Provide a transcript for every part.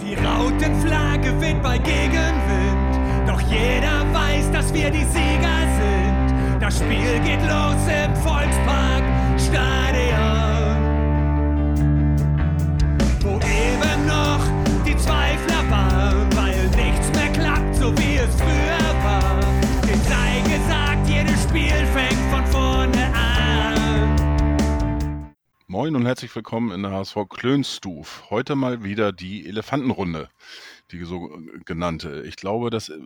Die Rautenflagge weht bei Gegenwind, doch jeder weiß, dass wir die Sieger sind. Das Spiel geht los im Volkspark Moin und herzlich willkommen in der HSV Klönstuf. Heute mal wieder die Elefantenrunde, die so genannte. Ich glaube, das äh,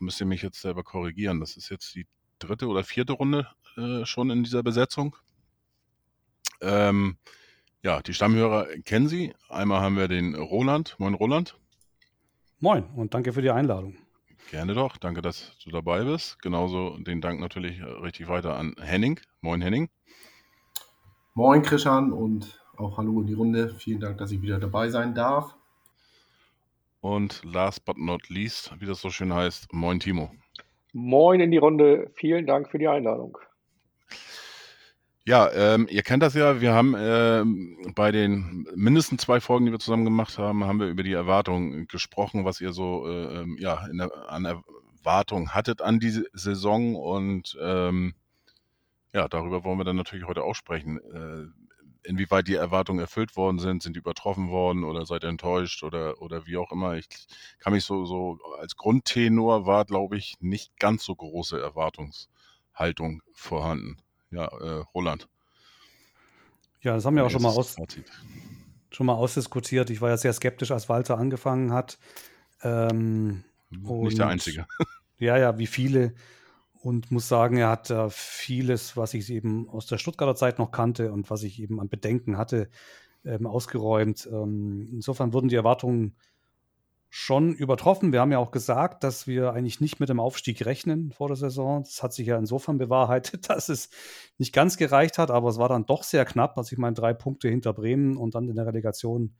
müsst ihr mich jetzt selber korrigieren. Das ist jetzt die dritte oder vierte Runde äh, schon in dieser Besetzung. Ähm, ja, die Stammhörer kennen Sie. Einmal haben wir den Roland. Moin Roland. Moin und danke für die Einladung. Gerne doch. Danke, dass du dabei bist. Genauso den Dank natürlich richtig weiter an Henning. Moin Henning. Moin Christian und auch hallo in die Runde. Vielen Dank, dass ich wieder dabei sein darf. Und last but not least, wie das so schön heißt, moin Timo. Moin in die Runde. Vielen Dank für die Einladung. Ja, ähm, ihr kennt das ja. Wir haben ähm, bei den mindestens zwei Folgen, die wir zusammen gemacht haben, haben wir über die Erwartungen gesprochen, was ihr so äh, ähm, ja, in der, an Erwartungen hattet an diese Saison. Und ähm, ja, darüber wollen wir dann natürlich heute auch sprechen. Äh, inwieweit die Erwartungen erfüllt worden sind, sind die übertroffen worden oder seid ihr enttäuscht oder, oder wie auch immer. Ich kann mich so, so als Grundtenor war, glaube ich, nicht ganz so große Erwartungshaltung vorhanden. Ja, äh, Roland. Ja, das haben wir auch schon mal, aus, schon mal ausdiskutiert. Ich war ja sehr skeptisch, als Walter angefangen hat. Ähm, Nicht der Einzige. Ja, ja, wie viele. Und muss sagen, er hat äh, vieles, was ich eben aus der Stuttgarter Zeit noch kannte und was ich eben an Bedenken hatte, ähm, ausgeräumt. Ähm, insofern wurden die Erwartungen schon übertroffen. Wir haben ja auch gesagt, dass wir eigentlich nicht mit dem Aufstieg rechnen vor der Saison. Das hat sich ja insofern bewahrheitet, dass es nicht ganz gereicht hat, aber es war dann doch sehr knapp. Also ich meine, drei Punkte hinter Bremen und dann in der Relegation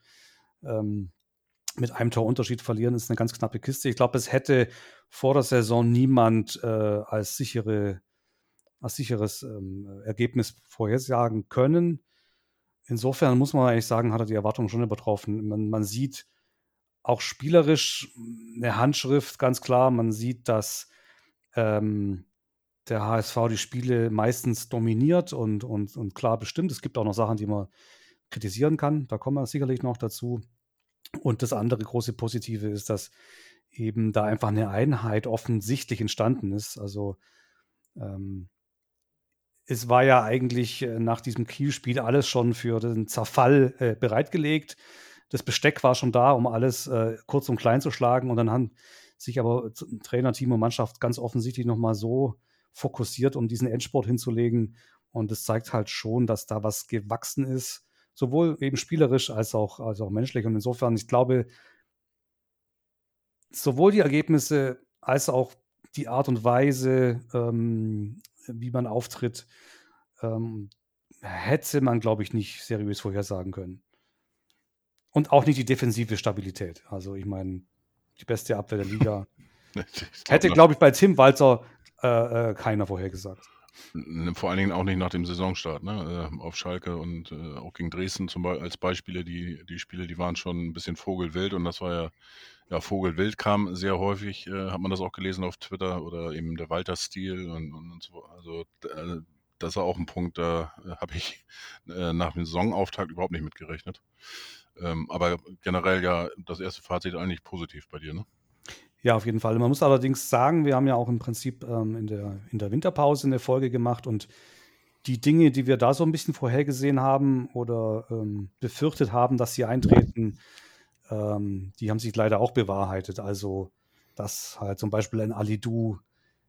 ähm, mit einem Torunterschied verlieren, ist eine ganz knappe Kiste. Ich glaube, es hätte vor der Saison niemand äh, als, sichere, als sicheres ähm, Ergebnis vorhersagen können. Insofern muss man eigentlich sagen, hat er die Erwartungen schon übertroffen. Man, man sieht auch spielerisch eine Handschrift, ganz klar. Man sieht, dass ähm, der HSV die Spiele meistens dominiert und, und, und klar bestimmt. Es gibt auch noch Sachen, die man kritisieren kann. Da kommen wir sicherlich noch dazu. Und das andere große Positive ist, dass eben da einfach eine Einheit offensichtlich entstanden ist. Also ähm, es war ja eigentlich äh, nach diesem Kiel-Spiel alles schon für den Zerfall äh, bereitgelegt. Das Besteck war schon da, um alles äh, kurz und klein zu schlagen. Und dann haben sich aber Trainer, Team und Mannschaft ganz offensichtlich nochmal so fokussiert, um diesen Endsport hinzulegen. Und es zeigt halt schon, dass da was gewachsen ist sowohl eben spielerisch als auch, als auch menschlich. Und insofern, ich glaube, sowohl die Ergebnisse als auch die Art und Weise, ähm, wie man auftritt, ähm, hätte man, glaube ich, nicht seriös vorhersagen können. Und auch nicht die defensive Stabilität. Also ich meine, die beste Abwehr der Liga. hätte, glaube ich, bei Tim Walter äh, äh, keiner vorhergesagt. Vor allen Dingen auch nicht nach dem Saisonstart, ne? äh, Auf Schalke und äh, auch gegen Dresden zum Beispiel als Beispiele, die, die Spiele, die waren schon ein bisschen vogelwild und das war ja, ja, Vogelwild kam sehr häufig, äh, hat man das auch gelesen auf Twitter oder eben der Walter-Stil und, und, und so. Also äh, das war auch ein Punkt, da äh, habe ich äh, nach dem Saisonauftakt überhaupt nicht mitgerechnet. Ähm, aber generell ja das erste Fazit eigentlich positiv bei dir, ne? Ja, auf jeden Fall. Man muss allerdings sagen, wir haben ja auch im Prinzip ähm, in, der, in der Winterpause eine Folge gemacht und die Dinge, die wir da so ein bisschen vorhergesehen haben oder ähm, befürchtet haben, dass sie eintreten, ähm, die haben sich leider auch bewahrheitet. Also, dass halt zum Beispiel ein Alidu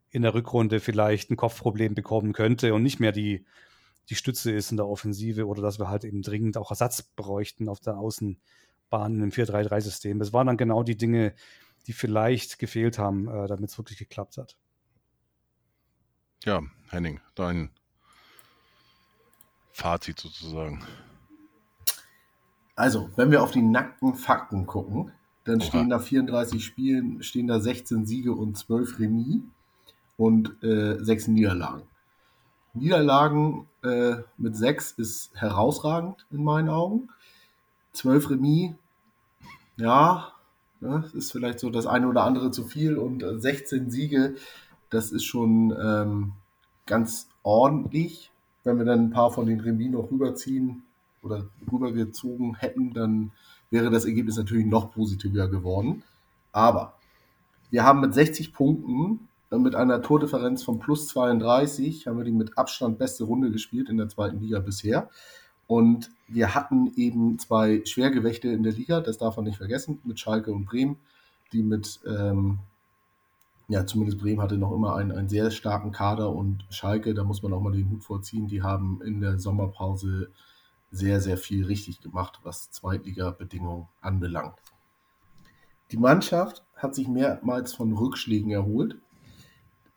in der Rückrunde vielleicht ein Kopfproblem bekommen könnte und nicht mehr die, die Stütze ist in der Offensive oder dass wir halt eben dringend auch Ersatz bräuchten auf der Außenbahn in einem 4-3-3-System. Das waren dann genau die Dinge, die vielleicht gefehlt haben, äh, damit es wirklich geklappt hat. Ja, Henning, dein Fazit sozusagen. Also, wenn wir auf die nackten Fakten gucken, dann Oha. stehen da 34 Spielen, stehen da 16 Siege und 12 Remis und äh, 6 Niederlagen. Niederlagen äh, mit 6 ist herausragend in meinen Augen. 12 Remis, ja, Ne? Ist vielleicht so das eine oder andere zu viel und 16 Siege, das ist schon ähm, ganz ordentlich. Wenn wir dann ein paar von den Remis noch rüberziehen oder rübergezogen hätten, dann wäre das Ergebnis natürlich noch positiver geworden. Aber wir haben mit 60 Punkten äh, mit einer Tordifferenz von plus 32 haben wir die mit Abstand beste Runde gespielt in der zweiten Liga bisher. Und wir hatten eben zwei Schwergewichte in der Liga, das darf man nicht vergessen, mit Schalke und Bremen, die mit, ähm, ja, zumindest Bremen hatte noch immer einen, einen sehr starken Kader und Schalke, da muss man auch mal den Hut vorziehen, die haben in der Sommerpause sehr, sehr viel richtig gemacht, was Zweitliga-Bedingungen anbelangt. Die Mannschaft hat sich mehrmals von Rückschlägen erholt.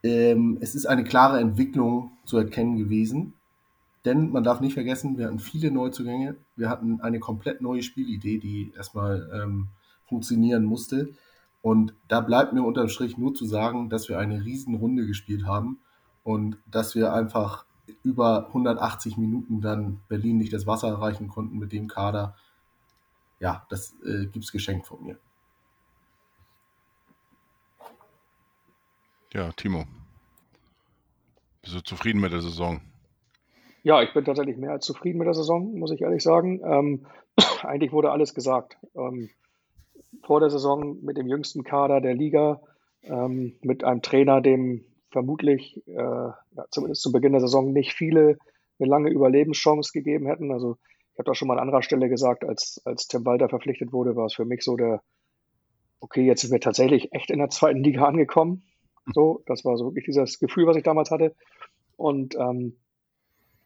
Ähm, es ist eine klare Entwicklung zu erkennen gewesen. Denn man darf nicht vergessen, wir hatten viele Neuzugänge. Wir hatten eine komplett neue Spielidee, die erstmal ähm, funktionieren musste. Und da bleibt mir unterm Strich nur zu sagen, dass wir eine Riesenrunde gespielt haben und dass wir einfach über 180 Minuten dann Berlin nicht das Wasser erreichen konnten mit dem Kader. Ja, das äh, es geschenkt von mir. Ja, Timo. Bist du zufrieden mit der Saison? Ja, ich bin tatsächlich mehr als zufrieden mit der Saison, muss ich ehrlich sagen. Ähm, eigentlich wurde alles gesagt. Ähm, vor der Saison mit dem jüngsten Kader der Liga, ähm, mit einem Trainer, dem vermutlich, äh, ja, zumindest zu Beginn der Saison, nicht viele eine lange Überlebenschance gegeben hätten. Also ich habe da schon mal an anderer Stelle gesagt, als, als Tim Walter verpflichtet wurde, war es für mich so der, okay, jetzt sind wir tatsächlich echt in der zweiten Liga angekommen. So, das war so wirklich dieses Gefühl, was ich damals hatte. Und ähm,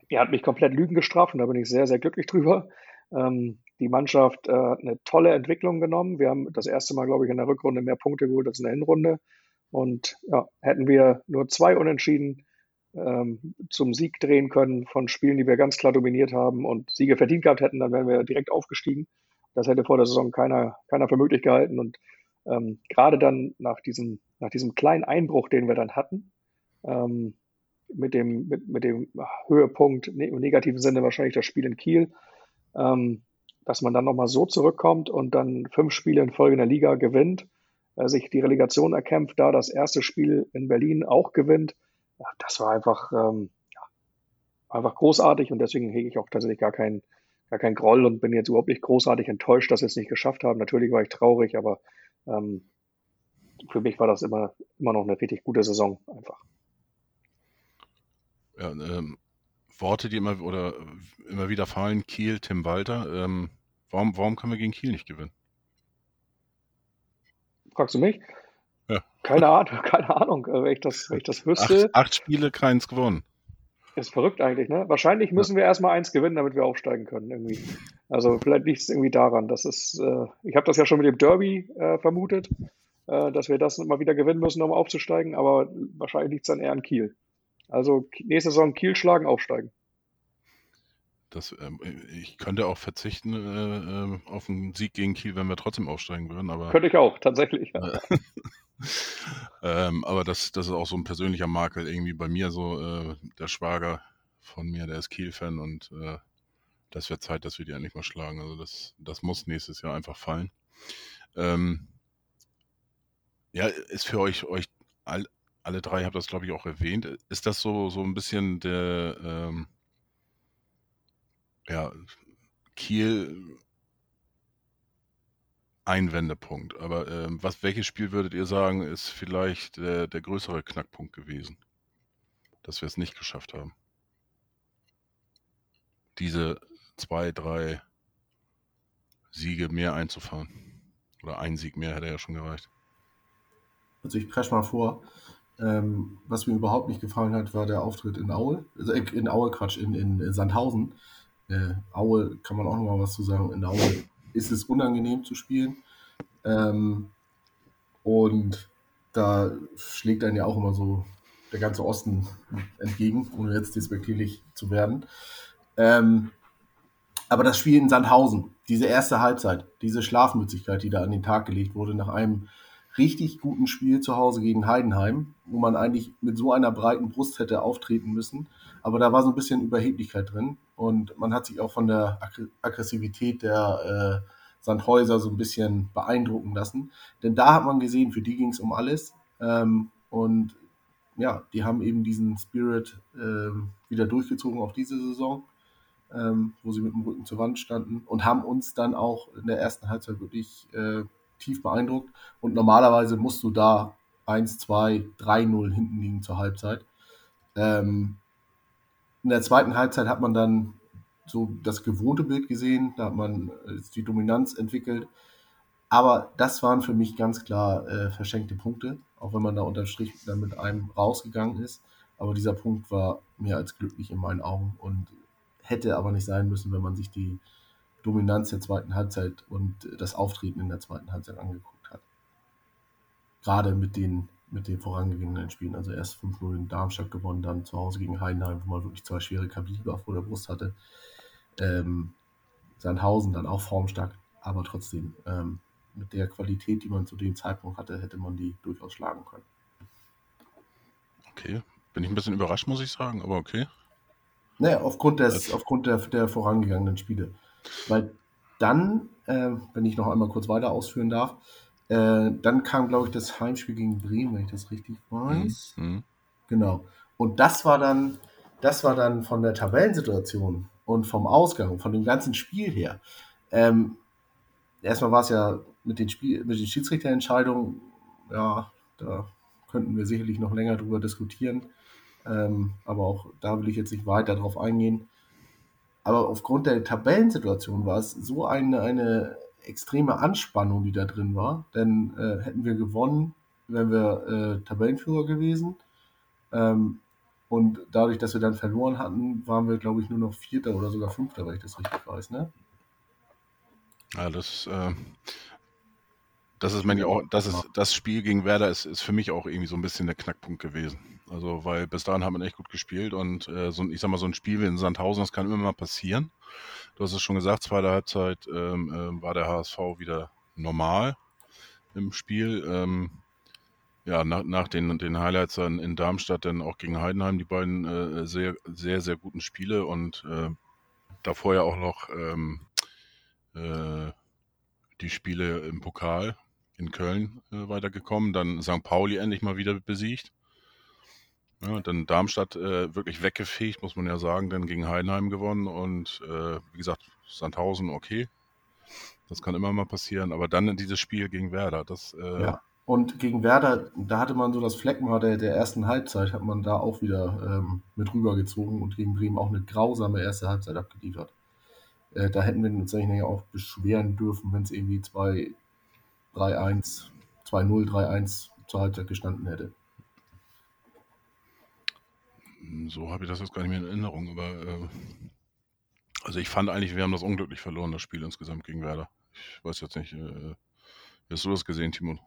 er hat mich komplett Lügen gestraft und da bin ich sehr, sehr glücklich drüber. Ähm, die Mannschaft äh, eine tolle Entwicklung genommen. Wir haben das erste Mal, glaube ich, in der Rückrunde mehr Punkte geholt als in der Hinrunde. Und ja, hätten wir nur zwei Unentschieden ähm, zum Sieg drehen können von Spielen, die wir ganz klar dominiert haben und Siege verdient gehabt hätten, dann wären wir direkt aufgestiegen. Das hätte vor der Saison keiner, keiner für möglich gehalten. Und ähm, gerade dann nach diesem, nach diesem kleinen Einbruch, den wir dann hatten, ähm, mit dem, mit, mit dem Höhepunkt ne, im negativen Sinne wahrscheinlich das Spiel in Kiel, ähm, dass man dann nochmal so zurückkommt und dann fünf Spiele in Folge in der Liga gewinnt, äh, sich die Relegation erkämpft, da das erste Spiel in Berlin auch gewinnt. Ja, das war einfach, ähm, ja, einfach großartig und deswegen hege ich auch tatsächlich gar keinen gar kein Groll und bin jetzt überhaupt nicht großartig enttäuscht, dass wir es nicht geschafft haben. Natürlich war ich traurig, aber ähm, für mich war das immer, immer noch eine richtig gute Saison einfach. Ja, ähm, Worte, die immer oder immer wieder fallen, Kiel, Tim Walter. Ähm, warum, warum können wir gegen Kiel nicht gewinnen? Fragst du mich? Ja. Keine Ahnung, keine Ahnung, äh, wenn ich das, wenn ich das wüsste. Acht, acht Spiele, keins gewonnen. Ist verrückt eigentlich, ne? Wahrscheinlich müssen wir erstmal eins gewinnen, damit wir aufsteigen können, irgendwie. Also vielleicht liegt es irgendwie daran. Das ist, äh, ich habe das ja schon mit dem Derby äh, vermutet, äh, dass wir das mal wieder gewinnen müssen, um aufzusteigen, aber wahrscheinlich liegt es dann eher an Kiel. Also nächste Saison Kiel schlagen, aufsteigen. Das, ähm, ich könnte auch verzichten äh, ähm, auf einen Sieg gegen Kiel, wenn wir trotzdem aufsteigen würden. Aber, könnte ich auch, tatsächlich. Ja. ähm, aber das, das ist auch so ein persönlicher Makel irgendwie bei mir so. Äh, der Schwager von mir, der ist Kiel-Fan und äh, das wird Zeit, dass wir die endlich mal schlagen. Also das, das muss nächstes Jahr einfach fallen. Ähm, ja, ist für euch, euch all, alle drei habt das, glaube ich, auch erwähnt. Ist das so, so ein bisschen der ähm, ja, Kiel Einwendepunkt? Aber ähm, was, welches Spiel würdet ihr sagen, ist vielleicht der, der größere Knackpunkt gewesen, dass wir es nicht geschafft haben? Diese zwei, drei Siege mehr einzufahren. Oder ein Sieg mehr hätte ja schon gereicht. Also ich presche mal vor. Ähm, was mir überhaupt nicht gefallen hat, war der Auftritt in Aue. Also äh, in Aue, Quatsch, in, in Sandhausen. Äh, Aue kann man auch noch mal was zu sagen. In Aue ist es unangenehm zu spielen. Ähm, und da schlägt dann ja auch immer so der ganze Osten entgegen, ohne jetzt despektierlich zu werden. Ähm, aber das Spiel in Sandhausen, diese erste Halbzeit, diese Schlafmützigkeit, die da an den Tag gelegt wurde, nach einem richtig guten Spiel zu Hause gegen Heidenheim, wo man eigentlich mit so einer breiten Brust hätte auftreten müssen. Aber da war so ein bisschen Überheblichkeit drin und man hat sich auch von der Aggressivität der äh, Sandhäuser so ein bisschen beeindrucken lassen. Denn da hat man gesehen, für die ging es um alles. Ähm, und ja, die haben eben diesen Spirit ähm, wieder durchgezogen auf diese Saison, ähm, wo sie mit dem Rücken zur Wand standen und haben uns dann auch in der ersten Halbzeit wirklich äh, tief beeindruckt. Und normalerweise musst du da 1, 2, 3-0 hinten liegen zur Halbzeit. Ähm, in der zweiten Halbzeit hat man dann so das gewohnte Bild gesehen, da hat man äh, die Dominanz entwickelt. Aber das waren für mich ganz klar äh, verschenkte Punkte, auch wenn man da unterm Strich dann mit einem rausgegangen ist. Aber dieser Punkt war mehr als glücklich in meinen Augen und hätte aber nicht sein müssen, wenn man sich die Dominanz der zweiten Halbzeit und das Auftreten in der zweiten Halbzeit angeguckt hat. Gerade mit den, mit den vorangegangenen Spielen. Also erst 5-0 in Darmstadt gewonnen, dann zu Hause gegen Heidenheim, wo man wirklich zwei schwere Kaliber vor der Brust hatte. Ähm, Sandhausen dann auch formstark, aber trotzdem ähm, mit der Qualität, die man zu dem Zeitpunkt hatte, hätte man die durchaus schlagen können. Okay, bin ich ein bisschen überrascht, muss ich sagen, aber okay. Naja, aufgrund, des, aufgrund der, der vorangegangenen Spiele. Weil dann, äh, wenn ich noch einmal kurz weiter ausführen darf, äh, dann kam, glaube ich, das Heimspiel gegen Bremen, wenn ich das richtig weiß. Mhm. Genau. Und das war dann, das war dann von der Tabellensituation und vom Ausgang, von dem ganzen Spiel her. Ähm, erstmal war es ja mit den, Spiel, mit den Schiedsrichterentscheidungen, ja, da könnten wir sicherlich noch länger drüber diskutieren. Ähm, aber auch da will ich jetzt nicht weiter drauf eingehen. Aber aufgrund der Tabellensituation war es so eine, eine extreme Anspannung, die da drin war. Denn äh, hätten wir gewonnen, wären wir äh, Tabellenführer gewesen. Ähm, und dadurch, dass wir dann verloren hatten, waren wir, glaube ich, nur noch Vierter oder sogar Fünfter, wenn ich das richtig weiß. Ne? Ja, das, äh, das ist meine auch, das ist das Spiel gegen Werder ist, ist für mich auch irgendwie so ein bisschen der Knackpunkt gewesen. Also, weil bis dahin hat man echt gut gespielt und äh, so, ich sag mal, so ein Spiel wie in Sandhausen, das kann immer mal passieren. Du hast es schon gesagt, zweite Halbzeit ähm, äh, war der HSV wieder normal im Spiel. Ähm, ja, nach, nach den, den Highlights dann in Darmstadt, dann auch gegen Heidenheim, die beiden äh, sehr, sehr, sehr guten Spiele und äh, davor ja auch noch ähm, äh, die Spiele im Pokal in Köln äh, weitergekommen, dann St. Pauli endlich mal wieder besiegt. Ja, dann Darmstadt äh, wirklich weggefegt, muss man ja sagen, dann gegen Heidenheim gewonnen und äh, wie gesagt, Sandhausen okay. Das kann immer mal passieren, aber dann dieses Spiel gegen Werder, das. Äh, ja. Und gegen Werder, da hatte man so das Fleckmal der, der ersten Halbzeit, hat man da auch wieder ähm, mit rübergezogen und gegen Bremen auch eine grausame erste Halbzeit abgeliefert. Äh, da hätten wir uns eigentlich auch beschweren dürfen, wenn es irgendwie 2, 3-1, 2-0, 3-1 zur Halbzeit gestanden hätte. So habe ich das jetzt gar nicht mehr in Erinnerung, aber äh, also ich fand eigentlich, wir haben das unglücklich verloren, das Spiel insgesamt gegen Werder. Ich weiß jetzt nicht, äh, wie hast du das gesehen, Timon?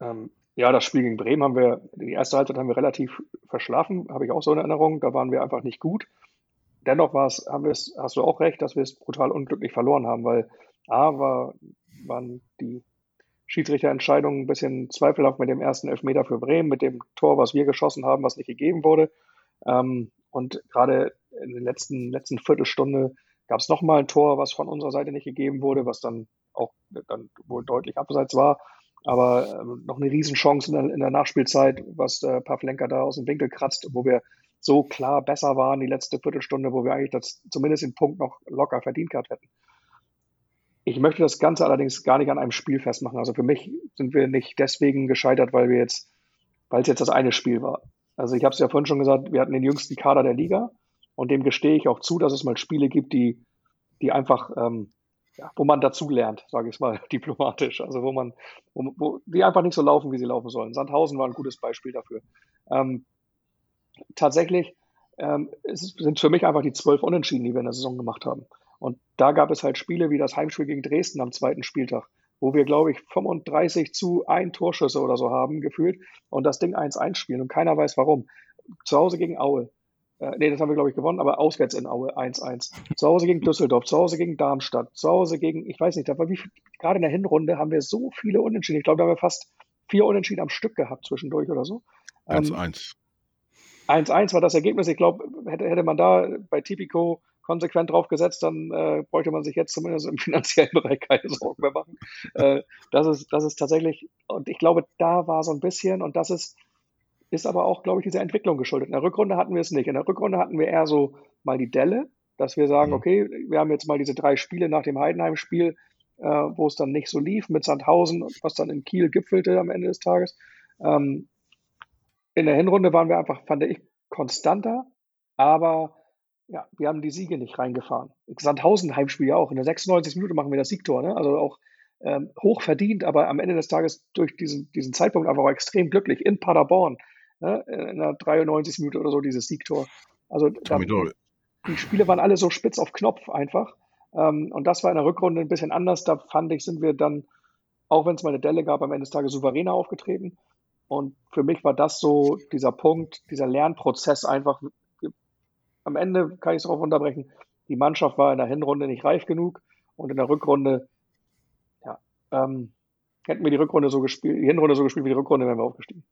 Ähm, ja, das Spiel gegen Bremen haben wir, die erste Halbzeit haben wir relativ verschlafen, habe ich auch so in Erinnerung. Da waren wir einfach nicht gut dennoch haben wir hast du auch recht, dass wir es brutal unglücklich verloren haben, weil A war, waren die Schiedsrichterentscheidungen ein bisschen zweifelhaft mit dem ersten Elfmeter für Bremen, mit dem Tor, was wir geschossen haben, was nicht gegeben wurde. Ähm, und gerade in der letzten, letzten Viertelstunde gab es nochmal ein Tor, was von unserer Seite nicht gegeben wurde, was dann auch dann wohl deutlich abseits war. Aber ähm, noch eine Riesenchance in der, in der Nachspielzeit, was äh, Pavlenka da aus dem Winkel kratzt, wo wir so klar besser waren die letzte Viertelstunde, wo wir eigentlich das, zumindest den Punkt noch locker verdient gehabt hätten. Ich möchte das Ganze allerdings gar nicht an einem Spiel festmachen. Also für mich sind wir nicht deswegen gescheitert, weil wir jetzt, weil es jetzt das eine Spiel war. Also ich habe es ja vorhin schon gesagt, wir hatten den jüngsten Kader der Liga und dem gestehe ich auch zu, dass es mal Spiele gibt, die, die einfach, ähm, ja, wo man dazulernt, sage ich mal diplomatisch. Also wo man, wo, wo die einfach nicht so laufen, wie sie laufen sollen. Sandhausen war ein gutes Beispiel dafür. Ähm, tatsächlich ähm, es sind für mich einfach die zwölf Unentschieden, die wir in der Saison gemacht haben. Und da gab es halt Spiele wie das Heimspiel gegen Dresden am zweiten Spieltag, wo wir, glaube ich, 35 zu ein Torschüsse oder so haben gefühlt und das Ding 1-1 spielen und keiner weiß warum. Zu Hause gegen Aue. Äh, nee, das haben wir, glaube ich, gewonnen, aber auswärts in Aue 1-1. Zu Hause gegen Düsseldorf, zu Hause gegen Darmstadt, zu Hause gegen, ich weiß nicht, aber wie, gerade in der Hinrunde haben wir so viele Unentschieden. Ich glaube, da haben wir fast vier Unentschieden am Stück gehabt zwischendurch oder so. 1-1. 1-1 war das Ergebnis. Ich glaube, hätte, hätte man da bei Tipico konsequent drauf gesetzt, dann äh, bräuchte man sich jetzt zumindest im finanziellen Bereich keine Sorgen mehr machen. Äh, das, ist, das ist tatsächlich, und ich glaube, da war so ein bisschen, und das ist, ist aber auch, glaube ich, dieser Entwicklung geschuldet. In der Rückrunde hatten wir es nicht. In der Rückrunde hatten wir eher so mal die Delle, dass wir sagen, mhm. okay, wir haben jetzt mal diese drei Spiele nach dem Heidenheim-Spiel, äh, wo es dann nicht so lief mit Sandhausen, was dann in Kiel gipfelte am Ende des Tages. Ähm, in der Hinrunde waren wir einfach, fand ich, konstanter, aber ja, wir haben die Siege nicht reingefahren. Sandhausen Heimspiel ja auch. In der 96. Minute machen wir das Siegtor, ne? Also auch ähm, hoch verdient, aber am Ende des Tages durch diesen, diesen Zeitpunkt einfach auch extrem glücklich in Paderborn. Ne? In der 93. Minute oder so dieses Siegtor. Also da, die Spiele waren alle so spitz auf Knopf einfach. Ähm, und das war in der Rückrunde ein bisschen anders. Da fand ich, sind wir dann, auch wenn es mal eine Delle gab, am Ende des Tages souveräner aufgetreten. Und für mich war das so dieser Punkt, dieser Lernprozess einfach. Am Ende kann ich es darauf unterbrechen. Die Mannschaft war in der Hinrunde nicht reif genug und in der Rückrunde, ja, ähm, hätten wir die Rückrunde so gespielt, die Hinrunde so gespielt wie die Rückrunde, wären wir aufgestiegen.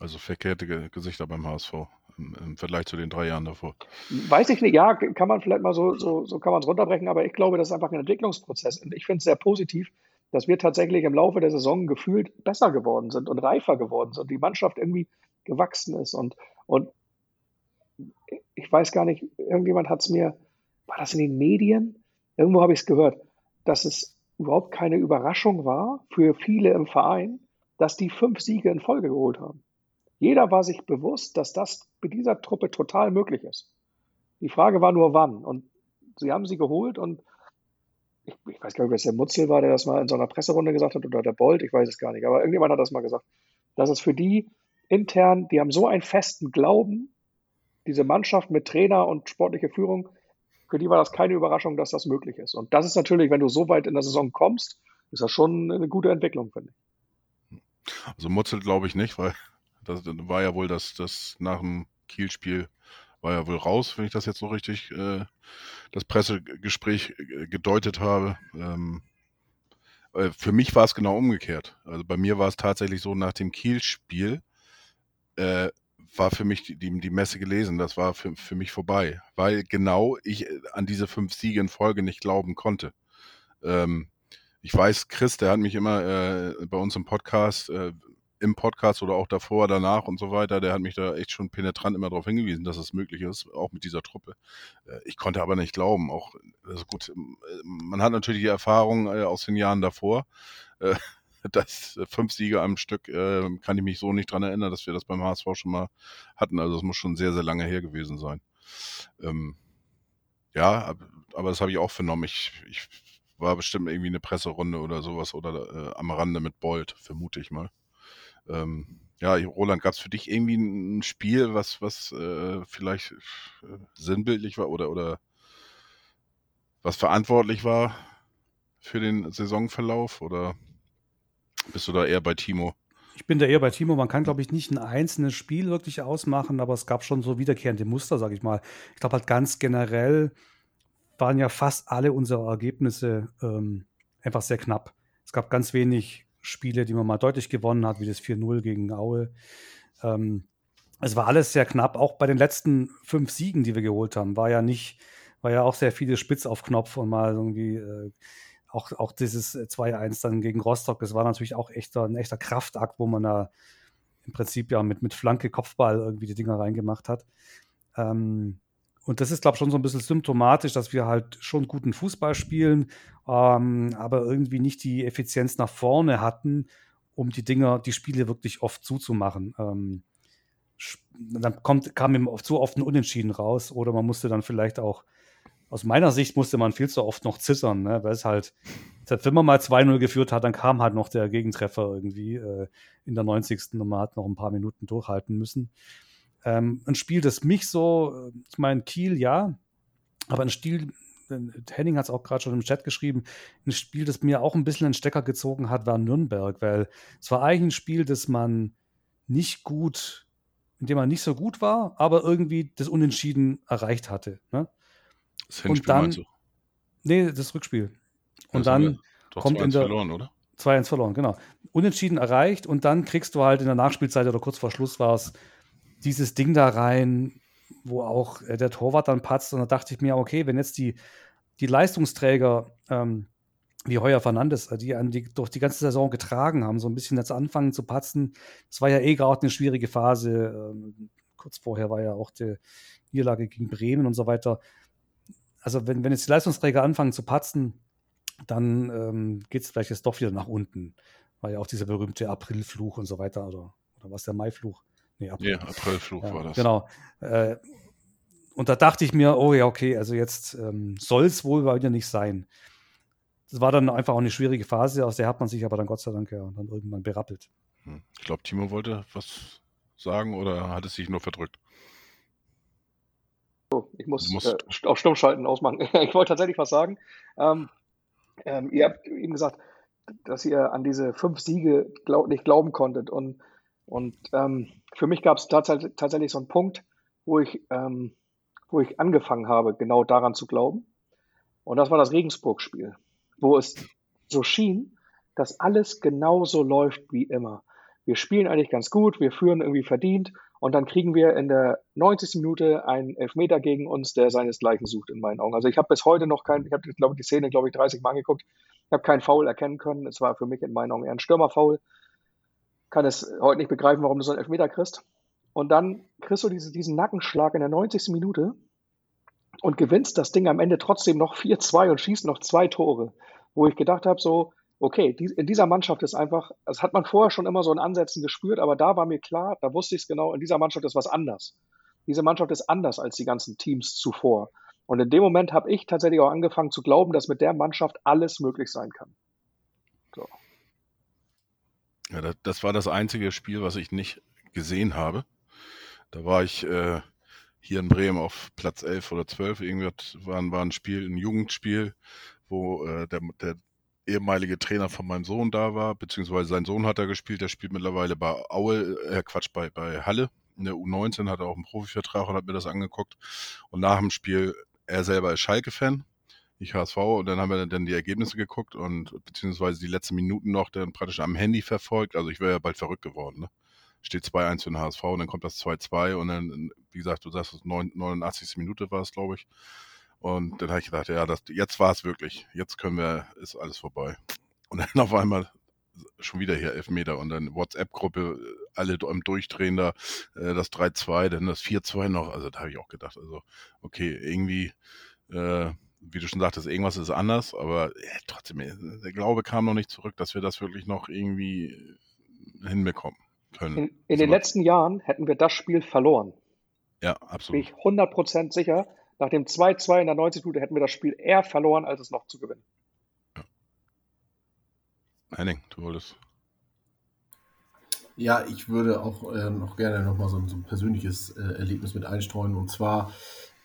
Also verkehrte Gesichter beim HSV im, im, Vergleich zu den drei Jahren davor. Weiß ich nicht, ja, kann man vielleicht mal so, so, so kann man es runterbrechen, aber ich glaube, das ist einfach ein Entwicklungsprozess. Und ich finde es sehr positiv, dass wir tatsächlich im Laufe der Saison gefühlt besser geworden sind und reifer geworden sind und die Mannschaft irgendwie gewachsen ist. Und, und ich weiß gar nicht, irgendjemand hat es mir, war das in den Medien? Irgendwo habe ich es gehört, dass es überhaupt keine Überraschung war für viele im Verein, dass die fünf Siege in Folge geholt haben. Jeder war sich bewusst, dass das mit dieser Truppe total möglich ist. Die Frage war nur, wann. Und sie haben sie geholt und ich, ich weiß gar nicht, ob es der Mutzel war, der das mal in so einer Presserunde gesagt hat oder der Bolt, ich weiß es gar nicht, aber irgendjemand hat das mal gesagt. Das ist für die intern, die haben so einen festen Glauben, diese Mannschaft mit Trainer und sportliche Führung, für die war das keine Überraschung, dass das möglich ist. Und das ist natürlich, wenn du so weit in der Saison kommst, ist das schon eine gute Entwicklung, finde ich. Also Mutzel glaube ich nicht, weil das war ja wohl das, das nach dem Kiel-Spiel war ja wohl raus, wenn ich das jetzt so richtig äh, das Pressegespräch gedeutet habe. Ähm, äh, für mich war es genau umgekehrt. Also bei mir war es tatsächlich so, nach dem Kiel-Spiel äh, war für mich die, die, die, Messe gelesen. Das war für, für mich vorbei, weil genau ich äh, an diese fünf Siege in Folge nicht glauben konnte. Ähm, ich weiß, Chris, der hat mich immer äh, bei uns im Podcast, äh, im Podcast oder auch davor, danach und so weiter, der hat mich da echt schon penetrant immer darauf hingewiesen, dass es möglich ist, auch mit dieser Truppe. Äh, ich konnte aber nicht glauben, auch, also gut, man hat natürlich die Erfahrung äh, aus den Jahren davor, äh, dass fünf Siege am Stück, kann ich mich so nicht dran erinnern, dass wir das beim HSV schon mal hatten. Also es muss schon sehr, sehr lange her gewesen sein. Ähm, ja, aber das habe ich auch vernommen. Ich, ich war bestimmt irgendwie eine Presserunde oder sowas oder äh, am Rande mit Bolt, vermute ich mal. Ähm, ja, Roland, gab es für dich irgendwie ein Spiel, was, was äh, vielleicht äh, sinnbildlich war oder, oder was verantwortlich war für den Saisonverlauf? Oder bist du da eher bei Timo? Ich bin da eher bei Timo. Man kann, glaube ich, nicht ein einzelnes Spiel wirklich ausmachen, aber es gab schon so wiederkehrende Muster, sage ich mal. Ich glaube halt ganz generell waren ja fast alle unsere Ergebnisse ähm, einfach sehr knapp. Es gab ganz wenig Spiele, die man mal deutlich gewonnen hat, wie das 4-0 gegen Aue. Ähm, es war alles sehr knapp. Auch bei den letzten fünf Siegen, die wir geholt haben, war ja nicht, war ja auch sehr viele Spitz auf Knopf und mal irgendwie äh, auch, auch dieses 2-1 dann gegen Rostock. Das war natürlich auch echter, ein echter Kraftakt, wo man da im Prinzip ja mit, mit Flanke, Kopfball irgendwie die Dinger reingemacht hat. Ähm, und das ist, glaube ich, schon so ein bisschen symptomatisch, dass wir halt schon guten Fußball spielen, ähm, aber irgendwie nicht die Effizienz nach vorne hatten, um die Dinger, die Spiele wirklich oft zuzumachen. Ähm, dann kommt, kam ihm zu oft ein Unentschieden raus oder man musste dann vielleicht auch, aus meiner Sicht musste man viel zu oft noch zittern, ne? weil es halt, wenn man mal 2-0 geführt hat, dann kam halt noch der Gegentreffer irgendwie äh, in der 90. und man hat noch ein paar Minuten durchhalten müssen. Ähm, ein Spiel, das mich so, äh, ich meine, Kiel ja, aber ein Spiel, Henning hat es auch gerade schon im Chat geschrieben, ein Spiel, das mir auch ein bisschen einen Stecker gezogen hat, war Nürnberg, weil es war eigentlich ein Spiel, das man nicht gut, in dem man nicht so gut war, aber irgendwie das Unentschieden erreicht hatte. Ne? Das Hinspiel und dann, Nee, das Rückspiel. Und das dann kommt in der. verloren, oder? 2-1 verloren, genau. Unentschieden erreicht und dann kriegst du halt in der Nachspielzeit oder kurz vor Schluss war es dieses Ding da rein, wo auch äh, der Torwart dann patzt. Und da dachte ich mir, okay, wenn jetzt die, die Leistungsträger ähm, wie Heuer Fernandes, die, die durch die ganze Saison getragen haben, so ein bisschen jetzt anfangen zu patzen. Das war ja eh gerade eine schwierige Phase. Ähm, kurz vorher war ja auch die Niederlage gegen Bremen und so weiter. Also wenn, wenn jetzt die Leistungsträger anfangen zu patzen, dann ähm, geht es vielleicht jetzt doch wieder nach unten. War ja auch dieser berühmte Aprilfluch und so weiter. Oder, oder was der Maifluch? Nee, April. Ja, Aprilfluch ja, war das. Genau. Äh, und da dachte ich mir, oh ja, okay, also jetzt ähm, soll es wohl wieder nicht sein. Das war dann einfach auch eine schwierige Phase, aus der hat man sich aber dann Gott sei Dank ja dann irgendwann berappelt. Hm. Ich glaube, Timo wollte was sagen oder hat es sich nur verdrückt? Ich muss äh, auf Stummschalten ausmachen. ich wollte tatsächlich was sagen. Ähm, ähm, ihr habt eben gesagt, dass ihr an diese fünf Siege glaub, nicht glauben konntet. Und, und ähm, für mich gab es tatsächlich, tatsächlich so einen Punkt, wo ich, ähm, wo ich angefangen habe, genau daran zu glauben. Und das war das Regensburg-Spiel, wo es so schien, dass alles genauso läuft wie immer. Wir spielen eigentlich ganz gut, wir führen irgendwie verdient und dann kriegen wir in der 90. Minute einen Elfmeter gegen uns, der seinesgleichen sucht, in meinen Augen. Also ich habe bis heute noch keinen, ich habe glaube die Szene, glaube ich, 30 Mal angeguckt. Ich habe keinen Foul erkennen können. Es war für mich in meinen Augen eher ein Stürmerfoul. Kann es heute nicht begreifen, warum du so einen Elfmeter kriegst. Und dann kriegst du diese, diesen Nackenschlag in der 90. Minute und gewinnst das Ding am Ende trotzdem noch 4-2 und schießt noch zwei Tore. Wo ich gedacht habe, so, okay, in dieser Mannschaft ist einfach, das hat man vorher schon immer so in Ansätzen gespürt, aber da war mir klar, da wusste ich es genau, in dieser Mannschaft ist was anders. Diese Mannschaft ist anders als die ganzen Teams zuvor. Und in dem Moment habe ich tatsächlich auch angefangen zu glauben, dass mit der Mannschaft alles möglich sein kann. So. Ja, das, das war das einzige Spiel, was ich nicht gesehen habe. Da war ich äh, hier in Bremen auf Platz 11 oder 12. Irgendwie war, war ein Spiel, ein Jugendspiel, wo äh, der, der ehemalige Trainer von meinem Sohn da war, beziehungsweise sein Sohn hat da gespielt, der spielt mittlerweile bei Aue, äh Quatsch, bei, bei Halle. In der U19 hat er auch einen Profivertrag und hat mir das angeguckt. Und nach dem Spiel, er selber ist Schalke-Fan, ich HSV, und dann haben wir dann die Ergebnisse geguckt und beziehungsweise die letzten Minuten noch dann praktisch am Handy verfolgt. Also ich wäre ja bald verrückt geworden. Ne? Steht 2-1 für den HSV und dann kommt das 2-2 und dann, wie gesagt, du sagst, 89. Minute war es, glaube ich. Und dann habe ich gedacht, ja, das, jetzt war es wirklich. Jetzt können wir, ist alles vorbei. Und dann auf einmal schon wieder hier Elfmeter und dann WhatsApp-Gruppe, alle am Durchdrehen da, äh, das 3-2, dann das 4-2 noch. Also da habe ich auch gedacht, also okay, irgendwie, äh, wie du schon sagtest, irgendwas ist anders, aber ja, trotzdem, äh, der Glaube kam noch nicht zurück, dass wir das wirklich noch irgendwie hinbekommen können. In, in den letzten Jahren hätten wir das Spiel verloren. Ja, absolut. Bin ich 100% sicher. Nach dem 2-2 in der 90 Minute hätten wir das Spiel eher verloren, als es noch zu gewinnen. Ja. Henning, du wolltest. Ja, ich würde auch äh, noch gerne nochmal so, so ein persönliches äh, Erlebnis mit einstreuen. Und zwar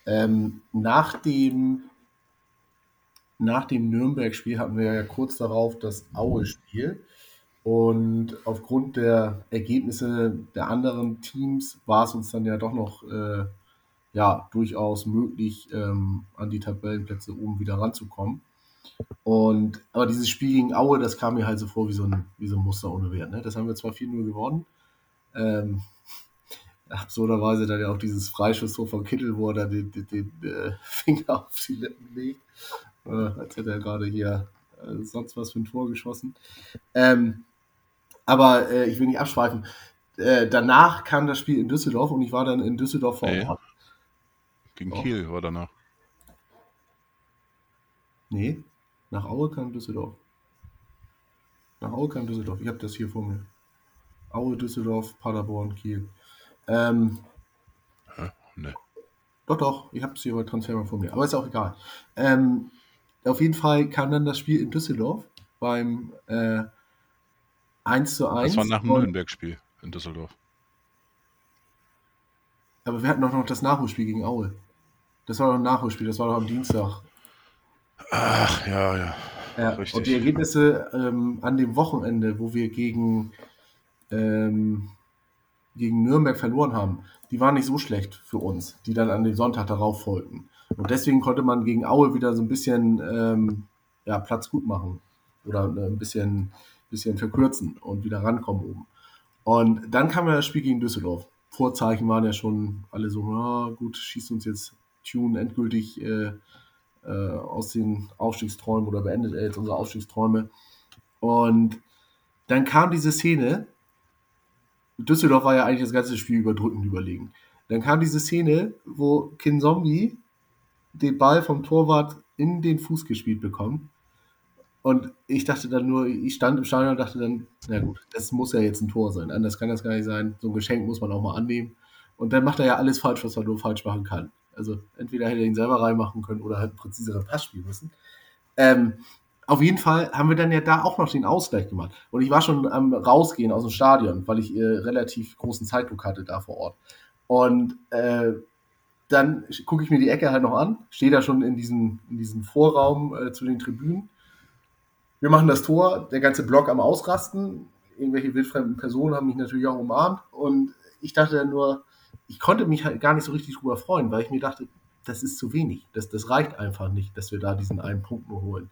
ähm, nach dem, nach dem Nürnberg-Spiel hatten wir ja kurz darauf das Aue-Spiel. Und aufgrund der Ergebnisse der anderen Teams war es uns dann ja doch noch äh, ja, durchaus möglich, ähm, an die Tabellenplätze oben wieder ranzukommen. Und, aber dieses Spiel gegen Aue, das kam mir halt so vor wie so ein, wie so ein Muster ohne Wert. Ne? Das haben wir zwar 4-0 gewonnen. Ähm, absurderweise dann ja auch dieses Freischusstor von Kittel, wo er dann den, den, den äh, Finger auf die Lippen legt. Äh, als hätte er gerade hier äh, sonst was für ein Tor geschossen. Ähm, aber äh, ich will nicht abschweifen. Äh, danach kam das Spiel in Düsseldorf und ich war dann in Düsseldorf vor Ort. Gegen oh. Kiel war danach. Nee, nach Aue kam Düsseldorf. Nach Aue kam Düsseldorf. Ich habe das hier vor mir. Aue, Düsseldorf, Paderborn, Kiel. Ähm, Hä? Nee. Doch, doch, ich habe es hier bei Transfer vor mir. Aber ist auch egal. Ähm, auf jeden Fall kam dann das Spiel in Düsseldorf beim äh, 1 zu 1. Das war nach dem Nürnberg-Spiel in Düsseldorf. Aber wir hatten doch noch das Nachholspiel gegen Aue. Das war doch ein Nachholspiel, das war doch am Dienstag. Ach, ja, ja. ja Richtig. Und die Ergebnisse ähm, an dem Wochenende, wo wir gegen, ähm, gegen Nürnberg verloren haben, die waren nicht so schlecht für uns, die dann an den Sonntag darauf folgten. Und deswegen konnte man gegen Aue wieder so ein bisschen ähm, ja, Platz gut machen. Oder äh, ein bisschen, bisschen verkürzen und wieder rankommen oben. Und dann kam ja das Spiel gegen Düsseldorf. Vorzeichen waren ja schon alle so, ja, gut, schießt uns jetzt Tune endgültig äh, äh, aus den Aufstiegsträumen oder beendet er jetzt unsere Aufstiegsträume. Und dann kam diese Szene, Düsseldorf war ja eigentlich das ganze Spiel überdrückend überlegen. Dann kam diese Szene, wo Kin Zombie den Ball vom Torwart in den Fuß gespielt bekommt. Und ich dachte dann nur, ich stand im Stadion und dachte dann, na gut, das muss ja jetzt ein Tor sein. Anders kann das gar nicht sein. So ein Geschenk muss man auch mal annehmen. Und dann macht er ja alles falsch, was man nur falsch machen kann. Also entweder hätte er ihn selber reinmachen können oder halt einen präziseren Pass spielen müssen. Ähm, auf jeden Fall haben wir dann ja da auch noch den Ausgleich gemacht. Und ich war schon am Rausgehen aus dem Stadion, weil ich äh, relativ großen Zeitdruck hatte da vor Ort. Und äh, dann gucke ich mir die Ecke halt noch an, stehe da schon in diesem, in diesem Vorraum äh, zu den Tribünen. Wir machen das Tor, der ganze Block am Ausrasten. Irgendwelche wildfremden Personen haben mich natürlich auch umarmt. Und ich dachte dann nur, ich konnte mich halt gar nicht so richtig drüber freuen, weil ich mir dachte, das ist zu wenig. Das, das reicht einfach nicht, dass wir da diesen einen Punkt nur holen.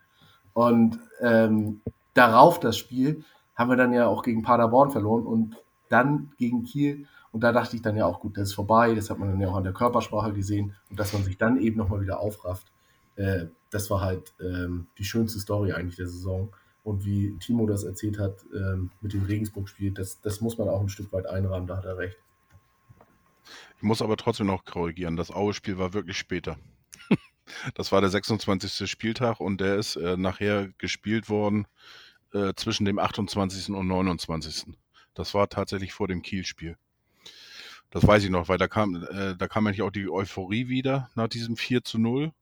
Und ähm, darauf das Spiel haben wir dann ja auch gegen Paderborn verloren und dann gegen Kiel. Und da dachte ich dann ja auch, gut, das ist vorbei. Das hat man dann ja auch an der Körpersprache gesehen. Und dass man sich dann eben nochmal wieder aufrafft, äh, das war halt ähm, die schönste Story eigentlich der Saison. Und wie Timo das erzählt hat ähm, mit dem Regensburg-Spiel, das, das muss man auch ein Stück weit einrahmen, da hat er recht. Ich muss aber trotzdem noch korrigieren. Das Aue-Spiel war wirklich später. Das war der 26. Spieltag und der ist äh, nachher gespielt worden äh, zwischen dem 28. und 29. Das war tatsächlich vor dem Kiel-Spiel. Das weiß ich noch, weil da kam, äh, da kam eigentlich auch die Euphorie wieder nach diesem 4 zu 0.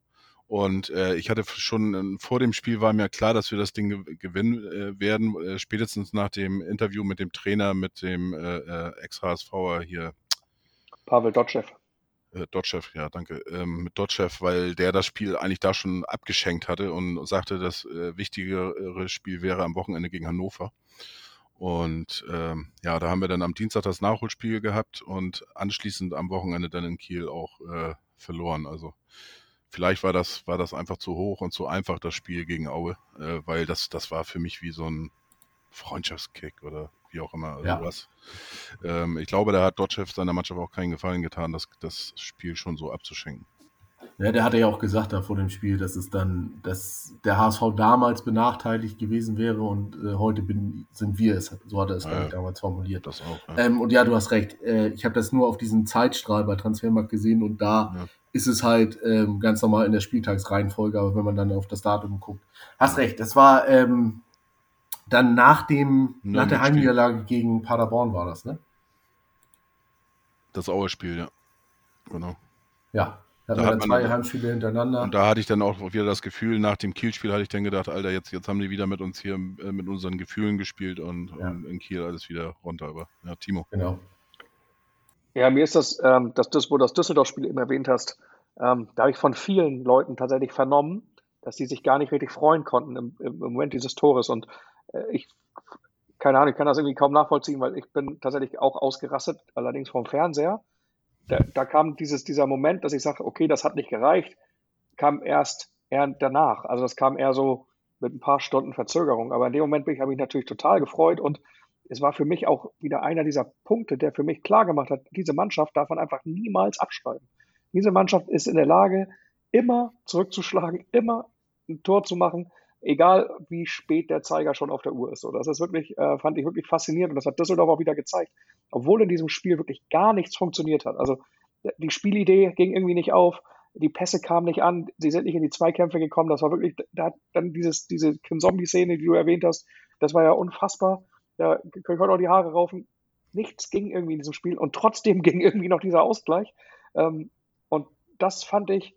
Und äh, ich hatte schon äh, vor dem Spiel war mir klar, dass wir das Ding ge gewinnen äh, werden, äh, spätestens nach dem Interview mit dem Trainer, mit dem äh, äh, Ex-HSVer hier. Pavel Dotschew. Äh, Dotschew, ja, danke. Ähm, mit Dotschew, weil der das Spiel eigentlich da schon abgeschenkt hatte und sagte, das äh, wichtigere Spiel wäre am Wochenende gegen Hannover. Und ähm, ja, da haben wir dann am Dienstag das Nachholspiel gehabt und anschließend am Wochenende dann in Kiel auch äh, verloren. Also vielleicht war das, war das einfach zu hoch und zu einfach, das Spiel gegen Aue, äh, weil das, das war für mich wie so ein Freundschaftskick oder wie auch immer. Ja. was. Ähm, ich glaube, da hat Dotschew seiner Mannschaft auch keinen Gefallen getan, das, das Spiel schon so abzuschenken. Ja, der hatte ja auch gesagt da vor dem Spiel, dass es dann, dass der HSV damals benachteiligt gewesen wäre und äh, heute bin, sind wir es. So hat er es, Ja, damals formuliert. Das auch. Ja. Ähm, und ja, du hast recht. Äh, ich habe das nur auf diesen Zeitstrahl bei Transfermarkt gesehen und da Ja. ist es halt ähm, ganz normal in der Spieltagsreihenfolge, aber wenn man dann auf das Datum guckt. Hast recht, das war ähm, dann nach dem, nach der. Heimniederlage gegen Paderborn war das, ne? Das Aue-Spiel, ja. Genau. Ja. Da hatten hat zwei Heimspiele hintereinander. Und da hatte ich dann auch wieder das Gefühl, nach dem Kiel-Spiel hatte ich dann gedacht, Alter, jetzt, jetzt haben die wieder mit uns hier, äh, mit unseren Gefühlen gespielt und, Ja. und in Kiel alles wieder runter. Aber ja, Timo. Genau. Ja, mir ist das, ähm, das, das wo du das Düsseldorf-Spiel eben erwähnt hast, ähm, da habe ich von vielen Leuten tatsächlich vernommen, dass die sich gar nicht richtig freuen konnten im, im Moment dieses Tores. Und ich, keine Ahnung, ich kann das irgendwie kaum nachvollziehen, weil ich bin tatsächlich auch ausgerastet, allerdings vom Fernseher. Da, da kam dieses, dieser Moment, dass ich sage, okay, das hat nicht gereicht, kam erst eher danach. Also das kam eher so mit ein paar Stunden Verzögerung. Aber in dem Moment habe ich natürlich total gefreut und es war für mich auch wieder einer dieser Punkte, der für mich klar gemacht hat, diese Mannschaft darf man einfach niemals abschreiben. Diese Mannschaft ist in der Lage, immer zurückzuschlagen, immer ein Tor zu machen, egal wie spät der Zeiger schon auf der Uhr ist. So, das ist wirklich, äh, fand ich wirklich faszinierend und das hat Düsseldorf auch wieder gezeigt, obwohl in diesem Spiel wirklich gar nichts funktioniert hat. Also die Spielidee ging irgendwie nicht auf, die Pässe kamen nicht an, sie sind nicht in die Zweikämpfe gekommen. Das war wirklich, da hat dann dieses, diese Zombie-Szene, die du erwähnt hast, das war ja unfassbar. Da können wir auch die Haare raufen. Nichts ging irgendwie in diesem Spiel und trotzdem ging irgendwie noch dieser Ausgleich. Ähm, und das fand ich,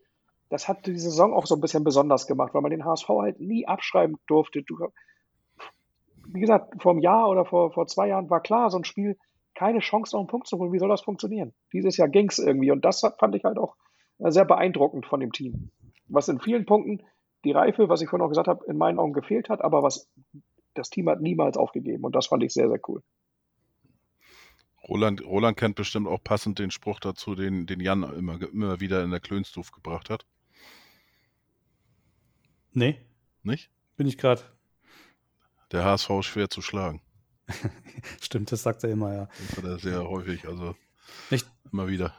das hat die Saison auch so ein bisschen besonders gemacht, weil man den HSV halt nie abschreiben durfte. Du, wie gesagt, vor einem Jahr oder vor, vor zwei Jahren war klar, so ein Spiel keine Chance, noch einen Punkt zu holen. Wie soll das funktionieren? Dieses Jahr ging es irgendwie und das fand ich halt auch äh, sehr beeindruckend von dem Team. Was in vielen Punkten die Reife, was ich vorhin auch gesagt habe, in meinen Augen gefehlt hat, aber was das Team hat niemals aufgegeben und das fand ich sehr, sehr cool. Roland, Roland kennt bestimmt auch passend den Spruch dazu, den, den Jan immer, immer wieder in der Klönstuf gebracht hat. Nee, Nicht? bin ich gerade. Der HSV ist schwer zu schlagen. Stimmt, das sagt er immer, ja. Das hat er sehr häufig. Also ich, immer wieder.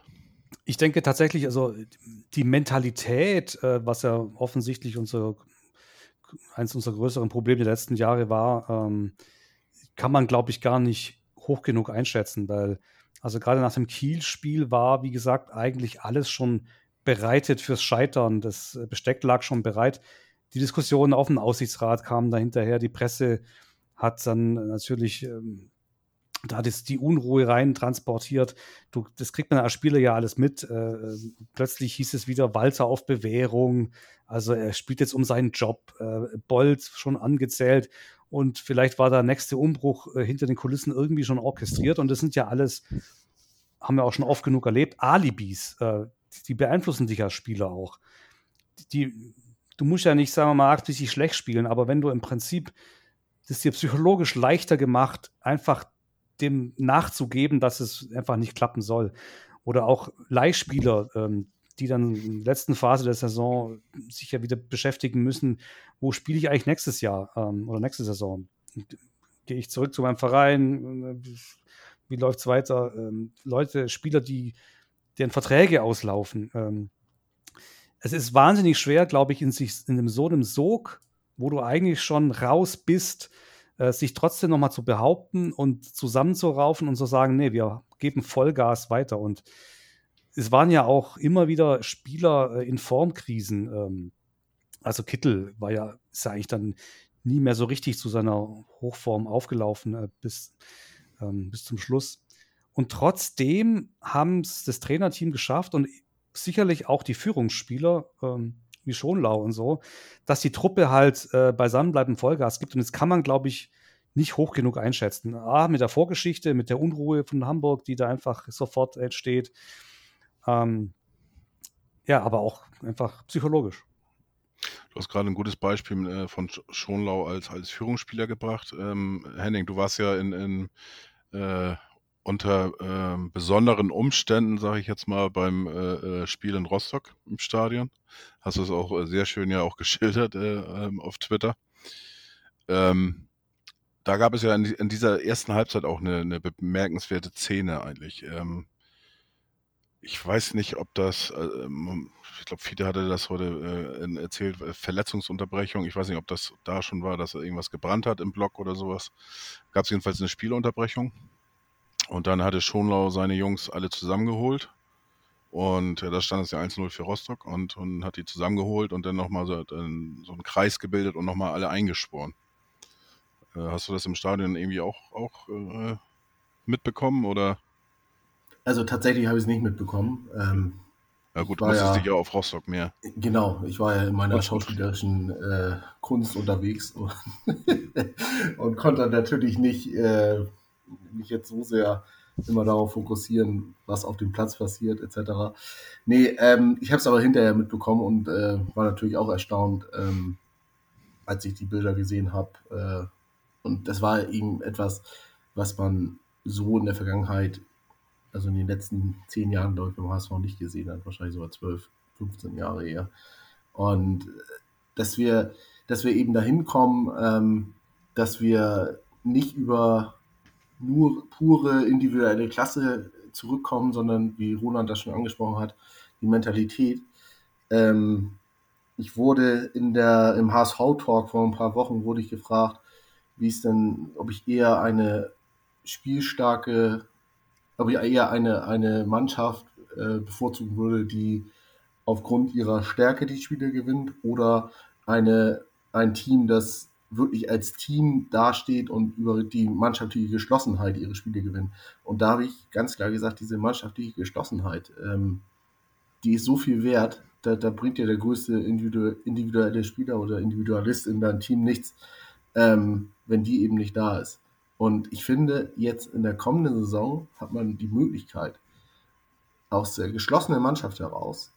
Ich denke tatsächlich, also die Mentalität, äh, was ja offensichtlich unser, eins unserer größeren Probleme der letzten Jahre war, ähm, kann man, glaube ich, gar nicht hoch genug einschätzen, weil also gerade nach dem Kiel-Spiel war, wie gesagt, eigentlich alles schon bereitet fürs Scheitern. Das Besteck lag schon bereit. Die Diskussionen auf dem Aussichtsrat kamen da hinterher. Die Presse hat dann natürlich ähm, da das, die Unruhe rein transportiert. Du, das kriegt man als Spieler ja alles mit. Äh, plötzlich hieß es wieder Walter auf Bewährung. Also er spielt jetzt um seinen Job. Äh, Bolt schon angezählt. Und vielleicht war der nächste Umbruch äh, hinter den Kulissen irgendwie schon orchestriert. Und das sind ja alles, haben wir auch schon oft genug erlebt, Alibis. Äh, die beeinflussen dich als Spieler auch. Die, du musst ja nicht, sagen wir mal, richtig schlecht spielen, aber wenn du im Prinzip das dir psychologisch leichter gemacht, einfach dem nachzugeben, dass es einfach nicht klappen soll. Oder auch Leihspieler, ähm, die dann in der letzten Phase der Saison sich ja wieder beschäftigen müssen, wo spiele ich eigentlich nächstes Jahr ähm, oder nächste Saison? Gehe ich zurück zu meinem Verein? Wie läuft es weiter? Ähm, Leute, Spieler, die deren Verträge auslaufen. Es ist wahnsinnig schwer, glaube ich, in, sich, in so einem Sog, wo du eigentlich schon raus bist, äh, sich trotzdem nochmal zu behaupten und zusammenzuraufen und zu sagen, nee, wir geben Vollgas weiter. Und es waren ja auch immer wieder Spieler äh, in Formkrisen. Ähm, also Kittel war ja, ist ja eigentlich dann nie mehr so richtig zu seiner Hochform aufgelaufen äh, bis, ähm, bis zum Schluss. Und trotzdem haben es das Trainerteam geschafft und sicherlich auch die Führungsspieler, ähm, wie Schonlau und so, dass die Truppe halt äh, beisammen bleibt und Vollgas gibt. Und das kann man, glaube ich, nicht hoch genug einschätzen. A, mit der Vorgeschichte, mit der Unruhe von Hamburg, die da einfach sofort entsteht. Ähm, ja, aber auch einfach psychologisch. Du hast gerade ein gutes Beispiel äh, von Schonlau als, als Führungsspieler gebracht. Ähm, Henning, du warst ja in, in äh, unter äh, besonderen Umständen, sage ich jetzt mal, beim äh, äh, Spiel in Rostock im Stadion. Hast du es auch äh, sehr schön ja auch geschildert äh, ähm, auf Twitter. Ähm, da gab es ja in, in, dieser ersten Halbzeit auch eine, eine bemerkenswerte Szene eigentlich. Ähm, ich weiß nicht, ob das, äh, ähm, ich glaube, Fiete hatte das heute äh, erzählt, Verletzungsunterbrechung. Ich weiß nicht, ob das da schon war, dass irgendwas gebrannt hat im Block oder sowas. Gab es jedenfalls eine Spielunterbrechung. Und dann hatte Schonlau seine Jungs alle zusammengeholt. Und ja, da stand es ja 1-0 für Rostock und, und hat die zusammengeholt und dann nochmal so, so einen Kreis gebildet und nochmal alle eingeschworen. Äh, hast du das im Stadion irgendwie auch, auch äh, mitbekommen oder? Also tatsächlich habe ich es nicht mitbekommen. Ähm, ja gut, du musstest ja, dich ja auf Rostock mehr. Genau, ich war ja in meiner schauspielerischen äh, Kunst unterwegs und, und, konnte natürlich nicht äh, mich jetzt so sehr immer darauf fokussieren, was auf dem Platz passiert, etc. Nee, ähm, ich habe es aber hinterher mitbekommen und äh, war natürlich auch erstaunt, ähm, als ich die Bilder gesehen habe. Äh, und das war eben etwas, was man so in der Vergangenheit, also in den letzten zehn Jahren, glaube ich, beim HSV nicht gesehen hat. Wahrscheinlich sogar zwölf, 15 Jahre eher. Und dass wir, dass wir eben dahin kommen, ähm, dass wir nicht über nur pure individuelle Klasse zurückkommen, sondern wie Roland das schon angesprochen hat, die Mentalität. Ähm, ich wurde in der, im HSV-Talk vor ein paar Wochen wurde ich gefragt, wie es denn, ob ich eher eine spielstarke, ob ich eher eine, eine Mannschaft äh, bevorzugen würde, die aufgrund ihrer Stärke die Spiele gewinnt oder eine, ein Team, das wirklich als Team dasteht und über die mannschaftliche Geschlossenheit ihre Spiele gewinnen. Und da habe ich ganz klar gesagt, diese mannschaftliche Geschlossenheit, ähm, die ist so viel wert, da, da bringt ja der größte individuelle Spieler oder Individualist in deinem Team nichts, ähm, wenn die eben nicht da ist. Und ich finde, jetzt in der kommenden Saison hat man die Möglichkeit, aus der geschlossenen Mannschaft heraus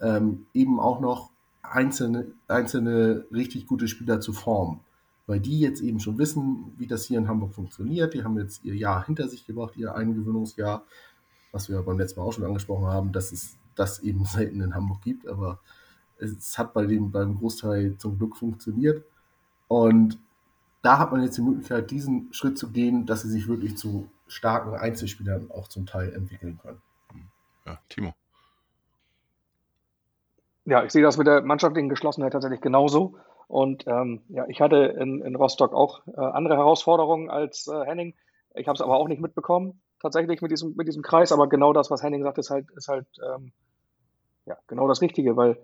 ähm, eben auch noch einzelne, einzelne richtig gute Spieler zu formen. Weil die jetzt eben schon wissen, wie das hier in Hamburg funktioniert. Die haben jetzt ihr Jahr hinter sich gebracht, ihr Eingewöhnungsjahr, was wir beim letzten Mal auch schon angesprochen haben, dass es das eben selten in Hamburg gibt. Aber es hat bei dem, beim Großteil zum Glück funktioniert. Und da hat man jetzt die Möglichkeit, diesen Schritt zu gehen, dass sie sich wirklich zu starken Einzelspielern auch zum Teil entwickeln können. Ja, Timo. Ja, ich sehe das mit der mannschaftlichen Geschlossenheit tatsächlich genauso. Und ähm, ja, ich hatte in, in Rostock auch äh, andere Herausforderungen als äh, Henning. Ich habe es aber auch nicht mitbekommen, tatsächlich mit diesem, mit diesem Kreis. Aber genau das, was Henning sagt, ist halt, ist halt ähm, ja, genau das Richtige, weil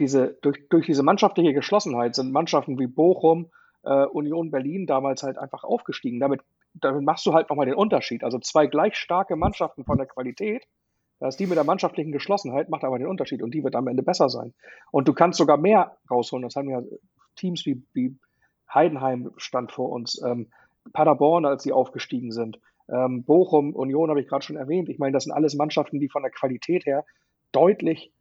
diese, durch, durch diese mannschaftliche Geschlossenheit sind Mannschaften wie Bochum, äh, Union Berlin damals halt einfach aufgestiegen. Damit, damit machst du halt nochmal den Unterschied. Also zwei gleich starke Mannschaften von der Qualität. Da ist die mit der mannschaftlichen Geschlossenheit, macht aber den Unterschied und die wird am Ende besser sein. Und du kannst sogar mehr rausholen. Das haben ja Teams wie, wie Heidenheim stand vor uns, ähm, Paderborn, als sie aufgestiegen sind. Ähm, Bochum, Union habe ich gerade schon erwähnt. Ich meine, das sind alles Mannschaften, die von der Qualität her deutlich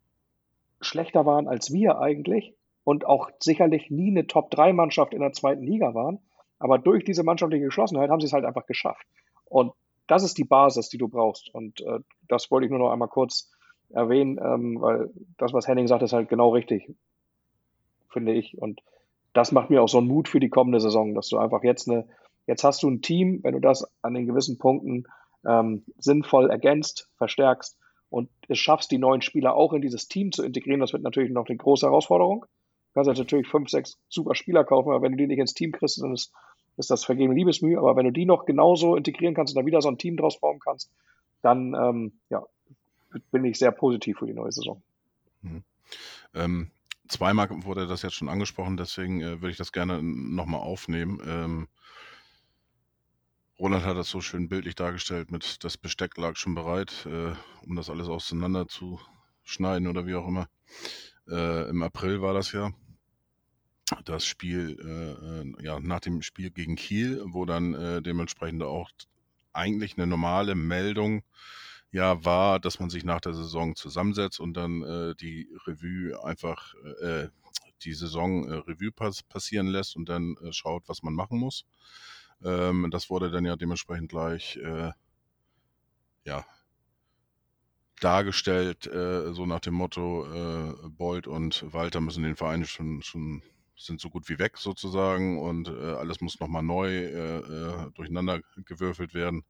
schlechter waren als wir eigentlich und auch sicherlich nie eine Top-3-Mannschaft in der zweiten Liga waren. Aber durch diese mannschaftliche Geschlossenheit haben sie es halt einfach geschafft. Und das ist die Basis, die du brauchst. Und äh, das wollte ich nur noch einmal kurz erwähnen, ähm, weil das, was Henning sagt, ist halt genau richtig, finde ich. Und das macht mir auch so einen Mut für die kommende Saison, dass du einfach jetzt eine, jetzt hast du ein Team, wenn du das an den gewissen Punkten ähm, sinnvoll ergänzt, verstärkst und es schaffst, die neuen Spieler auch in dieses Team zu integrieren, das wird natürlich noch eine große Herausforderung. Du kannst natürlich fünf, sechs super Spieler kaufen, aber wenn du die nicht ins Team kriegst, dann ist, ist das vergebene Liebesmühe. Aber wenn du die noch genauso integrieren kannst und da wieder so ein Team draus formen kannst, dann ähm, ja, bin ich sehr positiv für die neue Saison. Mhm. Ähm, zweimal wurde das jetzt schon angesprochen, deswegen äh, würde ich das gerne nochmal aufnehmen. Ähm, Roland hat das so schön bildlich dargestellt mit das Besteck lag schon bereit, äh, um das alles auseinander zu schneiden oder wie auch immer. Äh, Im April war das ja. Das Spiel, äh, äh, ja, nach dem Spiel gegen Kiel, wo dann äh, dementsprechend auch eigentlich eine normale Meldung ja war, dass man sich nach der Saison zusammensetzt und dann äh, die Revue einfach äh, die Saison äh, Revue pass passieren lässt und dann äh, schaut, was man machen muss. Ähm, das wurde dann ja dementsprechend gleich äh, ja, dargestellt, äh, so nach dem Motto, äh, Bolt und Walter müssen den Verein schon, schon sind so gut wie weg sozusagen und äh, alles muss nochmal neu äh, äh, durcheinander gewürfelt werden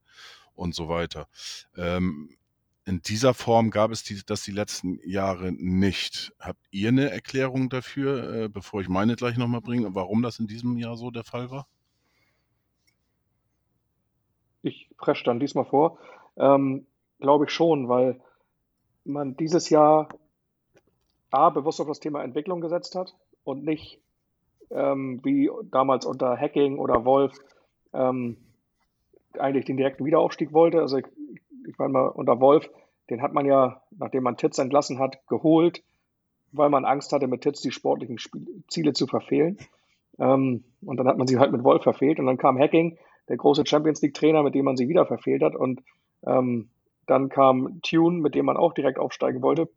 und so weiter. Ähm, in dieser Form gab es die, das die letzten Jahre nicht. Habt ihr eine Erklärung dafür, äh, bevor ich meine gleich nochmal bringe, warum das in diesem Jahr so der Fall war? Ich presche dann diesmal vor. Ähm, Glaube ich schon, weil man dieses Jahr A, bewusst auf das Thema Entwicklung gesetzt hat und nicht ähm, wie damals unter Hacking oder Wolf ähm, eigentlich den direkten Wiederaufstieg wollte. Also ich, ich meine mal, unter Wolf, den hat man ja, nachdem man Titz entlassen hat, geholt, weil man Angst hatte, mit Titz die sportlichen Spiel Ziele zu verfehlen. Ähm, und dann hat man sie halt mit Wolf verfehlt. Und dann kam Hacking, der große Champions League-Trainer, mit dem man sie wieder verfehlt hat. Und ähm, dann kam Tune, mit dem man auch direkt aufsteigen wollte.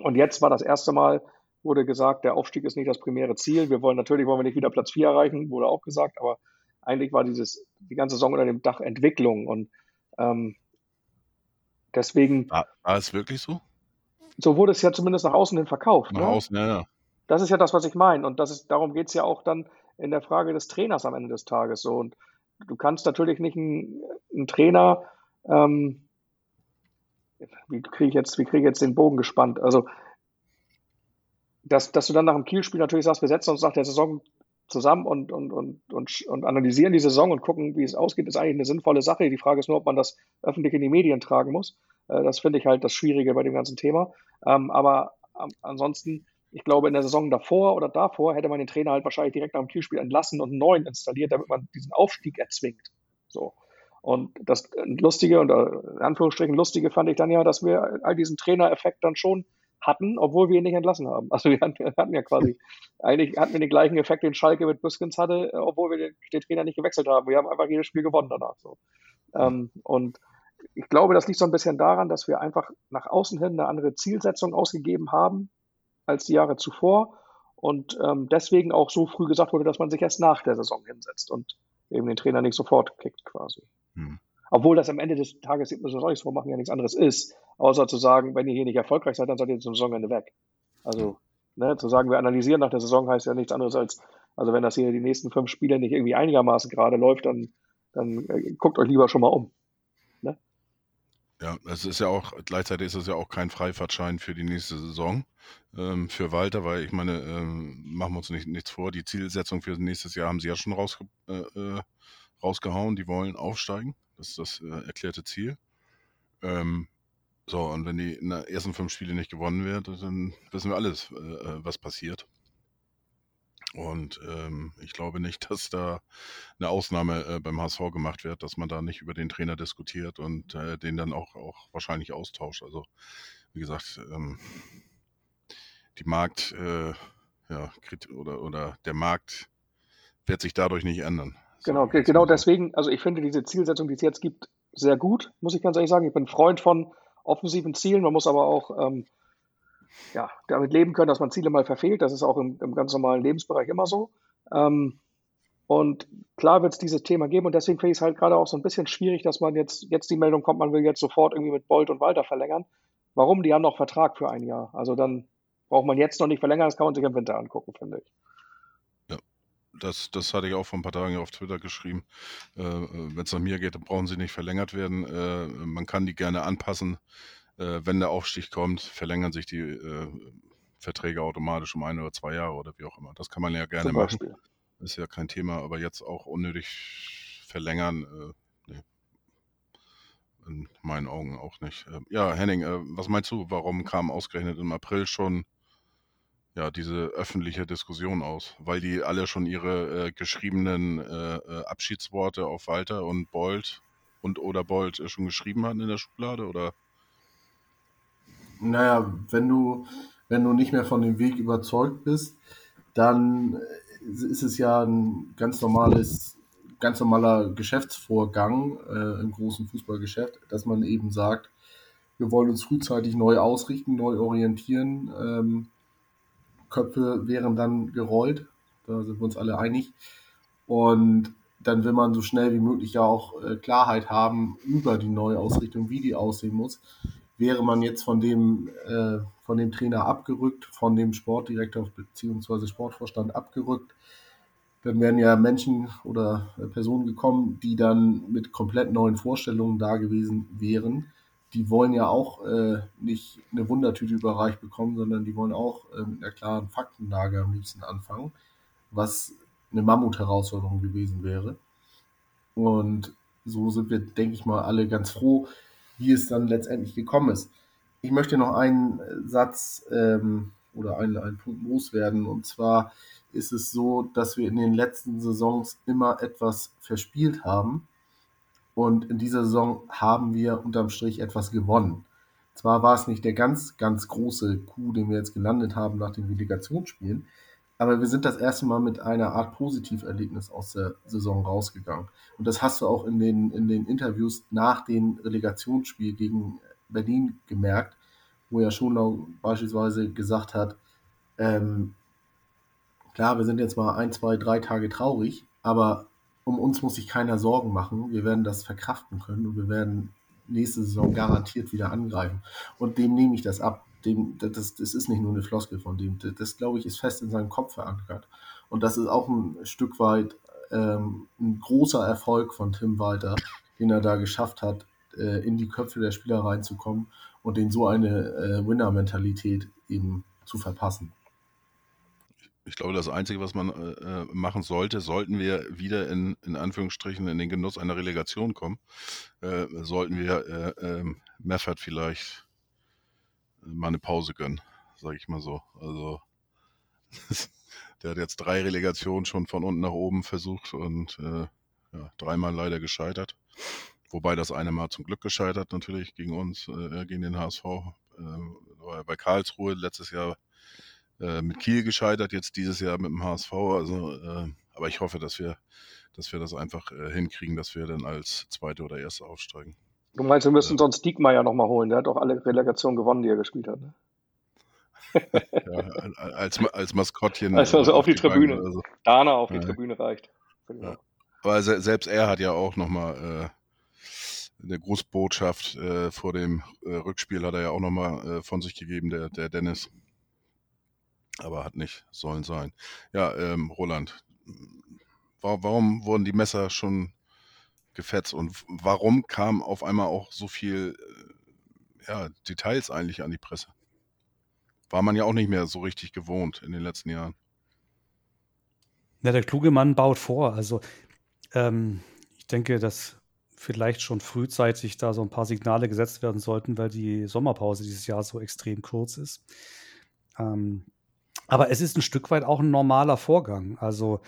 Und jetzt war das erste Mal, wurde gesagt, der Aufstieg ist nicht das primäre Ziel. Wir wollen natürlich wollen wir nicht wieder Platz 4 erreichen, wurde auch gesagt, aber eigentlich war dieses die ganze Saison unter dem Dach Entwicklung und ähm, deswegen. War, war, es wirklich so? So wurde es ja zumindest nach außen hin verkauft. Nach ne? außen, ja, ja. Das ist ja das, was ich meine. Und das ist, darum geht es ja auch dann in der Frage des Trainers am Ende des Tages. So. Und du kannst natürlich nicht einen, einen Trainer ähm, wie kriege ich jetzt, wie kriege ich jetzt den Bogen gespannt? Also, dass, dass du dann nach dem Kielspiel natürlich sagst, wir setzen uns nach der Saison zusammen und, und, und, und, und analysieren die Saison und gucken, wie es ausgeht, ist eigentlich eine sinnvolle Sache. Die Frage ist nur, ob man das öffentlich in die Medien tragen muss. Äh, das finde ich halt das Schwierige bei dem ganzen Thema. Ähm, aber ansonsten, ich glaube, in der Saison davor oder davor hätte man den Trainer halt wahrscheinlich direkt nach dem Kielspiel entlassen und einen neuen installiert, damit man diesen Aufstieg erzwingt. So. Und das Lustige und äh, in Anführungsstrichen Lustige fand ich dann ja, dass wir all diesen Trainereffekt dann schon hatten, obwohl wir ihn nicht entlassen haben. Also wir hatten, ja quasi, eigentlich hatten wir den gleichen Effekt, den Schalke mit Büskens hatte, obwohl wir den, den, Trainer nicht gewechselt haben. Wir haben einfach jedes Spiel gewonnen danach. So. Ähm, und ich glaube, das liegt so ein bisschen daran, dass wir einfach nach außen hin eine andere Zielsetzung ausgegeben haben als die Jahre zuvor und ähm, deswegen auch so früh gesagt wurde, dass man sich erst nach der Saison hinsetzt und eben den Trainer nicht sofort kickt quasi. Hm. Obwohl das am Ende des Tages, muss man euch vormachen, ja nichts anderes ist, außer zu sagen, wenn ihr hier nicht erfolgreich seid, dann seid ihr zum Saisonende weg. Also, ne, zu sagen, wir analysieren nach der Saison heißt ja nichts anderes als, Also wenn das hier die nächsten fünf Spiele nicht irgendwie einigermaßen gerade läuft, dann, dann äh, guckt euch lieber schon mal um. Ne? Ja, es ist ja auch, gleichzeitig ist es ja auch kein Freifahrtschein für die nächste Saison ähm, für Walter, weil ich meine, ähm, machen wir uns nicht, nichts vor, die Zielsetzung für nächstes Jahr haben sie ja schon rausge äh, äh rausgehauen, die wollen aufsteigen. Das ist das äh, erklärte Ziel. Ähm, so, und wenn die in den ersten fünf Spiele nicht gewonnen wird, dann wissen wir alles, äh, äh, was passiert. Und ähm, ich glaube nicht, dass da eine Ausnahme äh, beim HSV gemacht wird, dass man da nicht über den Trainer diskutiert und äh, den dann auch, auch wahrscheinlich austauscht. Also, wie gesagt, ähm, die Markt, äh, ja, oder, oder der Markt wird sich dadurch nicht ändern. Genau, genau deswegen, also ich finde diese Zielsetzung, die es jetzt gibt, sehr gut, muss ich ganz ehrlich sagen. Ich bin Freund von offensiven Zielen. Man muss aber auch ähm, ja, damit leben können, dass man Ziele mal verfehlt. Das ist auch im, im ganz normalen Lebensbereich immer so. Ähm, und klar wird es dieses Thema geben und deswegen finde ich es halt gerade auch so ein bisschen schwierig, dass man jetzt, jetzt die Meldung kommt, man will jetzt sofort irgendwie mit Bolt und Walter verlängern. Warum? Die haben noch Vertrag für ein Jahr. Also dann braucht man jetzt noch nicht verlängern, das kann man sich im Winter angucken, finde ich. Das, das hatte ich auch vor ein paar Tagen auf Twitter geschrieben. Äh, äh Wenn es nach mir geht, dann brauchen sie nicht verlängert werden. Äh, man kann die gerne anpassen äh, wenn der Aufstieg kommt, verlängern sich die äh, Verträge automatisch um ein oder zwei Jahre oder wie auch immer. Das kann man ja gerne machen. Ist ja kein Thema, aber jetzt auch unnötig verlängern, nee. in meinen Augen auch nicht. Ja, Henning, was meinst du, warum kam ausgerechnet im April schon ja, diese öffentliche Diskussion aus? Weil die alle schon ihre äh, geschriebenen äh, äh, Abschiedsworte auf Walter und Bold und oder Bold äh, schon geschrieben hatten in der Schublade oder? naja, wenn du, wenn du nicht mehr von dem Weg überzeugt bist, dann ist es ja ein ganz normales, ganz normaler Geschäftsvorgang äh, im großen Fußballgeschäft, dass man eben sagt, wir wollen uns frühzeitig neu ausrichten, neu orientieren. Ähm, Köpfe wären dann gerollt, da sind wir uns alle einig. Und dann will man so schnell wie möglich ja auch äh, Klarheit haben über die neue Ausrichtung, wie die aussehen muss wäre man jetzt von dem, äh, von dem Trainer abgerückt, von dem Sportdirektor bzw. Sportvorstand abgerückt, dann wären ja Menschen oder äh, Personen gekommen, die dann mit komplett neuen Vorstellungen da gewesen wären. Die wollen ja auch äh, nicht eine Wundertüte überreicht bekommen, sondern die wollen auch äh, mit einer klaren Faktenlage am liebsten anfangen, was eine Mammut-Herausforderung gewesen wäre. Und so sind wir, denke ich mal, alle ganz froh, wie es dann letztendlich gekommen ist. Ich möchte noch einen Satz ähm, oder einen, einen Punkt loswerden. Und zwar ist es so, dass wir in den letzten Saisons immer etwas verspielt haben. Und in dieser Saison haben wir unterm Strich etwas gewonnen. Zwar war es nicht der ganz, ganz große Coup, den wir jetzt gelandet haben nach den Relegationsspielen, aber wir sind das erste Mal mit einer Art Positiverlebnis aus der Saison rausgegangen. Und das hast du auch in den, in den Interviews nach dem Relegationsspiel gegen Berlin gemerkt, wo ja Schonlau beispielsweise gesagt hat, ähm, klar, wir sind jetzt mal ein, zwei, drei Tage traurig, aber um uns muss sich keiner Sorgen machen. Wir werden das verkraften können und wir werden nächste Saison garantiert wieder angreifen. Und dem nehme ich das ab dem, das, das ist nicht nur eine Floskel von dem, das, das glaube ich, ist fest in seinem Kopf verankert. Und das ist auch ein Stück weit ähm, ein großer Erfolg von Tim Walter, den er da geschafft hat, äh, in die Köpfe der Spieler reinzukommen und denen so eine äh, Winner-Mentalität eben zu verpassen. Ich glaube, das Einzige, was man äh, machen sollte, sollten wir wieder in, in Anführungsstrichen in den Genuss einer Relegation kommen, äh, sollten wir äh, ähm, Meffert vielleicht mal eine Pause gönnen, sage ich mal so. Also der hat jetzt drei Relegationen schon von unten nach oben versucht und äh, ja, dreimal leider gescheitert. Wobei das eine Mal zum Glück gescheitert natürlich gegen uns, äh, gegen den HSV. Äh, bei Karlsruhe letztes Jahr äh, mit Kiel gescheitert, jetzt dieses Jahr mit dem HSV. Also, äh, aber ich hoffe, dass wir, dass wir das einfach äh, hinkriegen, dass wir dann als Zweite oder Erste aufsteigen. Du meinst, wir müssen sonst Diekmeyer nochmal holen. Der hat doch alle Relegationen gewonnen, die er gespielt hat. Ne? ja, als, als Maskottchen. Also, also auf, die, die Tribüne. Also. Dana auf die Tribüne reicht. Ja. Aber selbst er hat ja auch nochmal äh, eine Grußbotschaft äh, vor dem äh, Rückspiel hat er ja auch nochmal äh, von sich gegeben, der, der Dennis. Aber hat nicht sollen sein. Ja, ähm, Roland, warum wurden die Messer schon gefetzt und warum kam auf einmal auch so viel äh, ja, Details eigentlich an die Presse? War man ja auch nicht mehr so richtig gewohnt in den letzten Jahren. Ja, der kluge Mann baut vor. Also ähm, ich denke, dass vielleicht schon frühzeitig da so ein paar Signale gesetzt werden sollten, weil die Sommerpause dieses Jahr so extrem kurz ist. Ähm, aber es ist ein Stück weit auch ein normaler Vorgang. Also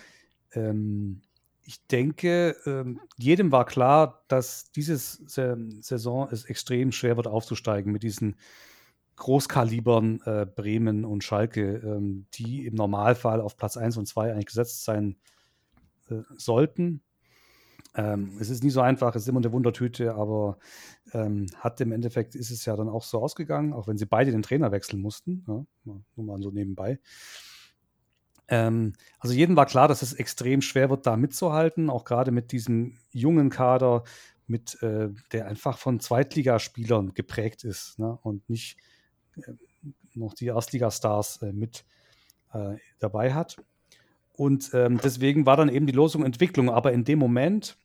ähm, ich denke, ähm, jedem war klar, dass diese Saison es extrem schwer wird aufzusteigen mit diesen Großkalibern äh, Bremen und Schalke, ähm, die im Normalfall auf Platz 1 und 2 eigentlich gesetzt sein äh, sollten. Ähm, es ist nie so einfach, es ist immer eine Wundertüte, aber ähm, hat im Endeffekt ist es ja dann auch so ausgegangen, auch wenn sie beide den Trainer wechseln mussten. Ja, nur mal so nebenbei. Ähm, also jedem war klar, dass es extrem schwer wird, da mitzuhalten, auch gerade mit diesem jungen Kader, mit, äh, der einfach von Zweitligaspielern geprägt ist ne? und nicht äh, noch die Erstligastars äh, mit äh, dabei hat. Und ähm, deswegen war dann eben die Losung Entwicklung. Aber in dem Moment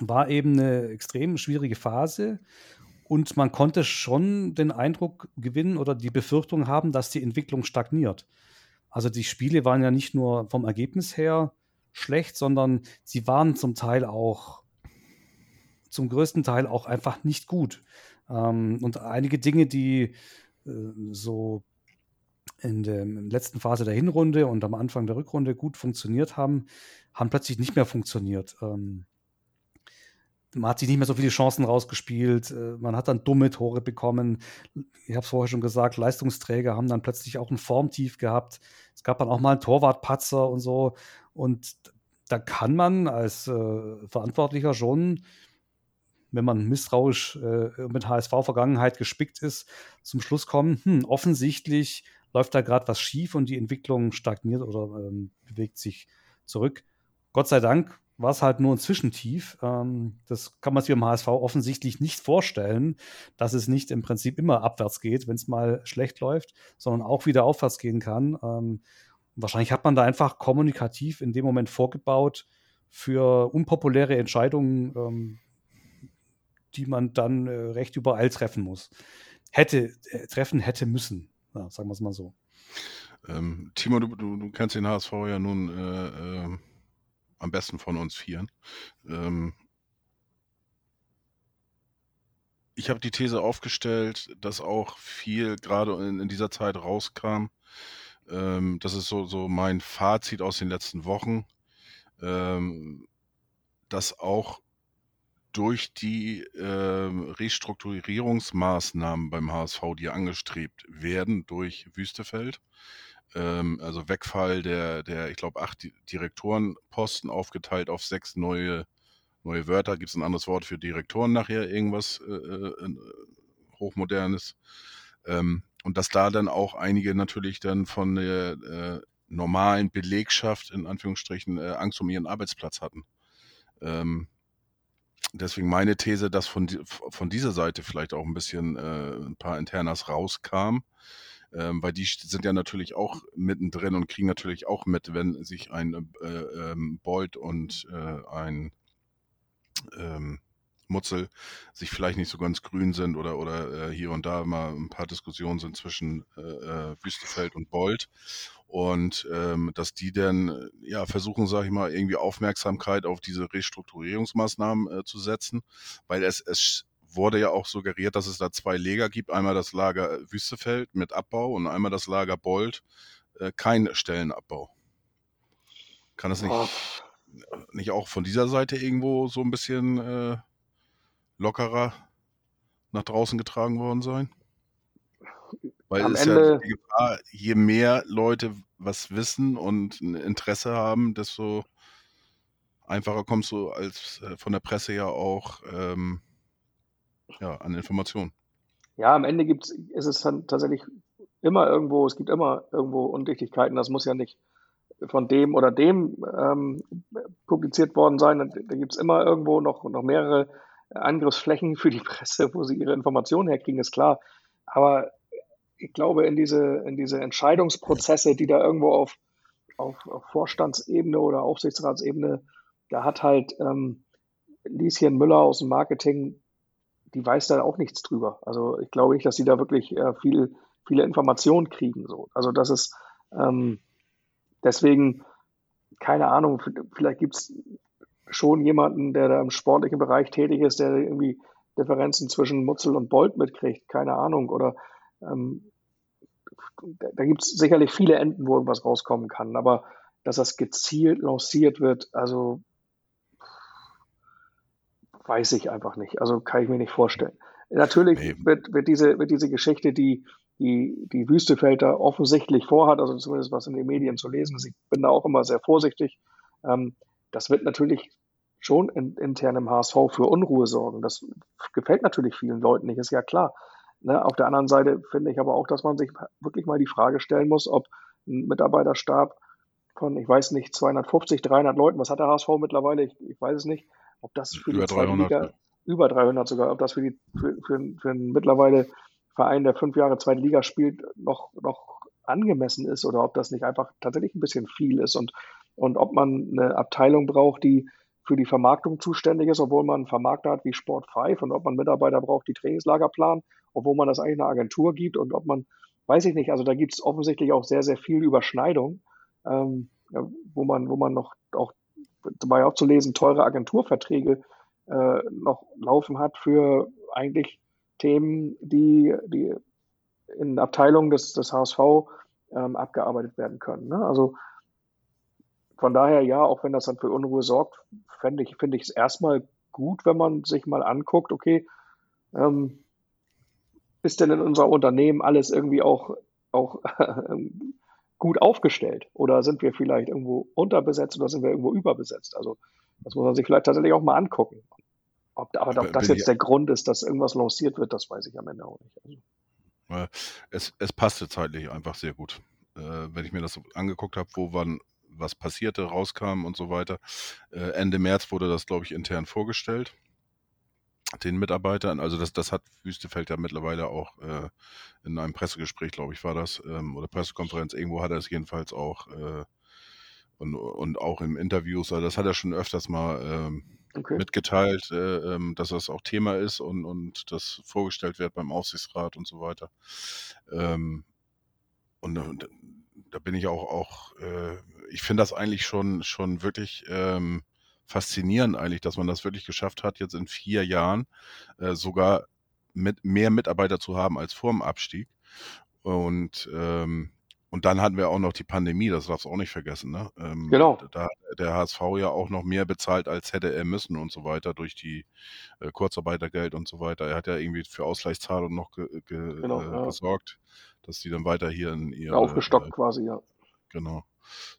war eben eine extrem schwierige Phase und man konnte schon den Eindruck gewinnen oder die Befürchtung haben, dass die Entwicklung stagniert. Also die Spiele waren ja nicht nur vom Ergebnis her schlecht, sondern sie waren zum Teil auch, zum größten Teil auch einfach nicht gut. Ähm, und einige Dinge, die äh, so in der letzten Phase der Hinrunde und am Anfang der Rückrunde gut funktioniert haben, haben plötzlich nicht mehr funktioniert. Ähm, man hat sich nicht mehr so viele Chancen rausgespielt. Äh, man hat dann dumme Tore bekommen. Ich habe es vorher schon gesagt, Leistungsträger haben dann plötzlich auch ein Formtief gehabt. Es gab dann auch mal einen Torwartpatzer und so. Und da kann man als äh, Verantwortlicher schon, wenn man misstrauisch äh, mit HSV-Vergangenheit gespickt ist, zum Schluss kommen, hm, offensichtlich läuft da gerade was schief und die Entwicklung stagniert oder ähm, bewegt sich zurück. Gott sei Dank war es halt nur ein Zwischentief. Ähm, das kann man sich beim HSV offensichtlich nicht vorstellen, dass es nicht im Prinzip immer abwärts geht, wenn es mal schlecht läuft, sondern auch wieder aufwärts gehen kann. Ähm, wahrscheinlich hat man da einfach kommunikativ in dem Moment vorgebaut für unpopuläre Entscheidungen, ähm, die man dann äh, recht überall treffen muss. Hätte, äh, treffen hätte müssen, ja, sagen wir es mal so. Ähm, Timo, du, du, du, kennst den HSV ja nun äh, äh am besten von uns Vieren. Ähm, ich habe die These aufgestellt, dass auch viel gerade in, in dieser Zeit rauskam. Ähm, das ist so, so mein Fazit aus den letzten Wochen, ähm, dass auch durch die äh, Restrukturierungsmaßnahmen beim HSV, die angestrebt werden durch Wüstefeld, ähm, also Wegfall der, der ich glaube, acht Direktorenposten aufgeteilt auf sechs neue, neue Wörter. Gibt es ein anderes Wort für Direktoren nachher, irgendwas äh, äh, äh, Hochmodernes? Ähm, und dass da dann auch einige natürlich dann von der äh, normalen Belegschaft in Anführungsstrichen äh, Angst um ihren Arbeitsplatz hatten. Ähm, deswegen meine These, dass von, von dieser Seite vielleicht auch ein bisschen äh, ein paar Internas rauskam ähm, weil die sind ja natürlich auch mittendrin und kriegen natürlich auch mit, wenn sich ein äh, ähm, Bolt und äh, ein ähm, Mutzel sich vielleicht nicht so ganz grün sind oder, oder äh, hier und da mal ein paar Diskussionen sind zwischen äh, äh Wüstefeld und Bolt. Und ähm, dass die dann ja versuchen, sage ich mal, irgendwie Aufmerksamkeit auf diese Restrukturierungsmaßnahmen äh, zu setzen, weil es, es wurde ja auch suggeriert, dass es da zwei Lager gibt. Einmal das Lager Wüstefeld mit Abbau und einmal das Lager Bold, äh, kein Stellenabbau. Kann es nicht, oh. nicht auch von dieser Seite irgendwo so ein bisschen äh, lockerer nach draußen getragen worden sein? Weil Am es Ende... ja die Gefahr, je mehr Leute was wissen und ein Interesse haben, desto einfacher kommst du als äh, von der Presse ja auch ähm, ja, an Informationen. Ja, am Ende gibt's, ist es dann tatsächlich immer irgendwo, es gibt immer irgendwo Undichtigkeiten. Das muss ja nicht von dem oder dem ähm, publiziert worden sein. Da gibt es immer irgendwo noch, noch mehrere Angriffsflächen für die Presse, wo sie ihre Informationen herkriegen, ist klar. Aber ich glaube, in diese, in diese Entscheidungsprozesse, die da irgendwo auf, auf, auf Vorstandsebene oder Aufsichtsratsebene, da hat halt ähm, Lieschen Müller aus dem Marketing, die weiß da auch nichts drüber. Also ich glaube nicht, dass sie da wirklich äh, viel, viele Informationen kriegen. So. Also das ist ähm, deswegen, keine Ahnung, vielleicht gibt es schon jemanden, der da im sportlichen Bereich tätig ist, der irgendwie Differenzen zwischen Mutzel und Bolt mitkriegt, keine Ahnung. Oder ähm, da, gibt es sicherlich viele Enden, wo irgendwas rauskommen kann, aber dass das gezielt lanciert wird, also weiß ich einfach nicht. Also kann ich mir nicht vorstellen. Natürlich nee. wird, wird, diese, wird diese Geschichte, die, die, die Wüstefelder offensichtlich vorhat, also zumindest was in den Medien zu lesen ist, ich bin da auch immer sehr vorsichtig, ähm, das wird natürlich schon in, intern im HSV für Unruhe sorgen. Das gefällt natürlich vielen Leuten nicht, ist ja klar. Ne? Auf der anderen Seite finde ich aber auch, dass man sich wirklich mal die Frage stellen muss, ob ein Mitarbeiterstab von, ich weiß nicht, 250, 300 Leuten, was hat der HSV mittlerweile? Ich, ich weiß es nicht, ob das für über die 300, Liga, über 300 sogar, ob das für, die, für, für, für einen mittlerweile Verein, der fünf Jahre zweite Liga spielt, noch, noch angemessen ist oder ob das nicht einfach tatsächlich ein bisschen viel ist und, und ob man eine Abteilung braucht, die für die Vermarktung zuständig ist, obwohl man einen Vermarkter hat wie Sport 5 und ob man Mitarbeiter braucht, die Trainingslager planen, obwohl man das eigentlich eine Agentur gibt und ob man, weiß ich nicht, also da gibt es offensichtlich auch sehr, sehr viel Überschneidung, ähm, wo man, wo man noch auch, dabei auch zu lesen, teure Agenturverträge äh, noch laufen hat für eigentlich Themen, die, die in Abteilungen des, des HSV ähm, abgearbeitet werden können. Ne? Also von daher ja, auch wenn das dann für Unruhe sorgt, finde ich, es erstmal gut, wenn man sich mal anguckt, okay, ähm, ist denn in unserem Unternehmen alles irgendwie auch, auch gut aufgestellt? Oder sind wir vielleicht irgendwo unterbesetzt oder sind wir irgendwo überbesetzt? Also das muss man sich vielleicht tatsächlich auch mal angucken. Ob, aber ob das jetzt der Grund ist, dass irgendwas lanciert wird, das weiß ich am Ende auch nicht. Also. Es, es passte zeitlich einfach sehr gut. Äh, wenn ich mir das angeguckt habe, wo wann was passierte, rauskam und so weiter. Äh, Ende März wurde das, glaube ich, intern vorgestellt den Mitarbeitern. Also das, das hat Wüstefeld ja mittlerweile auch äh, in einem Pressegespräch, glaube ich, war das, ähm, oder Pressekonferenz, irgendwo hat er es jedenfalls auch äh, und, und auch im Interviews, also das hat er schon öfters mal ähm, okay. mitgeteilt, äh, ähm, dass das auch Thema ist und, und das vorgestellt wird beim Aufsichtsrat und so weiter. Ähm, und, und da bin ich auch, auch äh, ich finde das eigentlich schon, schon wirklich ähm, faszinierend eigentlich, dass man das wirklich geschafft hat, jetzt in vier Jahren äh, sogar mit mehr Mitarbeiter zu haben als vor dem Abstieg. Und ähm, und dann hatten wir auch noch die Pandemie, das darfst du auch nicht vergessen. Ne? Ähm, genau. Da hat der HSV ja auch noch mehr bezahlt, als hätte er müssen und so weiter durch die äh, Kurzarbeitergeld und so weiter. Er hat ja irgendwie für Ausgleichszahlungen noch ge ge genau, äh, ja. gesorgt, dass die dann weiter hier in ihre... Aufgestockt äh, quasi, ja. Genau.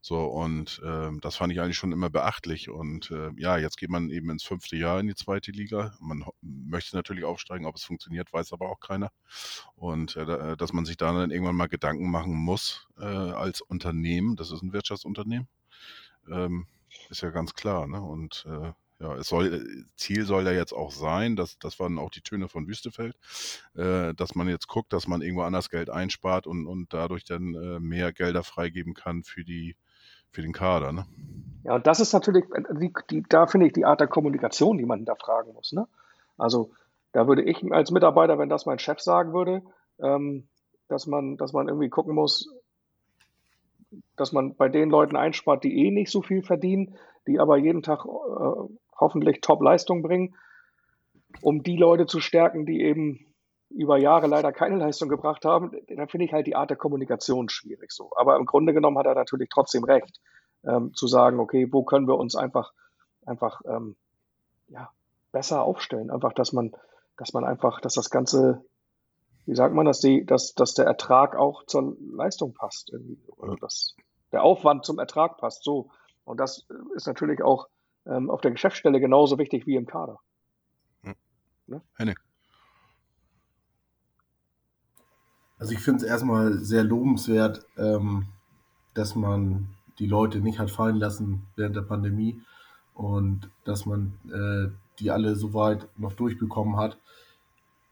So, und ähm, das fand ich eigentlich schon immer beachtlich. Und äh, ja, jetzt geht man eben ins fünfte Jahr in die zweite Liga. Man möchte natürlich aufsteigen, ob es funktioniert, weiß aber auch keiner. Und äh, dass man sich da dann irgendwann mal Gedanken machen muss äh, als Unternehmen, das ist ein Wirtschaftsunternehmen, ähm, ist ja ganz klar. Ne? Und äh, ja, es soll, äh, Ziel soll ja jetzt auch sein, dass, das waren auch die Töne von Wüstefeld, äh, dass man jetzt guckt, dass man irgendwo anders Geld einspart und, und dadurch dann äh, mehr Gelder freigeben kann für die, für den Kader. Ne? Ja, und das ist natürlich, äh, die, die, da finde ich die Art der Kommunikation, die man da fragen muss. Ne? Also da würde ich als Mitarbeiter, wenn das mein Chef sagen würde, ähm, dass man, dass man irgendwie gucken muss, dass man bei den Leuten einspart, die eh nicht so viel verdienen, die aber jeden Tag äh, hoffentlich Top-Leistung bringen, um die Leute zu stärken, die eben über Jahre leider keine Leistung gebracht haben, dann finde ich halt die Art der Kommunikation schwierig so. Aber im Grunde genommen hat er natürlich trotzdem recht, ähm, zu sagen, okay, wo können wir uns einfach, einfach ähm, ja, besser aufstellen? Einfach, dass man, dass man einfach, dass das Ganze, wie sagt man, dass die, dass, dass der Ertrag auch zur Leistung passt, irgendwie. Also dass der Aufwand zum Ertrag passt, so. Und das ist natürlich auch ähm, auf der Geschäftsstelle genauso wichtig wie im Kader. Ja. Ne? Henning. Also ich finde es erstmal sehr lobenswert, ähm, dass man die Leute nicht hat fallen lassen während der Pandemie und dass man äh, die alle soweit noch durchbekommen hat,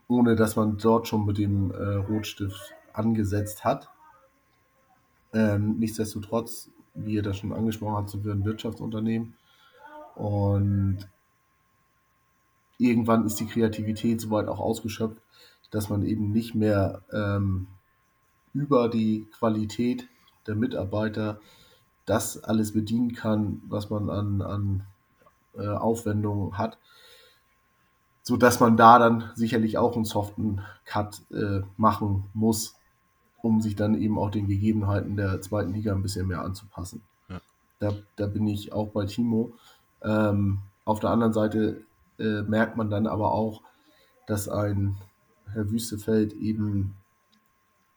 ohne dass man dort schon mit dem äh, Rotstift angesetzt hat. Ähm, nichtsdestotrotz, wie ihr das schon angesprochen habt, sind wir ein Wirtschaftsunternehmen. Und irgendwann ist die Kreativität soweit auch ausgeschöpft, dass man eben nicht mehr ähm, über die Qualität der Mitarbeiter das alles bedienen kann, was man an, an äh, Aufwendungen hat, so dass man da dann sicherlich auch einen soften Cut äh, machen muss, um sich dann eben auch den Gegebenheiten der zweiten Liga ein bisschen mehr anzupassen. Ja. Da, da bin ich auch bei Timo. Ähm, auf der anderen Seite äh, merkt man dann aber auch, dass ein Herr Wüstefeld eben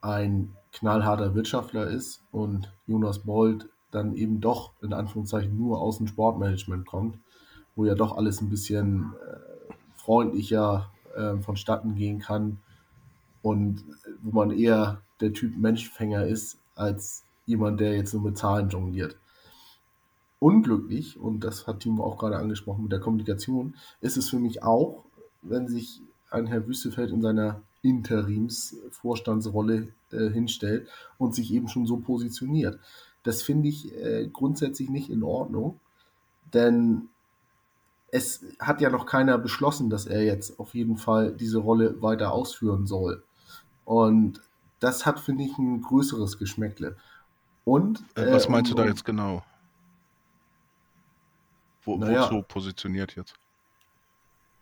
ein knallharter Wirtschaftler ist und Jonas Bold dann eben doch in Anführungszeichen nur aus dem Sportmanagement kommt, wo ja doch alles ein bisschen äh, freundlicher äh, vonstatten gehen kann und wo man eher der Typ Menschfänger ist, als jemand, der jetzt nur mit Zahlen jongliert. Unglücklich, und das hat Timo auch gerade angesprochen mit der Kommunikation, ist es für mich auch, wenn sich ein Herr Wüstefeld in seiner Interimsvorstandsrolle äh, hinstellt und sich eben schon so positioniert. Das finde ich äh, grundsätzlich nicht in Ordnung, denn es hat ja noch keiner beschlossen, dass er jetzt auf jeden Fall diese Rolle weiter ausführen soll. Und das hat, finde ich, ein größeres Geschmäckle. Und äh, was meinst um, du da jetzt genau? Wo, naja, wozu positioniert jetzt?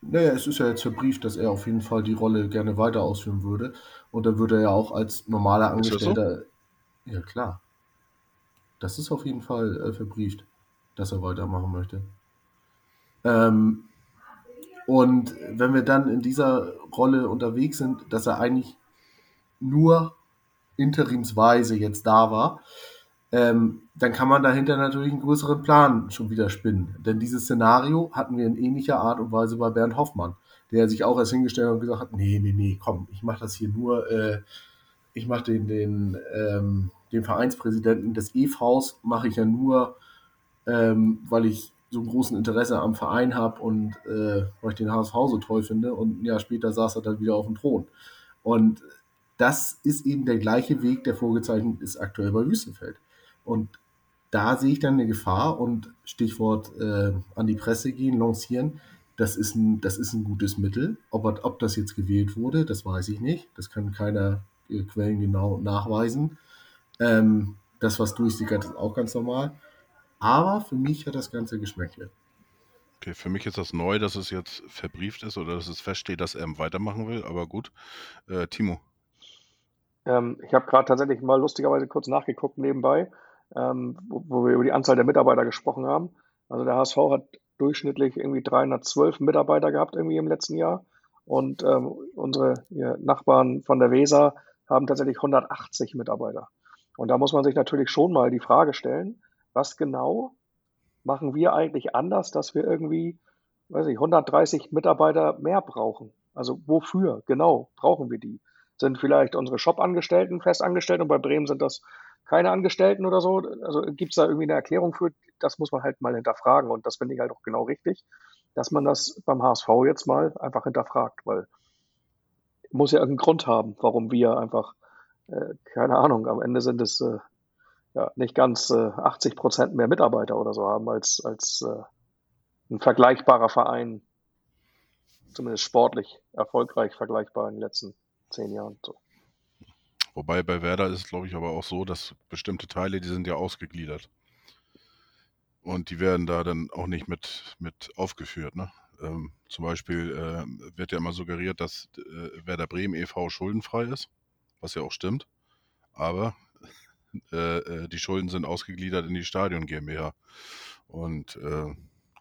Naja, es ist ja jetzt verbrieft, dass er auf jeden Fall die Rolle gerne weiter ausführen würde. Und dann würde er ja auch als normaler Angestellter. So? Ja, klar. Das ist auf jeden Fall äh, verbrieft, dass er weitermachen möchte. Ähm, und wenn wir dann in dieser Rolle unterwegs sind, dass er eigentlich nur interimsweise jetzt da war, ähm, dann kann man dahinter natürlich einen größeren Plan schon wieder spinnen. Denn dieses Szenario hatten wir in ähnlicher Art und Weise bei Bernd Hoffmann, der sich auch erst hingestellt hat und gesagt hat, nee, nee, nee, komm, ich mache das hier nur, äh, ich mache den, den, ähm, den Vereinspräsidenten des EVs, mache ich ja nur, ähm, weil ich so ein großen Interesse am Verein habe und äh, weil ich den HSV so toll finde. Und ein Jahr später saß er dann wieder auf dem Thron. Und das ist eben der gleiche Weg, der vorgezeichnet ist aktuell bei Wüstenfeld. Und da sehe ich dann eine Gefahr und Stichwort äh, an die Presse gehen, lancieren. Das ist ein, das ist ein gutes Mittel. Ob, ob das jetzt gewählt wurde, das weiß ich nicht. Das kann keiner äh, Quellen genau nachweisen. Ähm, das, was durchsickert, ist auch ganz normal. Aber für mich hat das Ganze Geschmäckle. Okay, für mich ist das neu, dass es jetzt verbrieft ist oder dass es feststeht, dass er weitermachen will. Aber gut. Äh, Timo. Ähm, ich habe gerade tatsächlich mal lustigerweise kurz nachgeguckt nebenbei ähm, wo, wo, wir über die Anzahl der Mitarbeiter gesprochen haben. Also der HSV hat durchschnittlich irgendwie 312 Mitarbeiter gehabt irgendwie im letzten Jahr. Und ähm, unsere Nachbarn von der Weser haben tatsächlich 180 Mitarbeiter. Und da muss man sich natürlich schon mal die Frage stellen, was genau machen wir eigentlich anders, dass wir irgendwie, weiß ich, 130 Mitarbeiter mehr brauchen? Also wofür genau brauchen wir die? Sind vielleicht unsere Shop-Angestellten festangestellt und bei Bremen sind das keine Angestellten oder so. Also gibt es da irgendwie eine Erklärung für? Das muss man halt mal hinterfragen. Und das finde ich halt auch genau richtig, dass man das beim HSV jetzt mal einfach hinterfragt, weil muss ja irgendeinen Grund haben, warum wir einfach, äh, keine Ahnung, am Ende sind es äh, ja nicht ganz äh, 80 Prozent mehr Mitarbeiter oder so haben als, als äh, ein vergleichbarer Verein, zumindest sportlich erfolgreich vergleichbar in den letzten zehn Jahren. So. Wobei bei Werder ist es, glaube ich, aber auch so, dass bestimmte Teile, die sind ja ausgegliedert. Und die werden da dann auch nicht mit, mit aufgeführt. Ne? Ähm, zum Beispiel äh, wird ja immer suggeriert, dass äh, Werder Bremen e.V. schuldenfrei ist, was ja auch stimmt. Aber äh, äh, die Schulden sind ausgegliedert in die Stadion GmbH. Und äh,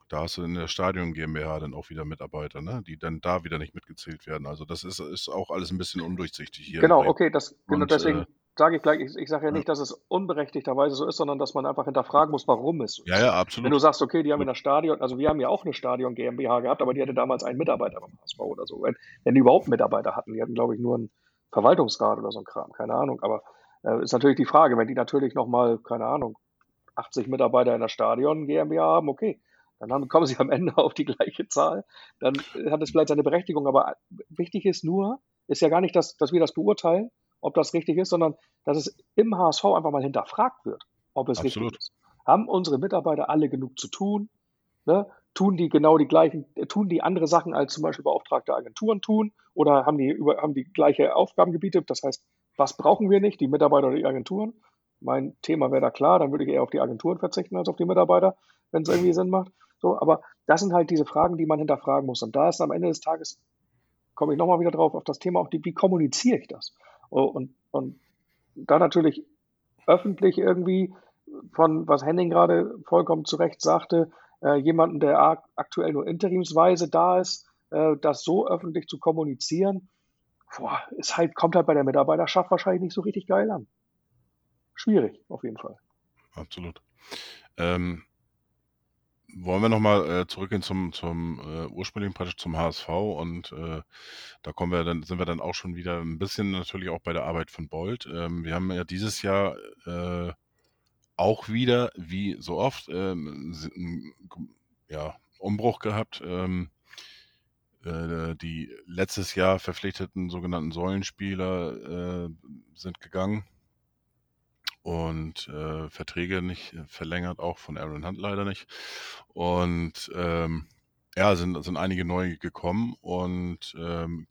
da hast du in der Stadion GmbH dann auch wieder Mitarbeiter, ne? die dann da wieder nicht mitgezählt werden. Also das ist, ist auch alles ein bisschen undurchsichtig hier. Genau, okay, das, genau Und, deswegen äh, sage ich gleich, ich, ich sage ja nicht, dass es unberechtigterweise so ist, sondern dass man einfach hinterfragen muss, warum es so ist. Ja, ja, absolut. Wenn du sagst, okay, die haben in der Stadion, also wir haben ja auch eine Stadion GmbH gehabt, aber die hatte damals einen Mitarbeiter beim HSV oder so. Wenn, wenn die überhaupt Mitarbeiter hatten, die hatten, glaube ich, nur einen Verwaltungsrat oder so ein Kram, keine Ahnung. Aber äh, ist natürlich die Frage, wenn die natürlich nochmal, keine Ahnung, 80 Mitarbeiter in der Stadion GmbH haben, okay, dann kommen sie am Ende auf die gleiche Zahl. Dann hat es vielleicht seine Berechtigung, aber wichtig ist nur, ist ja gar nicht, dass, dass wir das beurteilen, ob das richtig ist, sondern dass es im HSV einfach mal hinterfragt wird, ob es Absolut. richtig ist. Haben unsere Mitarbeiter alle genug zu tun? Ne? Tun die genau die gleichen, äh, tun die andere Sachen als zum Beispiel beauftragte Agenturen tun oder haben die, über, haben die gleiche Aufgabengebiete? Das heißt, was brauchen wir nicht, die Mitarbeiter oder die Agenturen? Mein Thema wäre da klar, dann würde ich eher auf die Agenturen verzichten als auf die Mitarbeiter, wenn es irgendwie Sinn macht. So, aber das sind halt diese Fragen, die man hinterfragen muss. Und da ist am Ende des Tages, komme ich nochmal wieder drauf, auf das Thema auch, die, wie kommuniziere ich das? Und, und da natürlich öffentlich irgendwie von, was Henning gerade vollkommen zu Recht sagte, äh, jemanden, der ak- aktuell nur interimsweise da ist, äh, das so öffentlich zu kommunizieren, boah, ist halt, kommt halt bei der Mitarbeiterschaft wahrscheinlich nicht so richtig geil an. Schwierig, auf jeden Fall. Absolut. Ähm, wollen wir nochmal äh, zurückgehen zum, zum äh, ursprünglichen praktisch zum HSV und äh, da kommen wir dann, sind wir dann auch schon wieder ein bisschen natürlich auch bei der Arbeit von Bolt. Ähm, wir haben ja dieses Jahr äh, auch wieder, wie so oft, ähm, ja, Umbruch gehabt. Ähm, äh, die letztes Jahr verpflichteten sogenannten Säulenspieler äh, sind gegangen und äh, Verträge nicht äh, verlängert, auch von Aaron Hunt leider nicht. Und ähm, ja, sind, sind einige neu gekommen und ähm,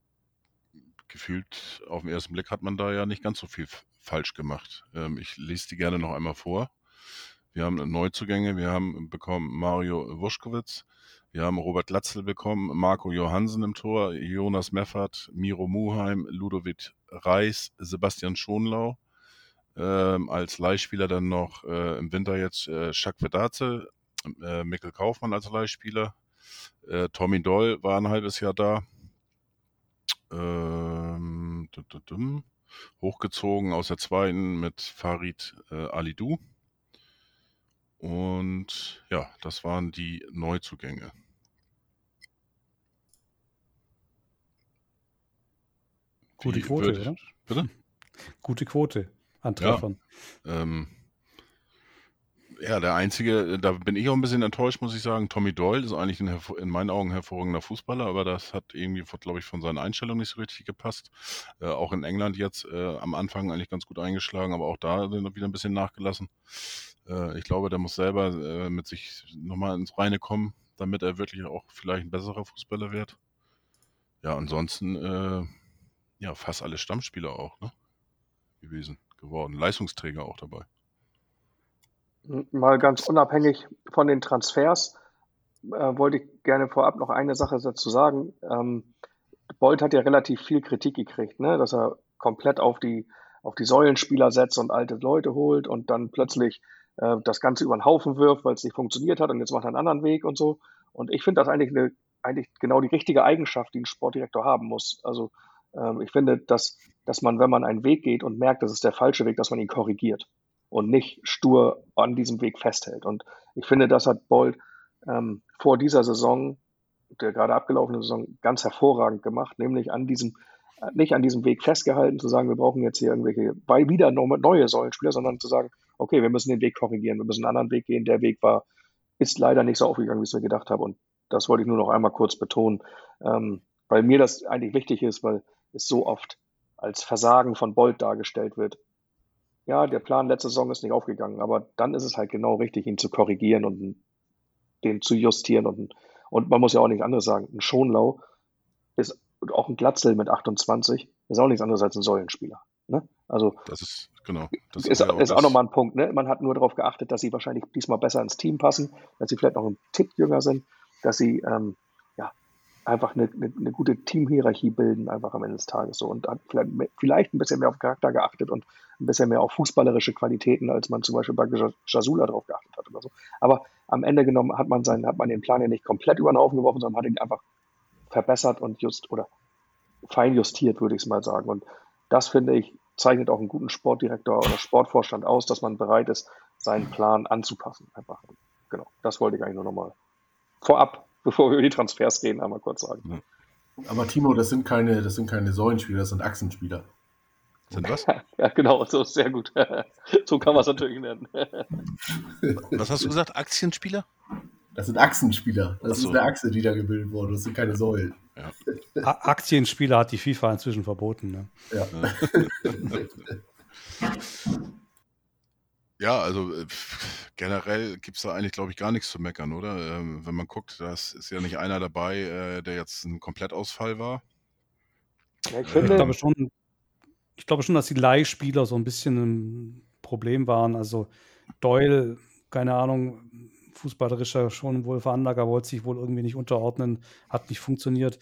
gefühlt auf den ersten Blick hat man da ja nicht ganz so viel falsch gemacht. Ähm, ich lese die gerne noch einmal vor. Wir haben Neuzugänge, wir haben bekommen Mario Wuschkowitz, wir haben Robert Latzel bekommen, Marco Johansen im Tor, Jonas Meffert, Miro Muheim, Ludovic Reis, Sebastian Schonlau, ähm, als Leihspieler dann noch äh, im Winter jetzt äh, Jacques Vedaze, äh, Mikkel Kaufmann als Leihspieler, äh, Tommy Doll war ein halbes Jahr da, ähm, hochgezogen aus der zweiten mit Farid äh, Alidou. Und ja, das waren die Neuzugänge. Gute Quote, würd- oder? Bitte? Gute Quote an Ja. Treffern. Ähm, ja, der einzige, da bin ich auch ein bisschen enttäuscht, muss ich sagen. Tommy Doyle ist eigentlich ein in meinen Augen hervorragender Fußballer, aber das hat irgendwie, glaube ich, von seinen Einstellungen nicht so richtig gepasst. Äh, auch in England jetzt äh, am Anfang eigentlich ganz gut eingeschlagen, aber auch da sind wir wieder ein bisschen nachgelassen. Äh, ich glaube, der muss selber äh, mit sich nochmal ins Reine kommen, damit er wirklich auch vielleicht ein besserer Fußballer wird. Ja, ansonsten, äh, ja, fast alle Stammspieler auch, ne? Gewesen, geworden. Leistungsträger auch dabei. Mal ganz unabhängig von den Transfers äh, wollte ich gerne vorab noch eine Sache dazu sagen. Ähm, Bolt hat ja relativ viel Kritik gekriegt, ne? dass er komplett auf die, auf die Säulenspieler setzt und alte Leute holt und dann plötzlich äh, das Ganze über den Haufen wirft, weil es nicht funktioniert hat und jetzt macht er einen anderen Weg und so. Und ich finde das eigentlich, eine, eigentlich genau die richtige Eigenschaft, die ein Sportdirektor haben muss. Also ich finde, dass, dass man, wenn man einen Weg geht und merkt, das ist der falsche Weg, dass man ihn korrigiert und nicht stur an diesem Weg festhält. Und ich finde, das hat Bolt ähm, vor dieser Saison, der gerade abgelaufenen Saison, ganz hervorragend gemacht, nämlich an diesem, äh, nicht an diesem Weg festgehalten, zu sagen, wir brauchen jetzt hier irgendwelche, bei wieder neue Säulenspieler, sondern zu sagen, okay, wir müssen den Weg korrigieren, wir müssen einen anderen Weg gehen. Der Weg war, ist leider nicht so aufgegangen, wie ich es mir gedacht habe. Und das wollte ich nur noch einmal kurz betonen, ähm, weil mir das eigentlich wichtig ist, weil es so oft als Versagen von Bolt dargestellt wird. Ja, der Plan letzte Saison ist nicht aufgegangen, aber dann ist es halt genau richtig, ihn zu korrigieren und den zu justieren. Und, und man muss ja auch nichts anderes sagen. Ein Schonlau ist auch ein Glatzel mit 28 ist auch nichts anderes als ein Säulenspieler. Ne? Also Das ist, genau. Das ist, ist auch nochmal ein Punkt. Ne? Man hat nur darauf geachtet, dass sie wahrscheinlich diesmal besser ins Team passen, dass sie vielleicht noch einen Tick jünger sind, dass sie ähm, einfach eine, eine, eine gute Teamhierarchie bilden, einfach am Ende des Tages so. Und hat vielleicht, vielleicht ein bisschen mehr auf Charakter geachtet und ein bisschen mehr auf fußballerische Qualitäten, als man zum Beispiel bei Jasula drauf geachtet hat oder so. Aber am Ende genommen hat man, seinen, hat man den Plan ja nicht komplett über den Haufen geworfen, sondern hat ihn einfach verbessert und just oder fein justiert, würde ich es mal sagen. Und das finde ich, zeichnet auch einen guten Sportdirektor oder Sportvorstand aus, dass man bereit ist, seinen Plan anzupassen. Einfach. Genau. Das wollte ich eigentlich nur nochmal vorab, bevor wir über die Transfers reden, einmal kurz sagen. Aber Timo, das sind keine, das sind keine Säulenspieler, das sind Achsenspieler. Sind was? Ja, genau, so ist sehr gut. so kann man es natürlich nennen. Was hast du gesagt? Aktienspieler? Das sind Achsenspieler. Das so. ist eine Achse, die da gebildet wurde. Das sind keine Säulen. Ja. Aktienspieler hat die FIFA inzwischen verboten. Ne? Ja. Ja, also äh, generell gibt es da eigentlich, glaube ich, gar nichts zu meckern, oder? Ähm, wenn man guckt, das ist ja nicht einer dabei, äh, der jetzt ein Komplettausfall war. Ja, ich, finde, ich, glaube schon, ich glaube schon, dass die Leihspieler so ein bisschen ein Problem waren. Also Doyle, keine Ahnung, fußballerischer schon wohl Veranlager, wollte sich wohl irgendwie nicht unterordnen, hat nicht funktioniert.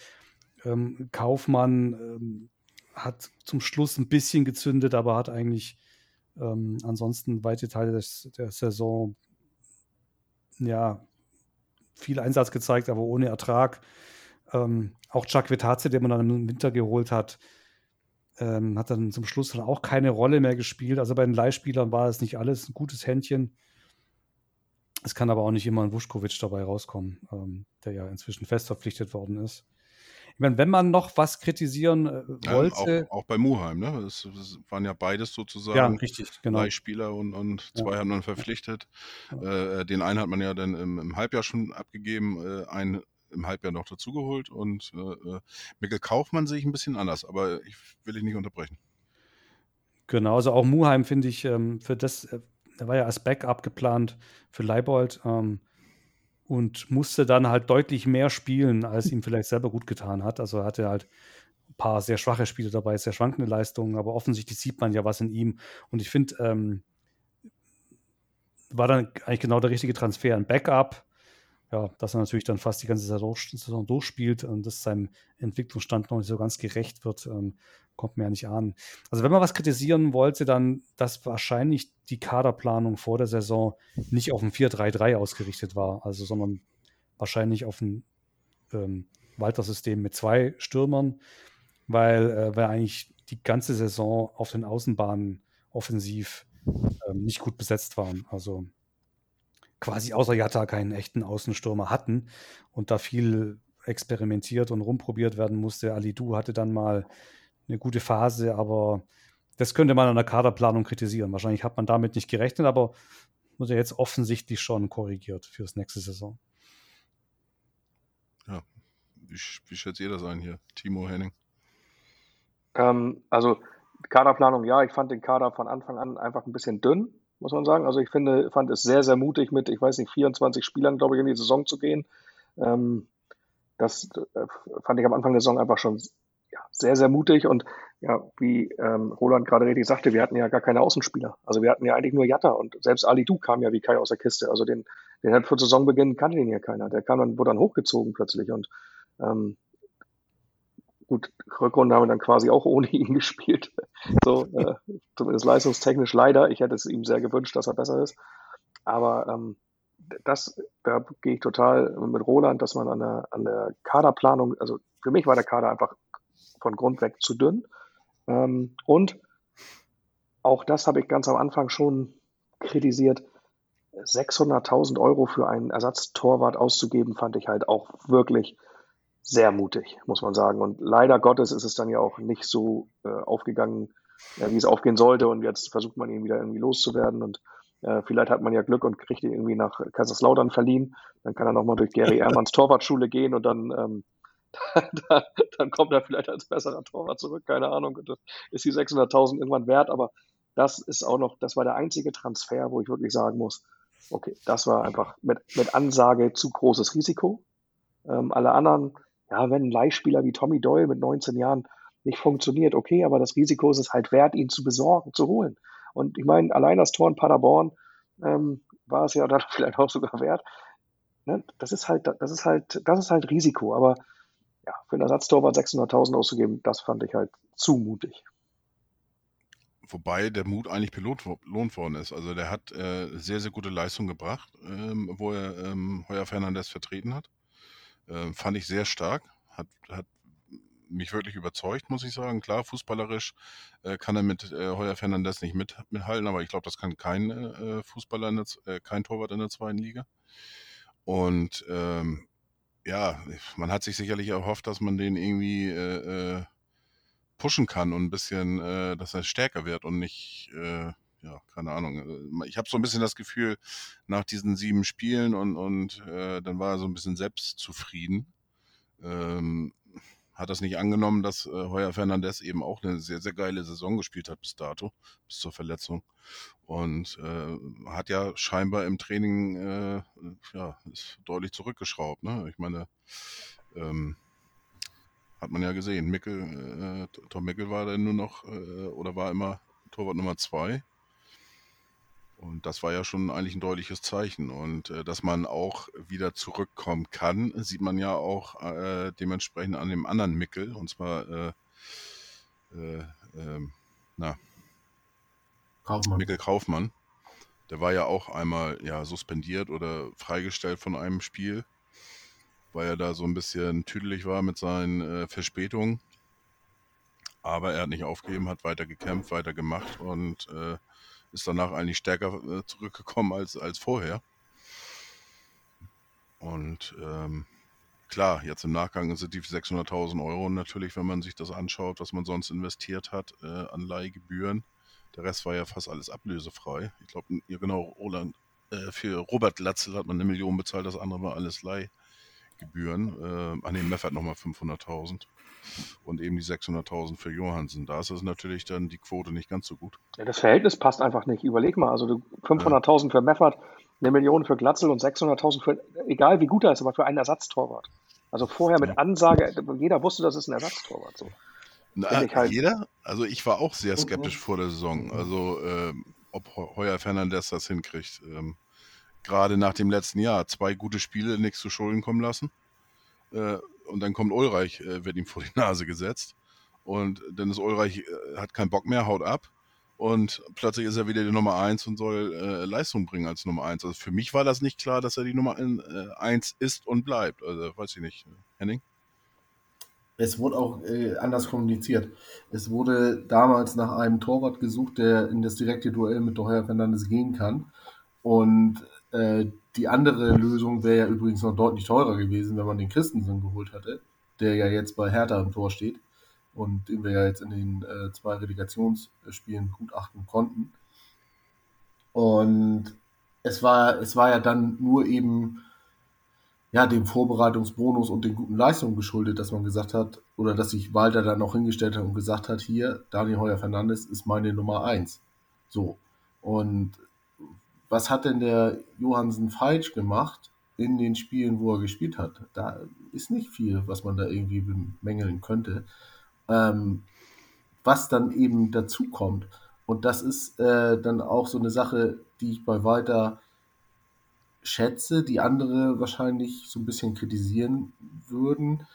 Ähm, Kaufmann ähm, hat zum Schluss ein bisschen gezündet, aber hat eigentlich ähm, ansonsten weite Teile des, der Saison ja viel Einsatz gezeigt, aber ohne Ertrag. Ähm, auch Chuck Vetaze, den man dann im Winter geholt hat, ähm, hat dann zum Schluss dann auch keine Rolle mehr gespielt. Also bei den Leihspielern war es nicht alles ein gutes Händchen. Es kann aber auch nicht immer ein Vuskovic dabei rauskommen, ähm, der ja inzwischen fest verpflichtet worden ist. Meine, wenn man noch was kritisieren äh, wollte. Ja, auch, auch, bei Muheim, ne? Das, das, waren ja beides sozusagen ja, richtig, genau. Leihspieler und, und zwei ja. hat man verpflichtet. Ja. Äh, den einen hat man ja dann im, im Halbjahr schon abgegeben, äh, einen im Halbjahr noch dazugeholt und äh, äh Mikkel Kaufmann sehe ich ein bisschen anders, aber ich will dich nicht unterbrechen. Genau, also auch Muheim finde ich ähm, für das, äh, er war ja als Backup geplant für Leibold. Ähm, und musste dann halt deutlich mehr spielen, als ihm vielleicht selber gut getan hat. Also er hatte halt ein paar sehr schwache Spiele dabei, sehr schwankende Leistungen, aber offensichtlich sieht man ja was in ihm. Und ich finde, ähm, war dann eigentlich genau der richtige Transfer. Ein Backup, ja, dass er natürlich dann fast die ganze Saison durchspielt und das seinem Entwicklungsstand noch nicht so ganz gerecht wird, ähm, kommt mir ja nicht an. Also wenn man was kritisieren wollte, dann, dass wahrscheinlich die Kaderplanung vor der Saison nicht auf ein 4-3-3 ausgerichtet war, also sondern wahrscheinlich auf ein ähm, Walter-System mit zwei Stürmern, weil äh, wir eigentlich die ganze Saison auf den Außenbahnen offensiv ähm, nicht gut besetzt waren. Also quasi außer Jatta keinen echten Außenstürmer hatten und da viel experimentiert und rumprobiert werden musste. Ali Du hatte dann mal eine gute Phase, aber das könnte man an der Kaderplanung kritisieren. Wahrscheinlich hat man damit nicht gerechnet, aber muss ja jetzt offensichtlich schon korrigiert fürs nächste Saison. Ja, wie, wie schätzt ihr das ein hier, Timo Henning? Ähm, also Kaderplanung, ja, ich fand den Kader von Anfang an einfach ein bisschen dünn muss man sagen. Also ich finde, fand es sehr, sehr mutig, mit, ich weiß nicht, 24 Spielern, glaube ich, in die Saison zu gehen. Ähm, das äh, fand ich am Anfang der Saison einfach schon ja, sehr, sehr mutig. Und ja, wie ähm, Roland gerade richtig sagte, wir hatten ja gar keine Außenspieler. Also wir hatten ja eigentlich nur Jatta und selbst Ali Du kam ja wie Kai aus der Kiste. Also den, den hat für Saisonbeginn kannte den ja keiner. Der kam dann, wurde dann hochgezogen plötzlich und ähm, Gut, Rückrunde haben wir dann quasi auch ohne ihn gespielt. So, äh, zumindest leistungstechnisch leider. Ich hätte es ihm sehr gewünscht, dass er besser ist. Aber ähm, das, da gehe ich total mit Roland, dass man an der, an der Kaderplanung, also für mich war der Kader einfach von Grund weg zu dünn. Ähm, und auch das habe ich ganz am Anfang schon kritisiert. 600.000 Euro für einen Ersatztorwart auszugeben, fand ich halt auch wirklich sehr mutig, muss man sagen. Und leider Gottes ist es dann ja auch nicht so äh, aufgegangen, ja, wie es aufgehen sollte. Und jetzt versucht man ihn wieder irgendwie loszuwerden. Und äh, vielleicht hat man ja Glück und kriegt ihn irgendwie nach Kaiserslautern verliehen. Dann kann er nochmal durch Gary Ehrmanns Torwartschule gehen und dann, ähm, dann, kommt er vielleicht als besserer Torwart zurück. Keine Ahnung. Das ist die 600.000 irgendwann wert. Aber das ist auch noch, das war der einzige Transfer, wo ich wirklich sagen muss, okay, das war einfach mit, mit Ansage zu großes Risiko. Ähm, alle anderen ja, wenn ein Leihspieler wie Tommy Doyle mit 19 Jahren nicht funktioniert, okay, aber das Risiko ist es halt wert, ihn zu besorgen, zu holen. Und ich meine, allein das Tor in Paderborn ähm, war es ja dann vielleicht auch sogar wert. Ne? Das ist halt, das ist halt, das ist halt Risiko. Aber ja, für einen Ersatztorwart 600.000 auszugeben, das fand ich halt zu mutig. Wobei der Mut eigentlich belohnt worden ist. Also der hat äh, sehr, sehr gute Leistung gebracht, ähm, wo er ähm, Heuer Fernandes vertreten hat. Äh, fand ich sehr stark. Hat, hat mich wirklich überzeugt, muss ich sagen. Klar, fußballerisch äh, kann er mit äh, Heuer Fernandes nicht mit, mithalten, aber ich glaube, das kann kein äh, Fußballer, in der, äh, kein Torwart in der zweiten Liga. Und ähm, ja, man hat sich sicherlich erhofft, dass man den irgendwie äh, äh, pushen kann und ein bisschen, äh, dass er stärker wird und nicht äh, ja, keine Ahnung. Äh, ich habe so ein bisschen das Gefühl, nach diesen sieben Spielen und, und äh, dann war er so ein bisschen selbstzufrieden. Ähm, hat das nicht angenommen, dass äh, Heuer Fernandez eben auch eine sehr, sehr geile Saison gespielt hat bis dato, bis zur Verletzung. Und äh, hat ja scheinbar im Training äh, ja, ist deutlich zurückgeschraubt. Ne? Ich meine, ähm, hat man ja gesehen, Mickel, äh, Tom Mickel war dann nur noch äh, oder war immer Torwart Nummer zwei. Und das war ja schon eigentlich ein deutliches Zeichen. Und äh, dass man auch wieder zurückkommen kann, sieht man ja auch äh, dementsprechend an dem anderen Mickel. Und zwar, äh, äh, ähm, na, Kaufmann. Mikkel Kaufmann. Der war ja auch einmal ja, suspendiert oder freigestellt von einem Spiel, weil er da so ein bisschen tüdelig war mit seinen äh, Verspätungen. Aber er hat nicht aufgegeben, hat weiter gekämpft, weiter gemacht und äh, ist danach eigentlich stärker äh, zurückgekommen als, als vorher. Und ähm, klar, jetzt im Nachgang sind die 600.000 Euro natürlich, wenn man sich das anschaut, was man sonst investiert hat äh, an Leihgebühren. Der Rest war ja fast alles ablösefrei. Ich glaube, genau, Roland, äh, für Robert Latzel hat man eine Million bezahlt, das andere war alles Leihgebühren. Äh, an den Meffert nochmal 500.000 und eben die 600.000 für Johansen. Da ist es natürlich dann die Quote nicht ganz so gut. Ja, das Verhältnis passt einfach nicht. Überleg mal, also 500.000 für Meffert, eine Million für Glatzel und 600.000 für, egal wie gut er ist, aber für einen Ersatztorwart. Also vorher mit Ansage, jeder wusste, das ist ein Ersatztorwart. So. Na, halt jeder? Also ich war auch sehr skeptisch vor der Saison. Also ähm, ob Heuer Fernandes das hinkriegt. Ähm, Gerade nach dem letzten Jahr. Zwei gute Spiele, nichts zu Schulden kommen lassen. Äh, und dann kommt Ulreich, äh, wird ihm vor die Nase gesetzt. Und dann ist Ulreich, äh, hat keinen Bock mehr, haut ab. Und plötzlich ist er wieder die Nummer 1 und soll äh, Leistung bringen als Nummer 1. Also für mich war das nicht klar, dass er die Nummer 1 äh, ist und bleibt. Also weiß ich nicht. Henning? Es wurde auch äh, anders kommuniziert. Es wurde damals nach einem Torwart gesucht, der in das direkte Duell mit Heuer Fernandes gehen kann. Und äh, die andere Lösung wäre ja übrigens noch deutlich teurer gewesen, wenn man den Christensen geholt hätte, der ja jetzt bei Hertha im Tor steht und den wir ja jetzt in den äh, zwei Relegationsspielen gutachten konnten. Und es war, es war ja dann nur eben ja, dem Vorbereitungsbonus und den guten Leistungen geschuldet, dass man gesagt hat, oder dass sich Walter dann noch hingestellt hat und gesagt hat, hier, Daniel Heuer Fernandes ist meine Nummer eins. So. Und was hat denn der Johansen falsch gemacht in den Spielen, wo er gespielt hat? Da ist nicht viel, was man da irgendwie bemängeln könnte. Ähm, was dann eben dazu kommt, und das ist äh, dann auch so eine Sache, die ich bei Walter schätze, die andere wahrscheinlich so ein bisschen kritisieren würden,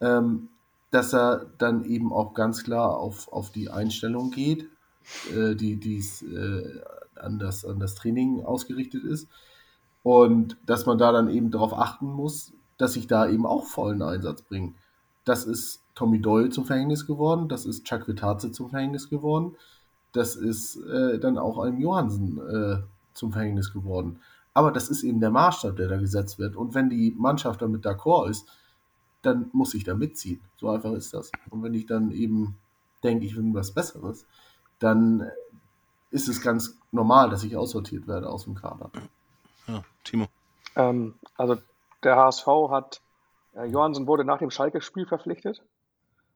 ähm, dass er dann eben auch ganz klar auf, auf die Einstellung geht, äh, die die's, äh, an, das, an das Training ausgerichtet ist. Und dass man da dann eben darauf achten muss, dass sich da eben auch vollen Einsatz bringen. Das ist Tommy Doyle zum Verhängnis geworden, das ist Chuck Vitaze zum Verhängnis geworden, das ist äh, dann auch einem Johansen äh, zum Verhängnis geworden. Aber das ist eben der Maßstab, der da gesetzt wird. Und wenn die Mannschaft damit d'accord ist, dann muss ich da mitziehen. So einfach ist das. Und wenn ich dann eben denke, ich will was Besseres, dann ist es ganz normal, dass ich aussortiert werde aus dem Kader. Ja, Timo. Ähm, also der HSV hat, äh, Johansen wurde nach dem Schalke-Spiel verpflichtet.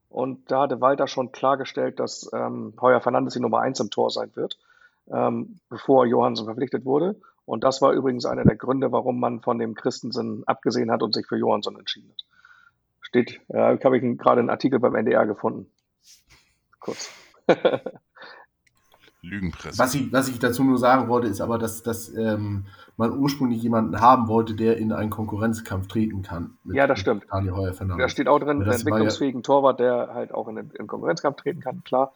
Und da hatte Walter schon klargestellt, dass ähm, Heuer Fernandes die Nummer 1 im Tor sein wird, ähm, bevor Johansen verpflichtet wurde. Und das war übrigens einer der Gründe, warum man von dem Christensen abgesehen hat und sich für Johansson entschieden hat. Steht, äh, habe ich gerade einen Artikel beim NDR gefunden. Kurz. Lügenpresse. Was ich, was ich dazu nur sagen wollte, ist aber, dass, dass ähm, man ursprünglich jemanden haben wollte, der in einen Konkurrenzkampf treten kann. ja, das stimmt. Daniel Heuer Da steht auch drin, einen entwicklungsfähigen ja, Torwart, der halt auch in den, Konkurrenzkampf treten kann, klar.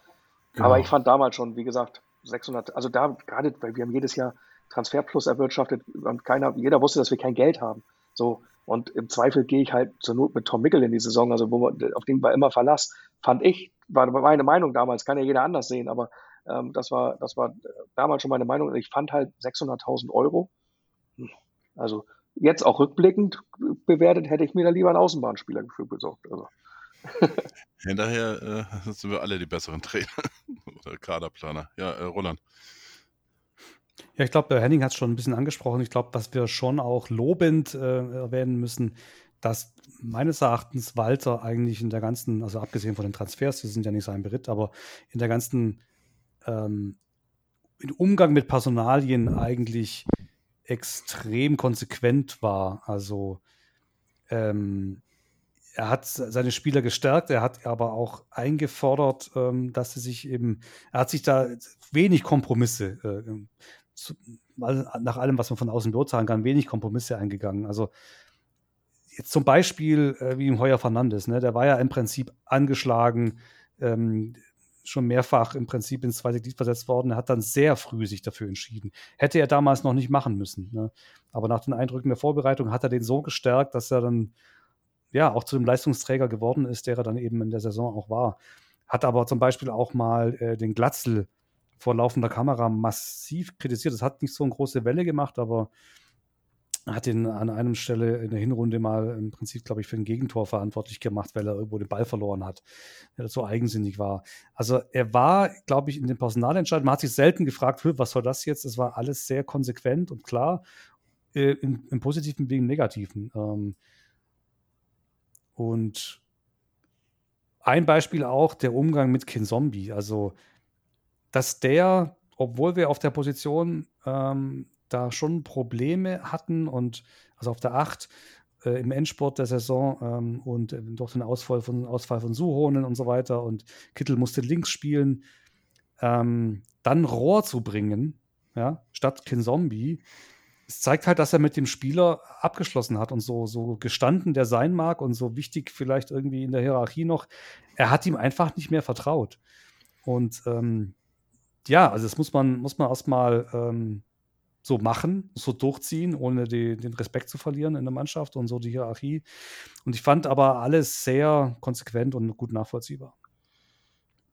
Genau. Aber ich fand damals schon, wie gesagt, 600, also da gerade, weil wir haben jedes Jahr Transferplus erwirtschaftet und keiner, jeder wusste, dass wir kein Geld haben. So, und im Zweifel gehe ich halt zur Not mit Tom Mickel in die Saison, also wo man, auf den war immer Verlass, fand ich, war meine Meinung damals, kann ja jeder anders sehen, aber ähm, das, war, das war damals schon meine Meinung. Ich fand halt 600.000 Euro. Also jetzt auch rückblickend bewertet, hätte ich mir da lieber einen Außenbahnspieler besorgt. Also. Hinterher äh, sind wir alle die besseren Trainer oder Kaderplaner. Ja, äh, Roland. Ja, ich glaube, Henning hat es schon ein bisschen angesprochen. Ich glaube, was wir schon auch lobend äh, erwähnen müssen, dass meines Erachtens Walter eigentlich in der ganzen, also abgesehen von den Transfers, die sind ja nicht sein Beritt, aber in der ganzen ähm, im Umgang mit Personalien eigentlich extrem konsequent war. Also ähm, er hat seine Spieler gestärkt, er hat aber auch eingefordert, ähm, dass sie sich eben, er hat sich da wenig Kompromisse, äh, zu, nach allem, was man von außen beurteilen kann, wenig Kompromisse eingegangen. Also jetzt zum Beispiel äh, wie im Heuer Fernandes, ne, der war ja im Prinzip angeschlagen, ähm, schon mehrfach im Prinzip ins zweite Glied versetzt worden. Er hat dann sehr früh sich dafür entschieden. Hätte er damals noch nicht machen müssen. Ne? Aber nach den Eindrücken der Vorbereitung hat er den so gestärkt, dass er dann ja auch zu dem Leistungsträger geworden ist, der er dann eben in der Saison auch war. Hat aber zum Beispiel auch mal äh, den Glatzel vor laufender Kamera massiv kritisiert. Das hat nicht so eine große Welle gemacht, aber hat ihn an einem Stelle in der Hinrunde mal im Prinzip, glaube ich, für ein Gegentor verantwortlich gemacht, weil er irgendwo den Ball verloren hat, weil er so eigensinnig war. Also er war, glaube ich, in den Personalentscheidungen, man hat sich selten gefragt, was soll das jetzt? Es war alles sehr konsequent und klar, äh, im, im, positiven wie im negativen. Ähm, und ein Beispiel auch der Umgang mit Kin Zombie. Also, dass der, obwohl wir auf der Position ähm, da schon Probleme hatten und also auf der 8 äh, im Endsport der Saison ähm, und äh, durch den Ausfall von, Ausfall von Suhonen und so weiter und Kittel musste links spielen, ähm, dann Rohr zu bringen, ja, statt Kinzombie, es zeigt halt, dass er mit dem Spieler abgeschlossen hat und so, so gestanden der sein mag und so wichtig vielleicht irgendwie in der Hierarchie noch. Er hat ihm einfach nicht mehr vertraut. Und ähm, ja, also das muss man, muss man erstmal ähm, so machen, so durchziehen, ohne die, den Respekt zu verlieren in der Mannschaft und so die Hierarchie. Und ich fand aber alles sehr konsequent und gut nachvollziehbar.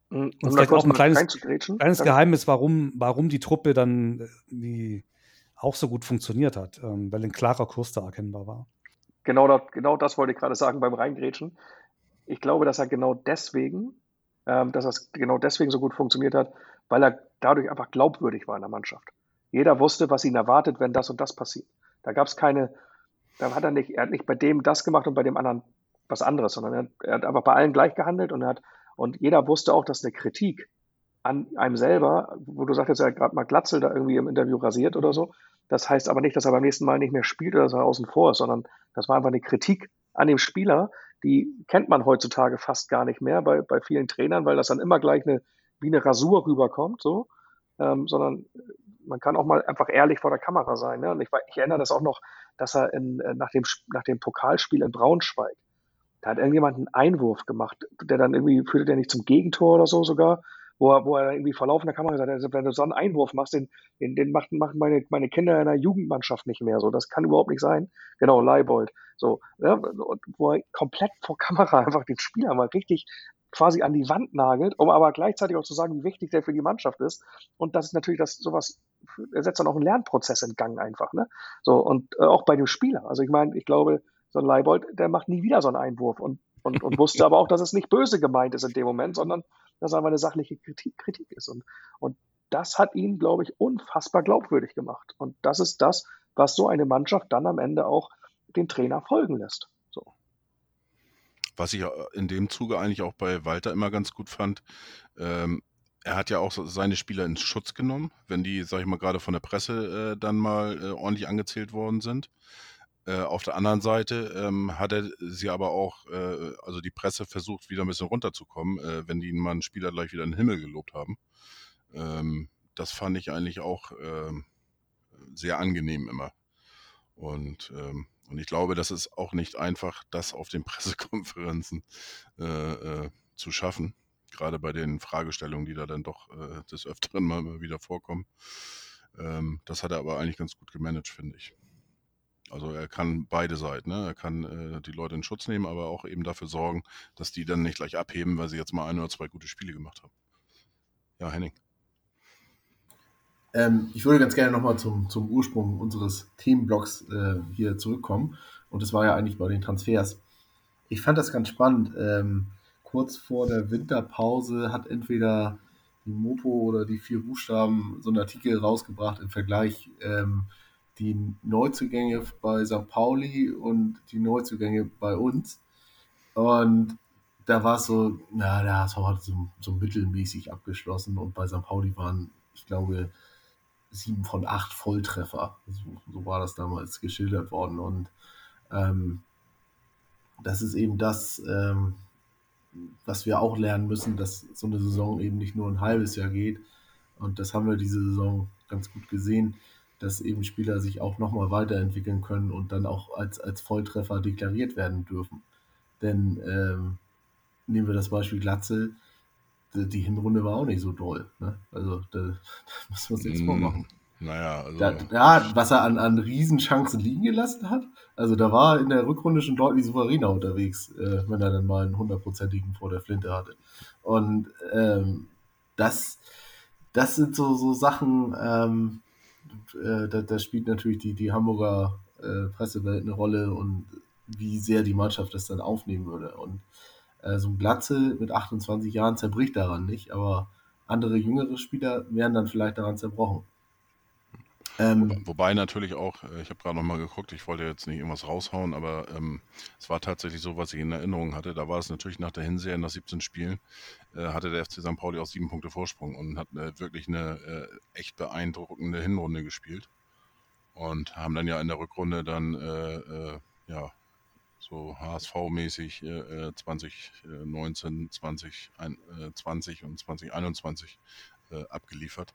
Mhm. Und, und vielleicht auch ein kleines, kleines Geheimnis, warum, warum die Truppe dann wie auch so gut funktioniert hat, ähm, weil ein klarer Kurs da erkennbar war. Genau das, genau das wollte ich gerade sagen beim Reingrätschen. Ich glaube, dass er genau deswegen, ähm, dass das genau deswegen so gut funktioniert hat, weil er dadurch einfach glaubwürdig war in der Mannschaft. Jeder wusste, was ihn erwartet, wenn das und das passiert. Da gab es keine, da hat er nicht, er hat nicht bei dem das gemacht und bei dem anderen was anderes, sondern er hat, er hat einfach bei allen gleich gehandelt und er hat, und jeder wusste auch, dass eine Kritik an einem selber, wo du sagtest, er hat gerade mal Glatzel da irgendwie im Interview rasiert oder so. Das heißt aber nicht, dass er beim nächsten Mal nicht mehr spielt oder dass er außen vor ist, sondern das war einfach eine Kritik an dem Spieler, die kennt man heutzutage fast gar nicht mehr bei, bei vielen Trainern, weil das dann immer gleich eine, wie eine Rasur rüberkommt, so, ähm, sondern man kann auch mal einfach ehrlich vor der Kamera sein. Ne? Und ich, ich erinnere das auch noch, dass er in, äh, nach, dem, nach dem Pokalspiel in Braunschweig, da hat irgendjemand einen Einwurf gemacht, der dann irgendwie führte der nicht zum Gegentor oder so sogar, wo er, wo er irgendwie vor laufender Kamera gesagt hat, also wenn du so einen Einwurf machst, den, den, den machen, machen meine, meine Kinder in der Jugendmannschaft nicht mehr. So, das kann überhaupt nicht sein. Genau, Leibold. So, ja, wo er komplett vor Kamera einfach den Spieler mal richtig quasi an die Wand nagelt, um aber gleichzeitig auch zu sagen, wie wichtig der für die Mannschaft ist. Und das ist natürlich das sowas, er setzt dann auch einen Lernprozess in Gang einfach. Ne? So, und äh, auch bei dem Spieler. Also ich meine, ich glaube, so ein Leibold, der macht nie wieder so einen Einwurf und, und, und wusste aber auch, dass es nicht böse gemeint ist in dem Moment, sondern dass es einfach eine sachliche Kritik, Kritik ist. Und, und das hat ihn, glaube ich, unfassbar glaubwürdig gemacht. Und das ist das, was so eine Mannschaft dann am Ende auch den Trainer folgen lässt. Was ich äh, in dem Zuge eigentlich auch bei Walter immer ganz gut fand, ähm, er hat ja auch seine Spieler in Schutz genommen, wenn die, sag ich mal, gerade von der Presse äh, dann mal äh, ordentlich angezählt worden sind. Äh, auf der anderen Seite ähm, hat er sie aber auch, äh, also die Presse versucht, wieder ein bisschen runterzukommen, äh, wenn die mal einen Spieler gleich wieder in den Himmel gelobt haben. Ähm, das fand ich eigentlich auch ähm, sehr angenehm immer. Und ähm, und ich glaube, das ist auch nicht einfach, das auf den Pressekonferenzen äh, zu schaffen. Gerade bei den Fragestellungen, die da dann doch äh, des Öfteren mal, wieder vorkommen. Ähm, das hat er aber eigentlich ganz gut gemanagt, finde ich. Also er kann beide Seiten. Ne? Er kann äh, die Leute in Schutz nehmen, aber auch eben dafür sorgen, dass die dann nicht gleich abheben, weil sie jetzt mal ein oder zwei gute Spiele gemacht haben. Ja, Henning. Ähm, ich würde ganz gerne nochmal zum, zum Ursprung unseres Themenblocks äh, hier zurückkommen. Und das war ja eigentlich bei den Transfers. Ich fand das ganz spannend. Ähm, kurz vor der Winterpause hat entweder die Mopo oder die vier Buchstaben so einen Artikel rausgebracht im Vergleich ähm, die Neuzugänge bei St. Pauli und die Neuzugänge bei uns. Und da war es so, na, der HSV hat so, so mittelmäßig abgeschlossen und bei St. Pauli waren, ich glaube, sieben von acht Volltreffer. So, so war das damals geschildert worden. Und ähm, das ist eben das, ähm, was wir auch lernen müssen, dass so eine Saison eben nicht nur ein halbes Jahr geht. Und das haben wir diese Saison ganz gut gesehen, dass eben Spieler sich auch nochmal weiterentwickeln können und dann auch als, als Volltreffer deklariert werden dürfen. Denn ähm, nehmen wir das Beispiel Glatze, die, die Hinrunde war auch nicht so doll. Ne? Also da, da müssen wir uns jetzt vormachen. Naja, also. Da, ja, was er an, an Riesenchancen liegen gelassen hat. Also da war in der Rückrunde schon deutlich souveräner unterwegs, äh, wenn er dann mal einen hundertprozentigen vor der Flinte hatte. Und ähm, das, das sind so, so Sachen, ähm, äh, da, da spielt natürlich die, die Hamburger äh, Pressewelt eine Rolle und wie sehr die Mannschaft das dann aufnehmen würde. Und äh, so ein Glatze mit 28 Jahren zerbricht daran nicht, aber andere jüngere Spieler wären dann vielleicht daran zerbrochen. Ähm, Wobei natürlich auch, äh, ich habe gerade nochmal geguckt, ich wollte jetzt nicht irgendwas raushauen, aber ähm, es war tatsächlich so, was ich in Erinnerung hatte. Da war es natürlich nach der Hinserie, nach 17 Spielen, äh, hatte der FC St. Pauli auch sieben Punkte Vorsprung und hat äh, wirklich eine äh, echt beeindruckende Hinrunde gespielt. Und haben dann ja in der Rückrunde dann, äh, äh, ja, so HSV-mäßig 2019, 2020 und 2021 abgeliefert.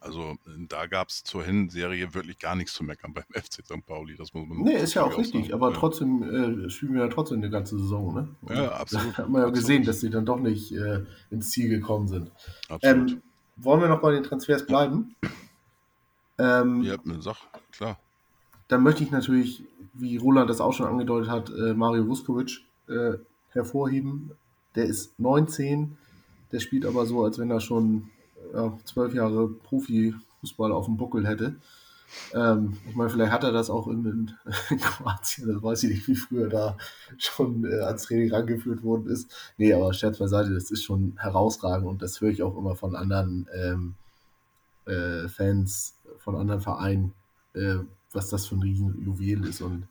Also da gab es zur Hinserie wirklich gar nichts zu meckern beim FC St. Pauli. Das muss man Nee, ist ja auch richtig, aber ja. trotzdem äh, spielen wir ja trotzdem eine ganze Saison, ne? Und ja, absolut. Da hat man ja absolut. gesehen, dass sie dann doch nicht äh, ins Ziel gekommen sind. Absolut. Ähm, wollen wir noch bei den Transfers bleiben? Ähm, ja, eine Sache, klar. Dann möchte ich natürlich, wie Roland das auch schon angedeutet hat, äh, Mario Vuskovic äh, hervorheben. Der ist 19, der spielt aber so, als wenn er schon ja, zwölf Jahre Profifußball auf dem Buckel hätte. Ähm, ich meine, vielleicht hat er das auch in, in, in, Kroatien, das weiß ich nicht, wie früher da schon äh, ans Training rangeführt worden ist. Nee, aber Scherz beiseite, das ist schon herausragend und das höre ich auch immer von anderen ähm, äh, Fans, von anderen Vereinen, äh, was das für ein Riesenjuwel ist. Und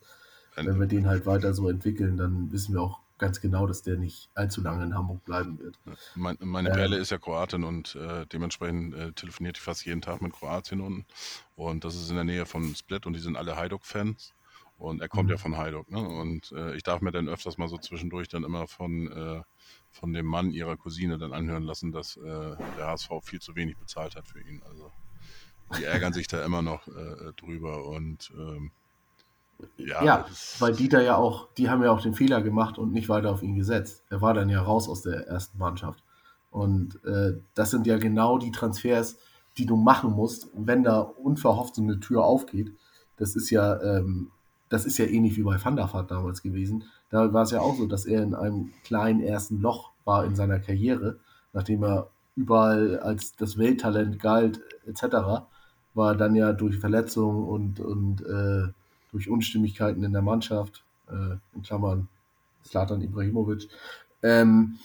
wenn wir den halt weiter so entwickeln, dann wissen wir auch ganz genau, dass der nicht allzu lange in Hamburg bleiben wird. Mein, meine Perle ähm, ist ja Kroatin und äh, dementsprechend äh, telefoniert ich fast jeden Tag mit Kroatien unten. Und das ist in der Nähe von Split und die sind alle Hajduk-Fans. Und er kommt mhm. ja von Hajduk. Ne? Und äh, ich darf mir dann öfters mal so zwischendurch dann immer von, äh, von dem Mann ihrer Cousine dann anhören lassen, dass äh, der HSV viel zu wenig bezahlt hat für ihn. Also die ärgern sich da immer noch drüber und ähm, ja, ja weil die da ja auch, die haben ja auch den Fehler gemacht und nicht weiter auf ihn gesetzt. Er war dann ja raus aus der ersten Mannschaft. Und äh, das sind ja genau die Transfers, die du machen musst, wenn da unverhofft so eine Tür aufgeht. Das ist ja, ähm, das ist ja ähnlich wie bei Van der Vaart damals gewesen. Da war es ja auch so, dass er in einem kleinen ersten Loch war in seiner Karriere, nachdem er überall als das Welttalent galt, etc., war dann ja durch Verletzungen und, und äh, durch Unstimmigkeiten in der Mannschaft, äh, in Klammern Slatan Ibrahimovic, ähm,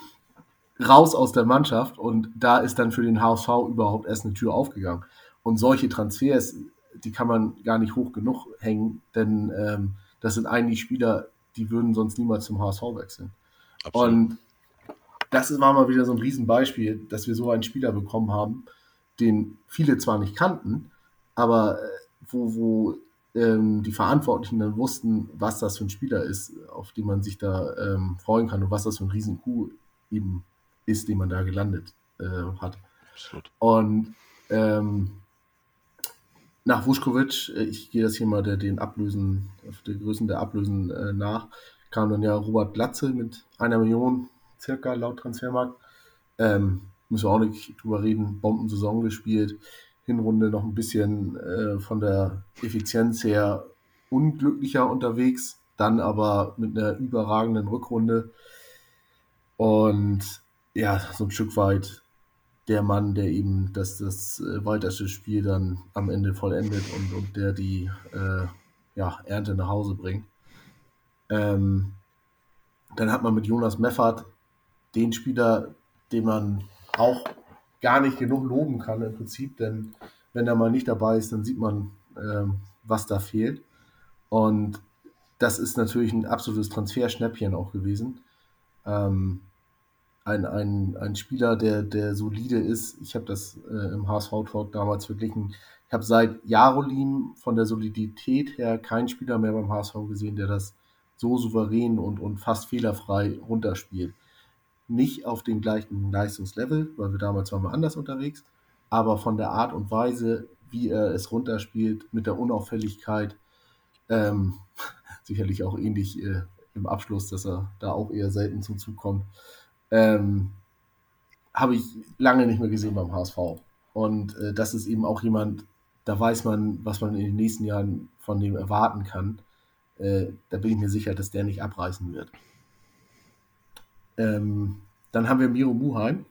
raus aus der Mannschaft und da ist dann für den HSV überhaupt erst eine Tür aufgegangen. Und solche Transfers, die kann man gar nicht hoch genug hängen, denn ähm, das sind eigentlich Spieler, die würden sonst niemals zum HSV wechseln. Absolut. Und das war mal wieder so ein Riesenbeispiel, dass wir so einen Spieler bekommen haben, den viele zwar nicht kannten, aber äh, wo, wo ähm, die Verantwortlichen dann wussten, was das für ein Spieler ist, auf den man sich da ähm, freuen kann und was das für ein Riesenkuh eben ist, den man da gelandet äh, hat. Absolut. Und ähm, nach Vuskovic, äh, ich gehe das hier mal der, den Ablösen, auf der Größen der Ablösen äh, nach, kam dann ja Robert Glatze mit einer Million circa laut Transfermarkt. Ähm, müssen wir auch nicht drüber reden, Bombensaison gespielt. Hinrunde noch ein bisschen äh, von der Effizienz her unglücklicher unterwegs, dann aber mit einer überragenden Rückrunde. Und ja, so ein Stück weit der Mann, der eben das, das äh, weiterste Spiel dann am Ende vollendet und, und der die äh, ja, Ernte nach Hause bringt. Ähm, dann hat man mit Jonas Meffert den Spieler, den man auch gar nicht genug loben kann im Prinzip, denn wenn er mal nicht dabei ist, dann sieht man ähm, was da fehlt. Und das ist natürlich ein absolutes Transferschnäppchen auch gewesen. Ähm, ein, ein, ein Spieler, der, der solide ist. Ich habe das äh, im HSV-Talk damals verglichen. Ich habe seit Jarolim von der Solidität her keinen Spieler mehr beim HSV gesehen, der das so souverän und, und fast fehlerfrei runterspielt. Nicht auf dem gleichen Leistungslevel, weil wir damals waren wir anders unterwegs, aber von der Art und Weise, wie er es runterspielt, mit der Unauffälligkeit, ähm, sicherlich auch ähnlich äh, im Abschluss, dass er da auch eher selten zum Zug kommt, ähm, habe ich lange nicht mehr gesehen beim HSV. Und äh, das ist eben auch jemand, da weiß man, was man in den nächsten Jahren von dem erwarten kann. Äh, da bin ich mir sicher, dass der nicht abreißen wird. Ähm, dann haben wir Miro Muheim.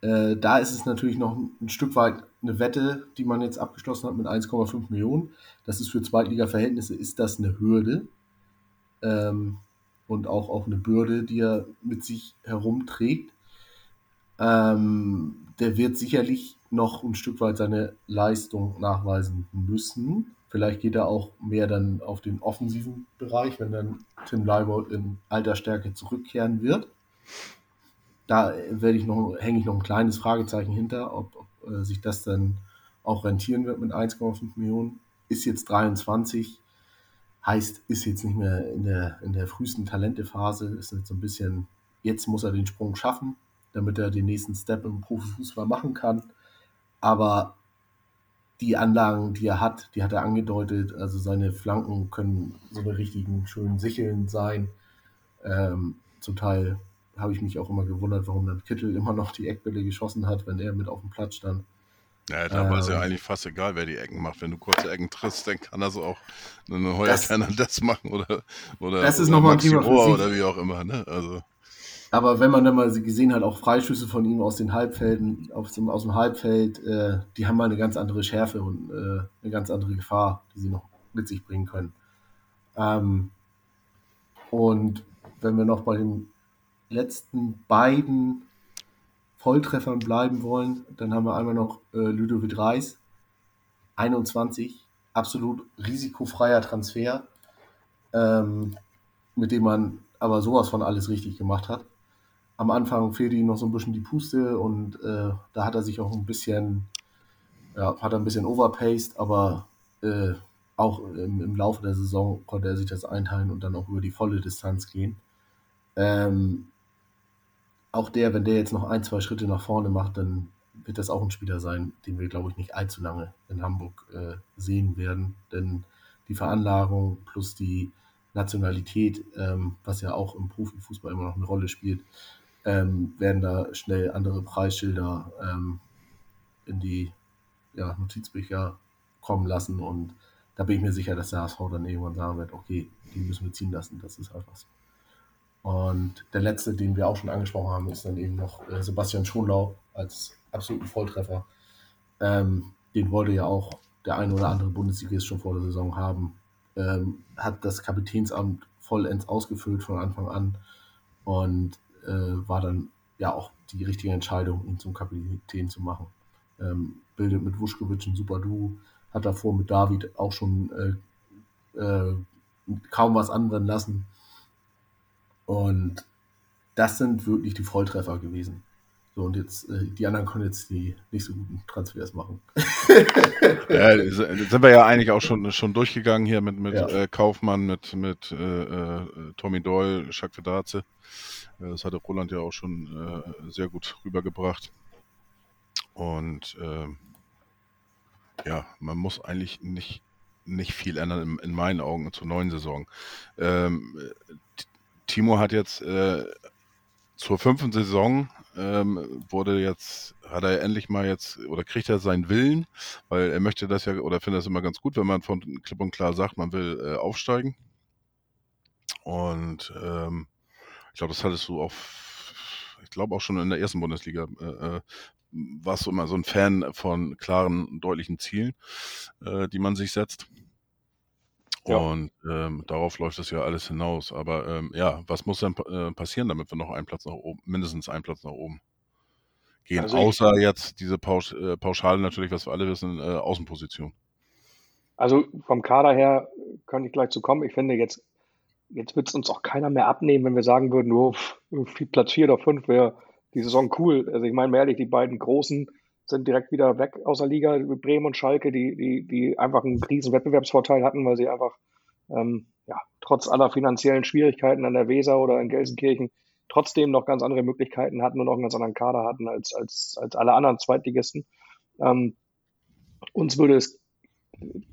Äh, da ist es natürlich noch ein Stück weit eine Wette, die man jetzt abgeschlossen hat mit 1,5 Millionen. Das ist für Zweitliga-Verhältnisse ist das eine Hürde ähm, und auch, auch eine Bürde, die er mit sich herumträgt. Ähm, der wird sicherlich noch ein Stück weit seine Leistung nachweisen müssen. Vielleicht geht er auch mehr dann auf den offensiven Bereich, wenn dann Tim Leibold in alter Stärke zurückkehren wird. Da werde ich noch, hänge ich noch ein kleines Fragezeichen hinter, ob, ob äh, sich das dann auch rentieren wird mit 1,5 Millionen. Ist jetzt 23, heißt, ist jetzt nicht mehr in der, in der frühesten Talentephase, ist jetzt so ein bisschen, jetzt muss er den Sprung schaffen, damit er den nächsten Step im Profifußball machen kann. Aber die Anlagen, die er hat, die hat er angedeutet. Also seine Flanken können so eine richtigen schönen Sicheln sein. Ähm, zum Teil habe ich mich auch immer gewundert, warum dann Kittel immer noch die Eckbälle geschossen hat, wenn er mit auf dem Platz stand. Ja, da war es ja eigentlich fast egal, wer die Ecken macht. Wenn du kurze Ecken triffst, dann kann er so auch eine Heuer das machen oder, oder, das ist oder für sich. oder wie auch immer. Ne? Also. Aber wenn man dann mal gesehen hat, auch Freischüsse von ihm aus den Halbfelden, aus dem, aus dem Halbfeld, äh, die haben mal eine ganz andere Schärfe und äh, eine ganz andere Gefahr, die sie noch mit sich bringen können. Ähm, und wenn wir noch bei den letzten beiden Volltreffern bleiben wollen, dann haben wir einmal noch äh, Ludovic Reis, 21, absolut risikofreier Transfer, ähm, mit dem man aber sowas von alles richtig gemacht hat am Anfang fehlte ihm noch so ein bisschen die Puste und äh, da hat er sich auch ein bisschen, ja, hat er ein bisschen overpaced, aber äh, auch im, im, Laufe der Saison konnte er sich das einteilen und dann auch über die volle Distanz gehen. Ähm, auch der, wenn der jetzt noch ein, zwei Schritte nach vorne macht, dann wird das auch ein Spieler sein, den wir, glaube ich, nicht allzu lange in Hamburg äh, sehen werden. Denn die Veranlagung plus die Nationalität, ähm, was ja auch im Profifußball immer noch eine Rolle spielt, ähm, werden da schnell andere Preisschilder ähm, in die ja, Notizbücher kommen lassen und da bin ich mir sicher, dass der HSV dann irgendwann sagen wird, okay, die müssen wir ziehen lassen, das ist einfach so. Und der letzte, den wir auch schon angesprochen haben, ist dann eben noch äh, Sebastian Schonlau als absoluten Volltreffer. Ähm, den wollte ja auch der ein oder andere Bundesligist schon vor der Saison haben. Ähm, hat das Kapitänsamt vollends ausgefüllt von Anfang an und äh, war dann ja auch die richtige Entscheidung, ihn zum Kapitän zu machen. Ähm, bildet mit Vuskovic ein super Duo, hat davor mit David auch schon äh, äh, kaum was anbrennen lassen. Und das sind wirklich die Volltreffer gewesen. So, und jetzt, äh, die anderen können jetzt die nicht so guten Transfers machen. ja, sind wir ja eigentlich auch schon, schon durchgegangen hier mit, mit Ja. äh, Kaufmann, mit, mit äh, äh, Tommy Doyle, Jacques Vedaze. Äh, Das hatte Roland ja auch schon äh, sehr gut rübergebracht. Und ähm, ja, man muss eigentlich nicht, nicht viel ändern in, in meinen Augen zur neuen Saison. Ähm, äh, Timo hat jetzt äh, zur fünften Saison ähm, wurde jetzt, hat er endlich mal jetzt oder kriegt er seinen Willen, weil er möchte das ja oder findet das immer ganz gut, wenn man von klipp und klar sagt, man will äh, aufsteigen. Und ähm, ich glaube, das hattest du auch, ich glaube auch schon in der ersten Bundesliga, äh, äh, warst du immer so ein Fan von klaren, deutlichen Zielen, äh, die man sich setzt. Ja. Und ähm, darauf läuft es ja alles hinaus. Aber ähm, ja, was muss denn äh, passieren, damit wir noch einen Platz nach oben, mindestens einen Platz nach oben gehen? Also Außer jetzt diese Pausch, äh, Pauschale natürlich, was wir alle wissen, äh, Außenposition. Also vom Kader her könnte ich gleich zu kommen. Ich finde, jetzt, jetzt wird es uns auch keiner mehr abnehmen, wenn wir sagen würden, nur oh, Platz 4 oder 5 wäre die Saison cool. Also ich meine ehrlich, die beiden Großen sind direkt wieder weg aus der Liga, Bremen und Schalke, die, die, die einfach einen riesen Wettbewerbsvorteil hatten, weil sie einfach ähm, ja, trotz aller finanziellen Schwierigkeiten an der Weser oder in Gelsenkirchen trotzdem noch ganz andere Möglichkeiten hatten und auch einen ganz anderen Kader hatten als, als, als alle anderen Zweitligisten. Ähm, uns würde es,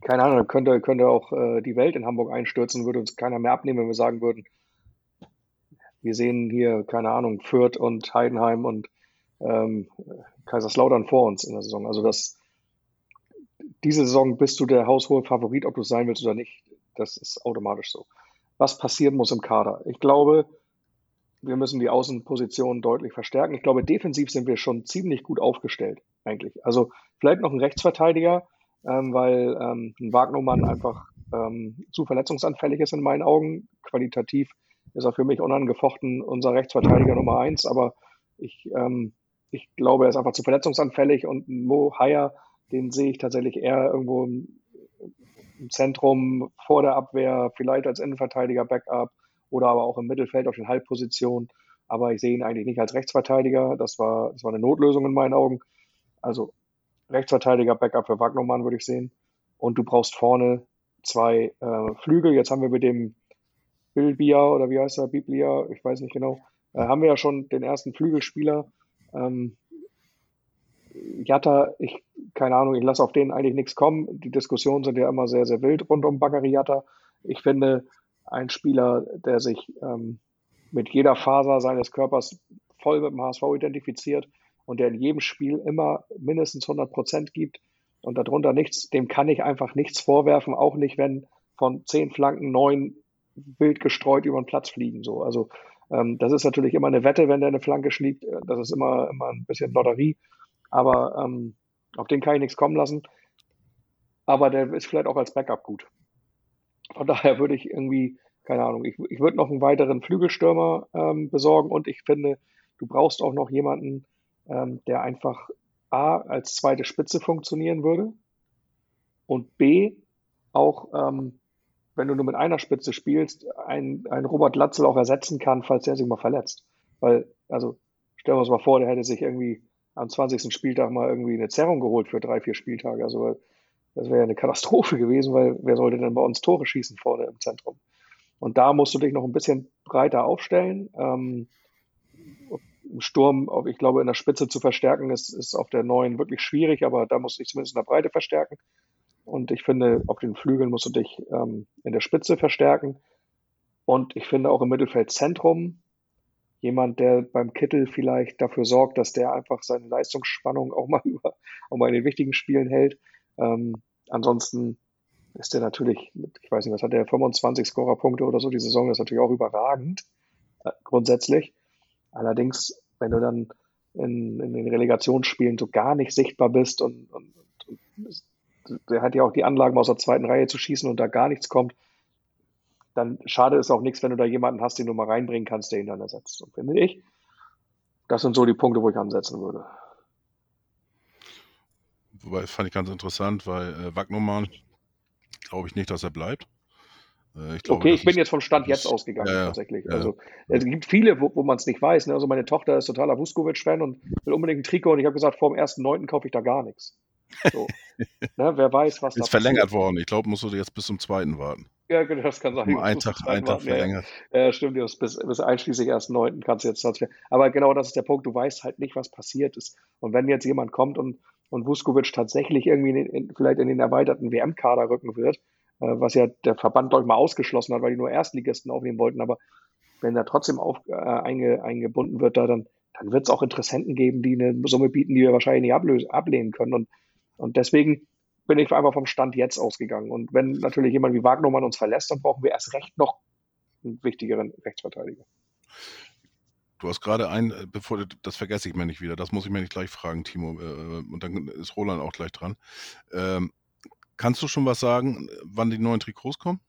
keine Ahnung, könnte, könnte auch äh, die Welt in Hamburg einstürzen, würde uns keiner mehr abnehmen, wenn wir sagen würden, wir sehen hier, keine Ahnung, Fürth und Heidenheim und ähm, Kaiserslautern vor uns in der Saison. Also das, diese Saison bist du der haushohe Favorit, ob du es sein willst oder nicht. Das ist automatisch so. Was passieren muss im Kader? Ich glaube, wir müssen die Außenposition deutlich verstärken. Ich glaube, defensiv sind wir schon ziemlich gut aufgestellt, eigentlich. Also vielleicht noch ein Rechtsverteidiger, ähm, weil ähm, ein Wagnermann einfach ähm, zu verletzungsanfällig ist in meinen Augen. Qualitativ ist er für mich unangefochten unser Rechtsverteidiger Nummer eins, aber ich, ähm, ich glaube, er ist einfach zu verletzungsanfällig und Mo Haya, den sehe ich tatsächlich eher irgendwo im, im Zentrum vor der Abwehr, vielleicht als Innenverteidiger Backup oder aber auch im Mittelfeld auf den Halbpositionen. Aber ich sehe ihn eigentlich nicht als Rechtsverteidiger. Das war, das war eine Notlösung in meinen Augen. Also Rechtsverteidiger, Backup für Wagnermann würde ich sehen. Und du brauchst vorne zwei äh, Flügel. Jetzt haben wir mit dem Bilbia oder wie heißt er, Biblia, ich weiß nicht genau, äh, haben wir ja schon den ersten Flügelspieler. Ähm, Jatta, ich, keine Ahnung, ich lasse auf den eigentlich nichts kommen. Die Diskussionen sind ja immer sehr, sehr wild rund um Bakary Jatta. Ich finde, ein Spieler, der sich ähm, mit jeder Faser seines Körpers voll mit dem HSV identifiziert und der in jedem Spiel immer mindestens 100 Prozent gibt und darunter nichts, dem kann ich einfach nichts vorwerfen, auch nicht, wenn von zehn Flanken neun wild gestreut über den Platz fliegen. So. Also das ist natürlich immer eine Wette, wenn der eine Flanke schlägt. Das ist immer, immer ein bisschen Lotterie. Aber ähm, auf den kann ich nichts kommen lassen. Aber der ist vielleicht auch als Backup gut. Von daher würde ich irgendwie, keine Ahnung, ich, ich würde noch einen weiteren Flügelstürmer ähm, besorgen und ich finde, du brauchst auch noch jemanden, ähm, der einfach A als zweite Spitze funktionieren würde und B auch, ähm, wenn du nur mit einer Spitze spielst, ein, ein Robert Latzel auch ersetzen kann, falls er sich mal verletzt. Weil, also stellen wir uns mal vor, der hätte sich irgendwie am 20. Spieltag mal irgendwie eine Zerrung geholt für drei, vier Spieltage. Also das wäre ja eine Katastrophe gewesen, weil wer sollte denn bei uns Tore schießen vorne im Zentrum? Und da musst du dich noch ein bisschen breiter aufstellen. Ähm, Im Sturm, ich glaube, in der Spitze zu verstärken, ist, ist auf der neuen wirklich schwierig, aber da musst du dich zumindest in der Breite verstärken. Und ich finde, auf den Flügeln musst du dich ähm, in der Spitze verstärken. Und ich finde auch im Mittelfeldzentrum jemand, der beim Kittel vielleicht dafür sorgt, dass der einfach seine Leistungsspannung auch mal über, auch mal in den wichtigen Spielen hält. Ähm, ansonsten ist der natürlich, ich weiß nicht, was hat der, 25 Scorerpunkte oder so, die Saison ist natürlich auch überragend, äh, grundsätzlich. Allerdings, wenn du dann in, in, den Relegationsspielen so gar nicht sichtbar bist und, und, und, der hat ja auch die Anlagen aus der zweiten Reihe zu schießen und da gar nichts kommt, dann schade ist auch nichts, wenn du da jemanden hast, den du mal reinbringen kannst, der ihn dann ersetzt. So finde ich. Das sind so die Punkte, wo ich ansetzen würde. Wobei, das fand ich ganz interessant, weil äh, Wagnermann glaube ich nicht, dass er bleibt. Äh, ich glaube, okay, ich bin jetzt von Stand jetzt ausgegangen, ja, tatsächlich. Ja. Also, es gibt viele, wo, wo man es nicht weiß. Ne? Also, meine Tochter ist totaler Vuskovic-Fan und will unbedingt ein Trikot und ich habe gesagt, vor dem 1.9. kaufe ich da gar nichts. So. ne? Wer weiß, was ist da Ist verlängert passiert. worden. Ich glaube, musst du jetzt bis zum 2. warten. Ja, genau, das kann sein. Um einen Tag, einen Tag verlängert. Ja, stimmt, bis, bis einschließlich 1.9. kannst du jetzt transferieren. Aber genau das ist der Punkt. Du weißt halt nicht, was passiert ist. Und wenn jetzt jemand kommt und und Vuskovic tatsächlich irgendwie in, in, vielleicht in den erweiterten WM-Kader rücken wird, äh, was ja der Verband, ich, mal ausgeschlossen hat, weil die nur Erstligisten aufnehmen wollten. Aber wenn er trotzdem auf, äh, einge, eingebunden wird, da, dann, dann wird es auch Interessenten geben, die eine Summe bieten, die wir wahrscheinlich nicht ablösen, ablehnen können. Und, und deswegen bin ich einfach vom Stand jetzt ausgegangen. Und wenn natürlich jemand wie Wagnermann uns verlässt, dann brauchen wir erst recht noch einen wichtigeren Rechtsverteidiger. Du hast gerade ein, äh, bevor das vergesse ich mir nicht wieder, das muss ich mir nicht gleich fragen, Timo, äh, und dann ist Roland auch gleich dran. Ähm, kannst du schon was sagen, wann die neuen Trikots kommen?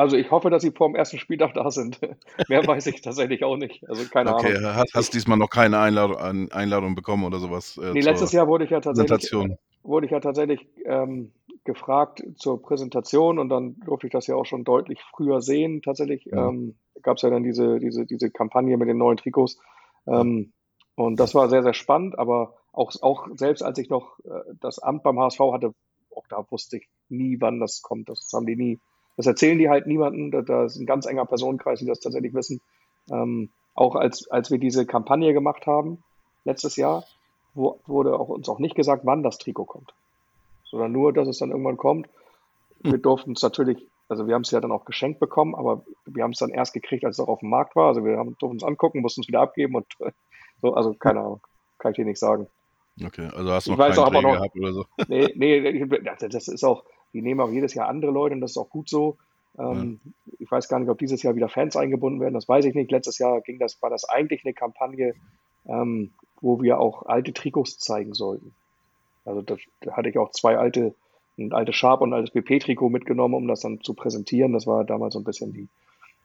Also ich hoffe, dass sie vor dem ersten Spieltag da sind. Mehr weiß ich tatsächlich auch nicht. Also keine okay, Ahnung. Hast, hast diesmal noch keine Einladung, Einladung bekommen oder sowas? Äh, nee, letztes Jahr wurde ich ja tatsächlich wurde ich ja tatsächlich ähm, gefragt zur Präsentation und dann durfte ich das ja auch schon deutlich früher sehen. Tatsächlich ja. ähm, gab es ja dann diese, diese, diese Kampagne mit den neuen Trikots. Ähm, und das war sehr, sehr spannend, aber auch, auch selbst als ich noch äh, das Amt beim HSV hatte, auch da wusste ich nie, wann das kommt. Das haben die nie. Das erzählen die halt niemandem. Da, da ist ein ganz enger Personenkreis, die das tatsächlich wissen. Ähm, auch als, als wir diese Kampagne gemacht haben, letztes Jahr, wo, wurde auch, uns auch nicht gesagt, wann das Trikot kommt, sondern nur, dass es dann irgendwann kommt. Wir hm. durften es natürlich, also wir haben es ja dann auch geschenkt bekommen, aber wir haben es dann erst gekriegt, als es auch auf dem Markt war. Also wir haben, durften es angucken, mussten es wieder abgeben und so, also keine Ahnung, kann ich dir nicht sagen. Okay, also hast du ich noch weiß keinen Dreh noch, gehabt oder so? Nee, nee, das ist auch, die nehmen auch jedes Jahr andere Leute und das ist auch gut so. Ähm, ja. Ich weiß gar nicht, ob dieses Jahr wieder Fans eingebunden werden, das weiß ich nicht. Letztes Jahr ging das, war das eigentlich eine Kampagne, ähm, wo wir auch alte Trikots zeigen sollten. Also da, da hatte ich auch zwei alte, ein altes Sharp und ein altes BP-Trikot mitgenommen, um das dann zu präsentieren. Das war damals so ein bisschen die,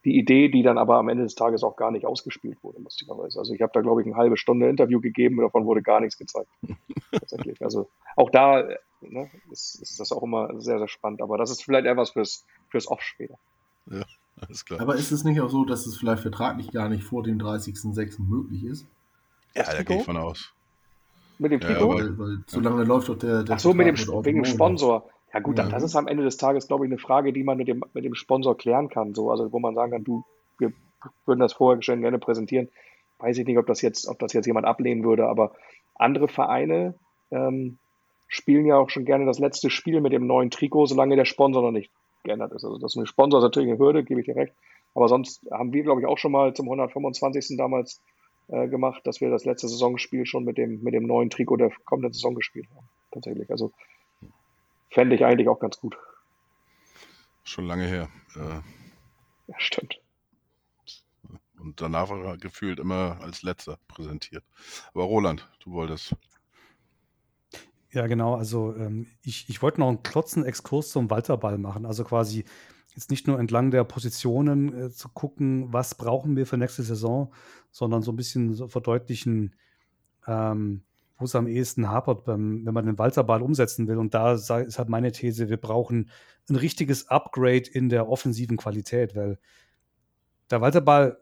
die Idee, die dann aber am Ende des Tages auch gar nicht ausgespielt wurde, lustigerweise. Also ich habe da, glaube ich, eine halbe Stunde Interview gegeben, davon wurde gar nichts gezeigt. tatsächlich. Also auch da ne, ist, ist, das auch immer sehr, sehr spannend. Aber das ist vielleicht etwas fürs, fürs Off später. Ja, alles klar. Aber ist es nicht auch so, dass es vielleicht vertraglich gar nicht vor dem 30.06. möglich ist? Ja, da gehe ich von aus. Mit dem Trikot? Ja, weil, weil so lange läuft doch der, der Ach so, mit dem, mit wegen dem Sponsor. Ja gut, ja. das ist am Ende des Tages, glaube ich, eine Frage, die man mit dem, mit dem Sponsor klären kann. So, also wo man sagen kann, du, wir würden das vorher schon gerne präsentieren. Weiß ich nicht, ob das jetzt, ob das jetzt jemand ablehnen würde, aber andere Vereine ähm, spielen ja auch schon gerne das letzte Spiel mit dem neuen Trikot, solange der Sponsor noch nicht geändert ist. Also das mit dem Sponsor ist natürlich eine Hürde, gebe ich dir recht. Aber sonst haben wir, glaube ich, auch schon mal zum 125. damals äh, gemacht, dass wir das letzte Saisonspiel schon mit dem, mit dem neuen Trikot der kommenden Saison gespielt haben. Tatsächlich. Also fände ich eigentlich auch ganz gut. Schon lange her. Äh, ja, stimmt. Und danach war er gefühlt immer als letzter präsentiert. Aber Roland, du wolltest. Ja, genau. Also ähm, ich, ich wollte noch einen klotzen Exkurs zum Walterball machen. Also quasi jetzt nicht nur entlang der Positionen äh, zu gucken, was brauchen wir für nächste Saison, sondern so ein bisschen so verdeutlichen, ähm, wo es am ehesten hapert, wenn man den Walterball umsetzen will. Und da ist halt meine These, wir brauchen ein richtiges Upgrade in der offensiven Qualität, weil der Walterball,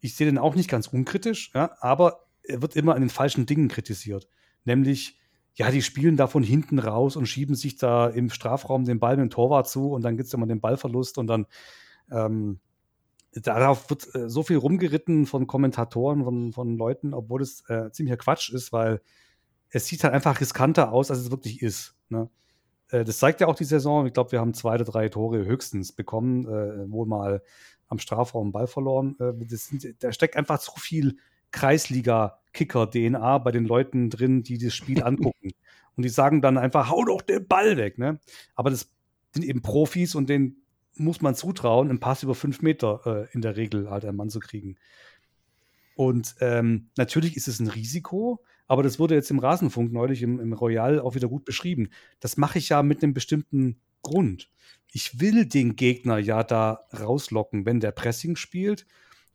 ich sehe den auch nicht ganz unkritisch, ja, aber er wird immer an den falschen Dingen kritisiert. Nämlich, ja, die spielen da von hinten raus und schieben sich da im Strafraum den Ball mit dem Torwart zu und dann gibt es immer den Ballverlust und dann ähm, darauf wird äh, so viel rumgeritten von Kommentatoren, von, von Leuten, obwohl es äh, ziemlicher Quatsch ist, weil es sieht halt einfach riskanter aus, als es wirklich ist. Ne? Äh, das zeigt ja auch die Saison. Ich glaube, wir haben zwei oder drei Tore höchstens bekommen, äh, wohl mal am Strafraum Ball verloren. Äh, sind, da steckt einfach zu viel Kreisliga-Kicker-DNA bei den Leuten drin, die das Spiel angucken. Und die sagen dann einfach, hau doch den Ball weg. Ne? Aber das sind eben Profis und denen muss man zutrauen, einen Pass über fünf Meter äh, in der Regel halt einen Mann zu kriegen. Und ähm, natürlich ist es ein Risiko, aber das wurde jetzt im Rasenfunk neulich im, im Royal auch wieder gut beschrieben. Das mache ich ja mit einem bestimmten Grund. Ich will den Gegner ja da rauslocken, wenn der Pressing spielt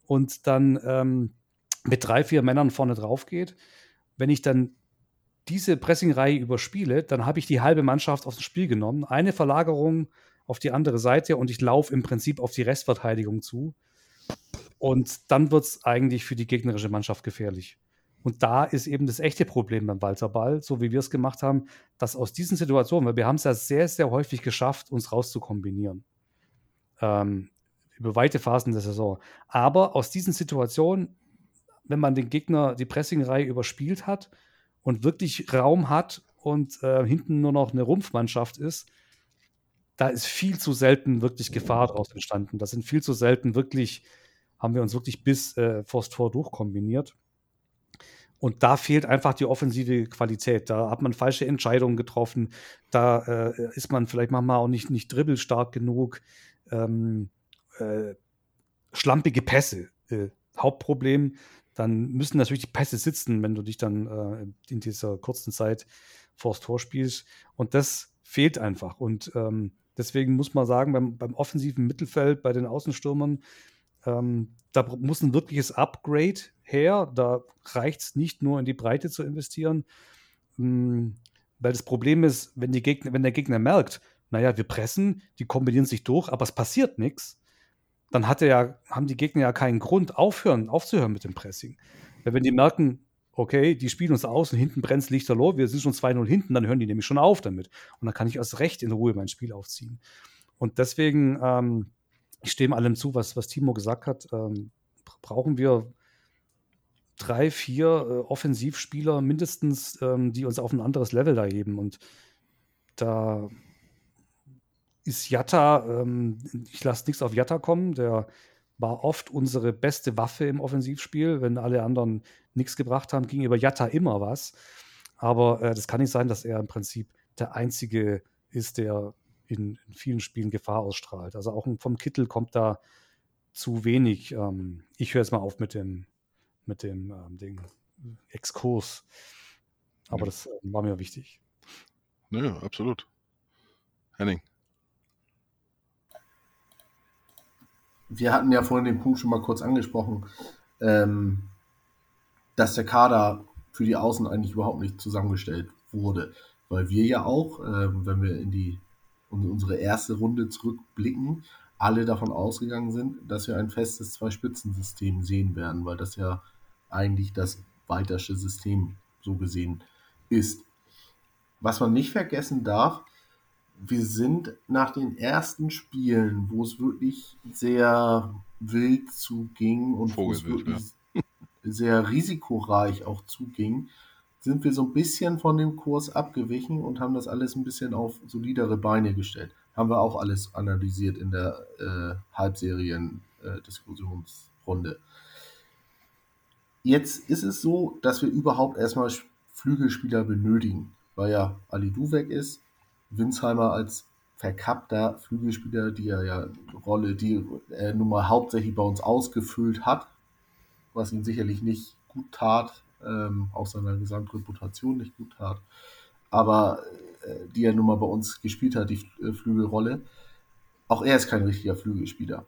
und dann ähm, mit drei, vier Männern vorne drauf geht. Wenn ich dann diese Pressingreihe überspiele, dann habe ich die halbe Mannschaft dem Spiel genommen. Eine Verlagerung auf die andere Seite und ich laufe im Prinzip auf die Restverteidigung zu. Und dann wird es eigentlich für die gegnerische Mannschaft gefährlich. Und da ist eben das echte Problem beim Walzerball, so wie wir es gemacht haben, dass aus diesen Situationen, weil wir haben es ja sehr, sehr häufig geschafft, uns rauszukombinieren. Ähm, über weite Phasen der Saison. Aber aus diesen Situationen, wenn man den Gegner die Pressingreihe überspielt hat und wirklich Raum hat und äh, hinten nur noch eine Rumpfmannschaft ist, da ist viel zu selten wirklich Gefahr daraus entstanden. Das sind viel zu selten wirklich haben wir uns wirklich bis äh, vors Tor durchkombiniert. Und da fehlt einfach die offensive Qualität. Da hat man falsche Entscheidungen getroffen. Da äh, ist man vielleicht manchmal auch nicht, nicht dribbelstark genug. Ähm, äh, schlampige Pässe. Äh, Hauptproblem. Dann müssen natürlich die Pässe sitzen, wenn du dich dann äh, in dieser kurzen Zeit vors Tor spielst. Und das fehlt einfach. Und ähm, deswegen muss man sagen, beim, beim offensiven Mittelfeld, bei den Außenstürmern, ähm, da muss ein wirkliches Upgrade her. Da reicht es nicht nur in die Breite zu investieren. Ähm, Weil das Problem ist, wenn, die Gegner, wenn der Gegner merkt, naja, wir pressen, die kombinieren sich durch, aber es passiert nichts, dann hat er ja, haben die Gegner ja keinen Grund, aufhören, aufzuhören mit dem Pressing. Weil wenn die merken, okay, die spielen uns aus und hinten brennt Lichterloh, wir sind schon 2-0 hinten, dann hören die nämlich schon auf damit. Und dann kann ich erst recht in Ruhe mein Spiel aufziehen. Und deswegen, ähm, ich stehe allem zu, was, was Timo gesagt hat, ähm, brauchen wir drei, vier äh, Offensivspieler mindestens, ähm, die uns auf ein anderes Level da heben. Und da ist Jatta, ähm, ich lasse nichts auf Jatta kommen, der war oft unsere beste Waffe im Offensivspiel. Wenn alle anderen nichts gebracht haben, ging über Jatta immer was. Aber äh, das kann nicht sein, dass er im Prinzip der Einzige ist, der in, in vielen Spielen Gefahr ausstrahlt. Also auch vom Kittel kommt da zu wenig. Ähm, ich höre jetzt mal auf mit dem, mit dem ähm, Ding, Exkurs. Aber ja. das äh, war mir wichtig. Nö, absolut. Henning. Wir hatten ja vorhin den Punkt schon mal kurz angesprochen, ähm, dass der Kader für die Außen eigentlich überhaupt nicht zusammengestellt wurde. Weil wir ja auch, äh, wenn wir in die unsere erste Runde zurückblicken, alle davon ausgegangen sind, dass wir ein festes Zwei-Spitzen-System sehen werden, weil das ja eigentlich das weiterste System so gesehen ist. Was man nicht vergessen darf, wir sind nach den ersten Spielen, wo es wirklich sehr wild zuging und wo es wirklich ja. sehr risikoreich auch zuging, sind wir so ein bisschen von dem Kurs abgewichen und haben das alles ein bisschen auf solidere Beine gestellt. Haben wir auch alles analysiert in der äh, Halbserien-Diskussionsrunde. Äh, Jetzt ist es so, dass wir überhaupt erstmal Flügelspieler benötigen, weil ja Ali Du weg ist, Winsheimer als verkappter Flügelspieler, die er ja Rolle, die er nun mal hauptsächlich bei uns ausgefüllt hat, was ihn sicherlich nicht gut tat, ähm, auch seiner Gesamtreputation nicht gut tat, aber äh, die er nun mal bei uns gespielt hat, die äh, Flügelrolle. Auch er ist kein richtiger Flügelspieler.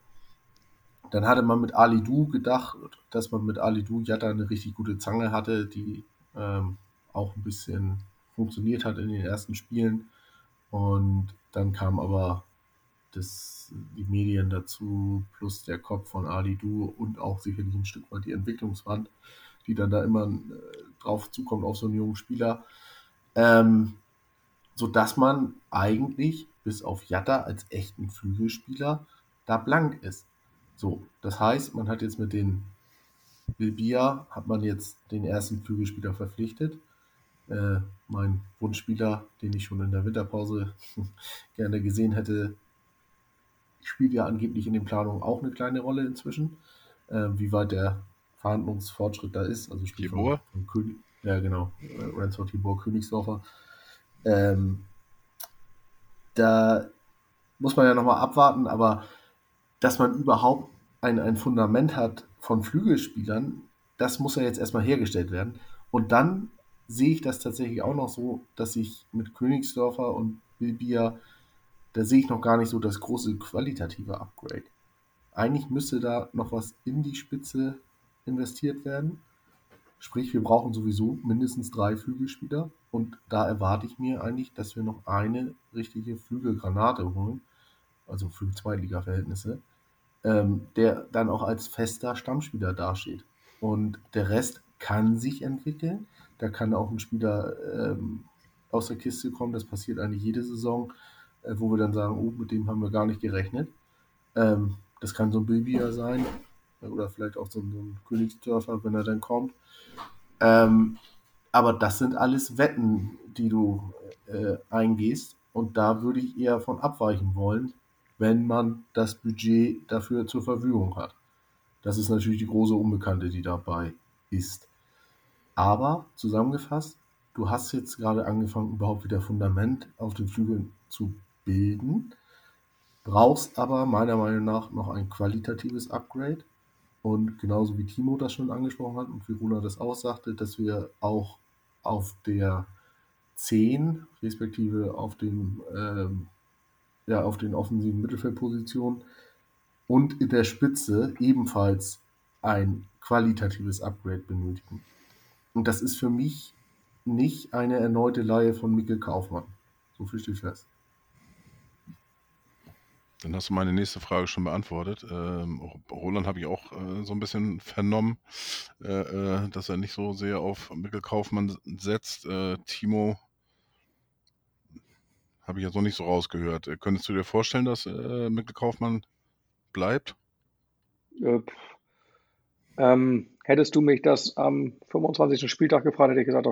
Dann hatte man mit Ali Du gedacht, dass man mit Ali Du Jatta eine richtig gute Zange hatte, die ähm, auch ein bisschen funktioniert hat in den ersten Spielen. Und dann kam aber das, die Medien dazu, plus der Kopf von Ali Du und auch sicherlich ein Stück weit die Entwicklungswand die dann da immer äh, drauf zukommt auf so einen jungen Spieler. Ähm, sodass man eigentlich bis auf Jatta als echten Flügelspieler da blank ist. So, das heißt, man hat jetzt mit den Bilbia hat man jetzt den ersten Flügelspieler verpflichtet. Äh, mein Wunschspieler, den ich schon in der Winterpause gerne gesehen hätte, spielt ja angeblich in den Planungen auch eine kleine Rolle inzwischen. Äh, wie weit der Verhandlungsfortschritt da ist. Also Spiel Tibor? Von, von König, ja, genau. Äh, Ransford Tibor Königsdorfer. Ähm, da muss man ja nochmal abwarten, aber dass man überhaupt ein, ein Fundament hat von Flügelspielern, das muss ja jetzt erstmal hergestellt werden. Und dann sehe ich das tatsächlich auch noch so, dass ich mit Königsdorfer und Bilbia, da sehe ich noch gar nicht so das große qualitative Upgrade. Eigentlich müsste da noch was in die Spitze investiert werden. Sprich, wir brauchen sowieso mindestens drei Flügelspieler. Und da erwarte ich mir eigentlich, dass wir noch eine richtige Flügelgranate holen, also für Zweitliga-Verhältnisse, ähm, der dann auch als fester Stammspieler dasteht. Und der Rest kann sich entwickeln. Da kann auch ein Spieler ähm, aus der Kiste kommen. Das passiert eigentlich jede Saison, äh, wo wir dann sagen, oh, mit dem haben wir gar nicht gerechnet. Ähm, das kann so ein Bilbia sein, oder vielleicht auch so, ein Königsdörfer, wenn er dann kommt. Ähm, aber das sind alles Wetten, die du äh, eingehst. Und da würde ich eher von abweichen wollen, wenn man das Budget dafür zur Verfügung hat. Das ist natürlich die große Unbekannte, die dabei ist. Aber zusammengefasst, du hast jetzt gerade angefangen, überhaupt wieder Fundament auf den Flügeln zu bilden, brauchst aber meiner Meinung nach noch ein qualitatives Upgrade und genauso wie Timo das schon angesprochen hat und wie Runa das auch sagte, dass wir auch auf der 10, respektive auf, dem, ähm, ja, auf den offensiven Mittelfeldpositionen und in der Spitze ebenfalls ein qualitatives Upgrade benötigen. Und das ist für mich nicht eine erneute Leihe von Mikkel Kaufmann. So viel steht fest. Dann hast du meine nächste Frage schon beantwortet. Ähm, Roland habe ich auch äh, so ein bisschen vernommen, äh, äh, dass er nicht so sehr auf Mikkel Kaufmann setzt. Äh, Timo habe ich ja so nicht so rausgehört. Äh, könntest du dir vorstellen, dass äh, Mikkel Kaufmann bleibt? Äh, ähm, hättest du mich das am 25. Spieltag gefragt, hätte ich gesagt,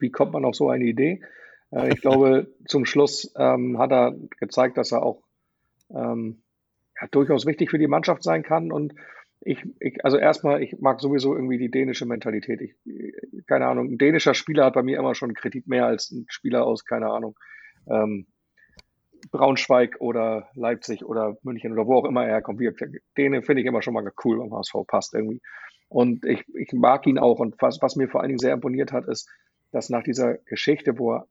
wie kommt man auf so eine Idee? Äh, ich glaube, zum Schluss ähm, hat er gezeigt, dass er auch ähm, ja, durchaus wichtig für die Mannschaft sein kann. Und ich, ich, also erstmal, ich mag sowieso irgendwie die dänische Mentalität. Ich, keine Ahnung, ein dänischer Spieler hat bei mir immer schon Kredit mehr als ein Spieler aus, keine Ahnung, ähm, Braunschweig oder Leipzig oder München oder wo auch immer er herkommt. Den finde ich immer schon mal cool beim HSV, passt irgendwie. Und ich, ich mag ihn auch. Und was, was mir vor allen Dingen sehr imponiert hat, ist, dass nach dieser Geschichte, wo er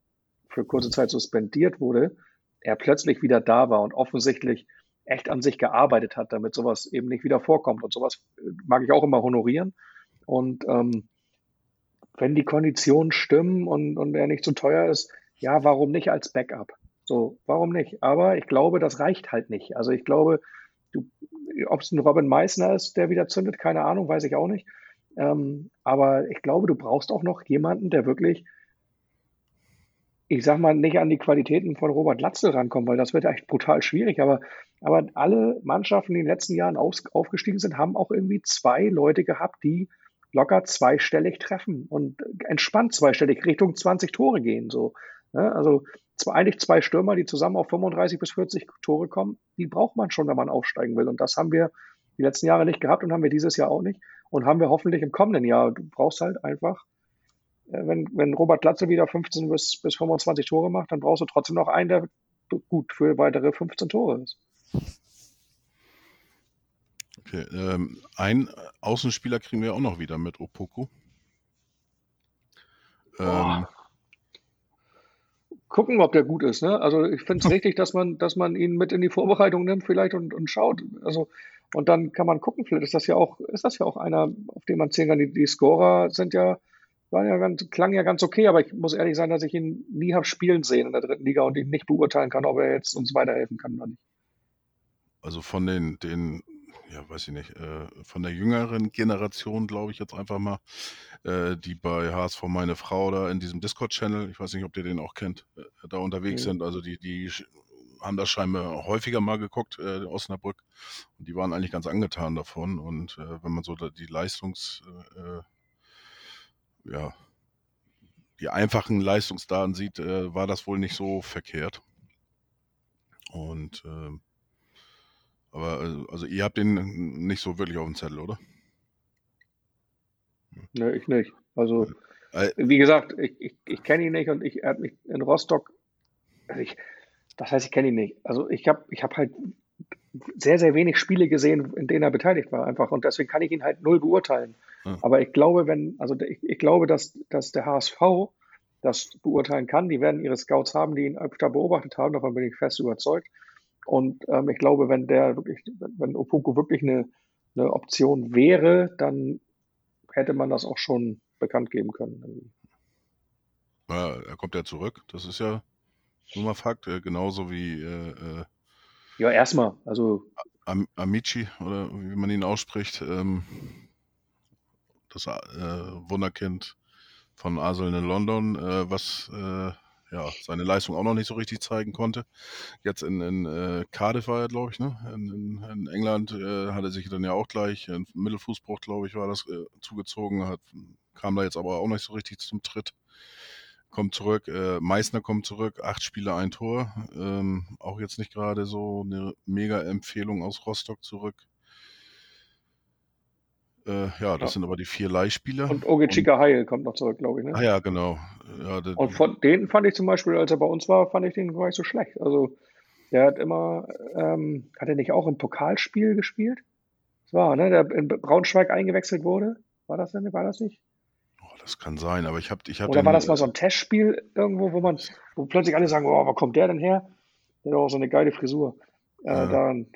für kurze Zeit suspendiert wurde, er plötzlich wieder da war und offensichtlich echt an sich gearbeitet hat, damit sowas eben nicht wieder vorkommt. Und sowas mag ich auch immer honorieren. Und ähm, wenn die Konditionen stimmen und, und er nicht zu teuer ist, ja, warum nicht als Backup? So, warum nicht? Aber ich glaube, das reicht halt nicht. Also ich glaube, ob es ein Robin Meissner ist, der wieder zündet, keine Ahnung, weiß ich auch nicht. Ähm, aber ich glaube, du brauchst auch noch jemanden, der wirklich, ich sag mal, nicht an die Qualitäten von Robert Latzel rankommt, weil das wird echt brutal schwierig. Aber, aber alle Mannschaften, die in den letzten Jahren auf, aufgestiegen sind, haben auch irgendwie zwei Leute gehabt, die locker zweistellig treffen und entspannt zweistellig Richtung 20 Tore gehen. So. Ja, ne? also zwar eigentlich zwei Stürmer, die zusammen auf 35 bis 40 Tore kommen, die braucht man schon, wenn man aufsteigen will. Und das haben wir die letzten Jahre nicht gehabt und haben wir dieses Jahr auch nicht. Und haben wir hoffentlich im kommenden Jahr. Du brauchst halt einfach, wenn, wenn Robert Glatze wieder 15 bis, bis 25 Tore macht, dann brauchst du trotzdem noch einen, der gut für weitere 15 Tore ist. Okay, ähm, ein Außenspieler kriegen wir auch noch wieder mit Opoku. Ähm, gucken, ob der gut ist. Ne? Also ich finde es richtig, dass man, dass man ihn mit in die Vorbereitung nimmt vielleicht und, und schaut. Also und dann kann man gucken, vielleicht ist das ja auch, ist das ja auch einer, auf den man zählen kann. Die, die Scorer sind ja, waren ja ganz, klang ja ganz okay, aber ich muss ehrlich sein, dass ich ihn nie habe spielen sehen in der dritten Liga und ihn nicht beurteilen kann, ob er jetzt uns weiterhelfen kann oder nicht. Also von den, den ja, weiß ich nicht, äh, von der jüngeren Generation, glaube ich jetzt einfach mal, äh, die bei HSV meine Frau da in diesem Discord-Channel, ich weiß nicht, ob ihr den auch kennt, äh, da unterwegs mhm. sind. Also die, die haben das scheinbar häufiger mal geguckt, äh, Osnabrück, und die waren eigentlich ganz angetan davon. Und äh, wenn man so die Leistungs, äh, ja, die einfachen Leistungsdaten sieht, äh, war das wohl nicht so verkehrt. Und äh, aber also, ihr habt den nicht so wirklich auf dem Zettel, oder? Ne, ich nicht. Also, äh, wie gesagt, ich, ich, ich kenne ihn nicht und ich, er hat mich in Rostock, also ich, das heißt, ich kenne ihn nicht. Also ich habe ich hab halt sehr, sehr wenig Spiele gesehen, in denen er beteiligt war einfach und deswegen kann ich ihn halt null beurteilen. Aber ich glaube, wenn, also ich, ich glaube, dass, dass der HSV das beurteilen kann. Die werden ihre Scouts haben, die ihn öfter beobachtet haben, davon bin ich fest überzeugt. Und ähm, ich glaube, wenn der wirklich, wenn Opoku wirklich eine, eine Option wäre, dann hätte man das auch schon bekannt geben können. Ja, er kommt ja zurück, das ist ja nur mal Fakt, äh, genauso wie äh, äh ja, erstmal, also Am Amici oder wie man ihn ausspricht, ähm, das äh, Wunderkind von Arsenal in London, äh, was äh, ja, seine Leistung auch noch nicht so richtig zeigen konnte. Jetzt in, in äh, Cardiff war er, glaube ich, ne? In, in, in England äh, hat er sich dann ja auch gleich, ein Mittelfußbruch, glaube ich, war das äh, zugezogen, hat, kam da jetzt aber auch nicht so richtig zum Tritt. Kommt zurück, Meißner kommt zurück, acht Spiele, ein Tor. Ähm, auch jetzt nicht gerade so eine mega Empfehlung aus Rostock zurück. Äh, ja, das ja. sind aber die vier Leihspieler. Und Ogechika Heil kommt noch zurück, glaube ich. Ne? Ah ja, genau. Ja, und von denen fand ich zum Beispiel, als er bei uns war, fand ich den gar nicht so schlecht. Also der hat immer, ähm, hat er nicht auch im Pokalspiel gespielt? Das war, ne? Der in Braunschweig eingewechselt wurde. War das denn? War das nicht? Oh, das kann sein, aber ich habe ich hab Oder war das mal so ein Testspiel irgendwo, wo man, wo plötzlich alle sagen, oh, wo kommt der denn her? Der hat auch so eine geile Frisur. Äh, daran,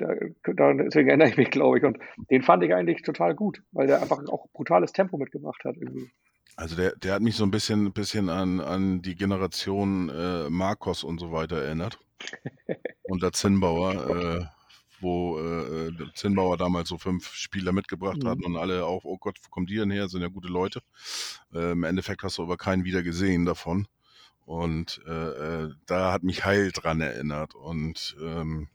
daran, deswegen erinnere ich mich, glaube ich. Und den fand ich eigentlich total gut, weil der einfach auch brutales Tempo mitgemacht hat. Irgendwie. Also der, der hat mich so ein bisschen, bisschen an, an die Generation äh, Marcos und so weiter erinnert. Unter Zinnbauer, äh, wo äh, Zinnbauer damals so fünf Spieler mitgebracht Mhm. hatten und alle auch, oh Gott, wo kommen die denn her? Sind ja gute Leute. Äh, Im Endeffekt hast du aber keinen wieder gesehen davon. Und äh, da hat mich Heil dran erinnert. Und ähm,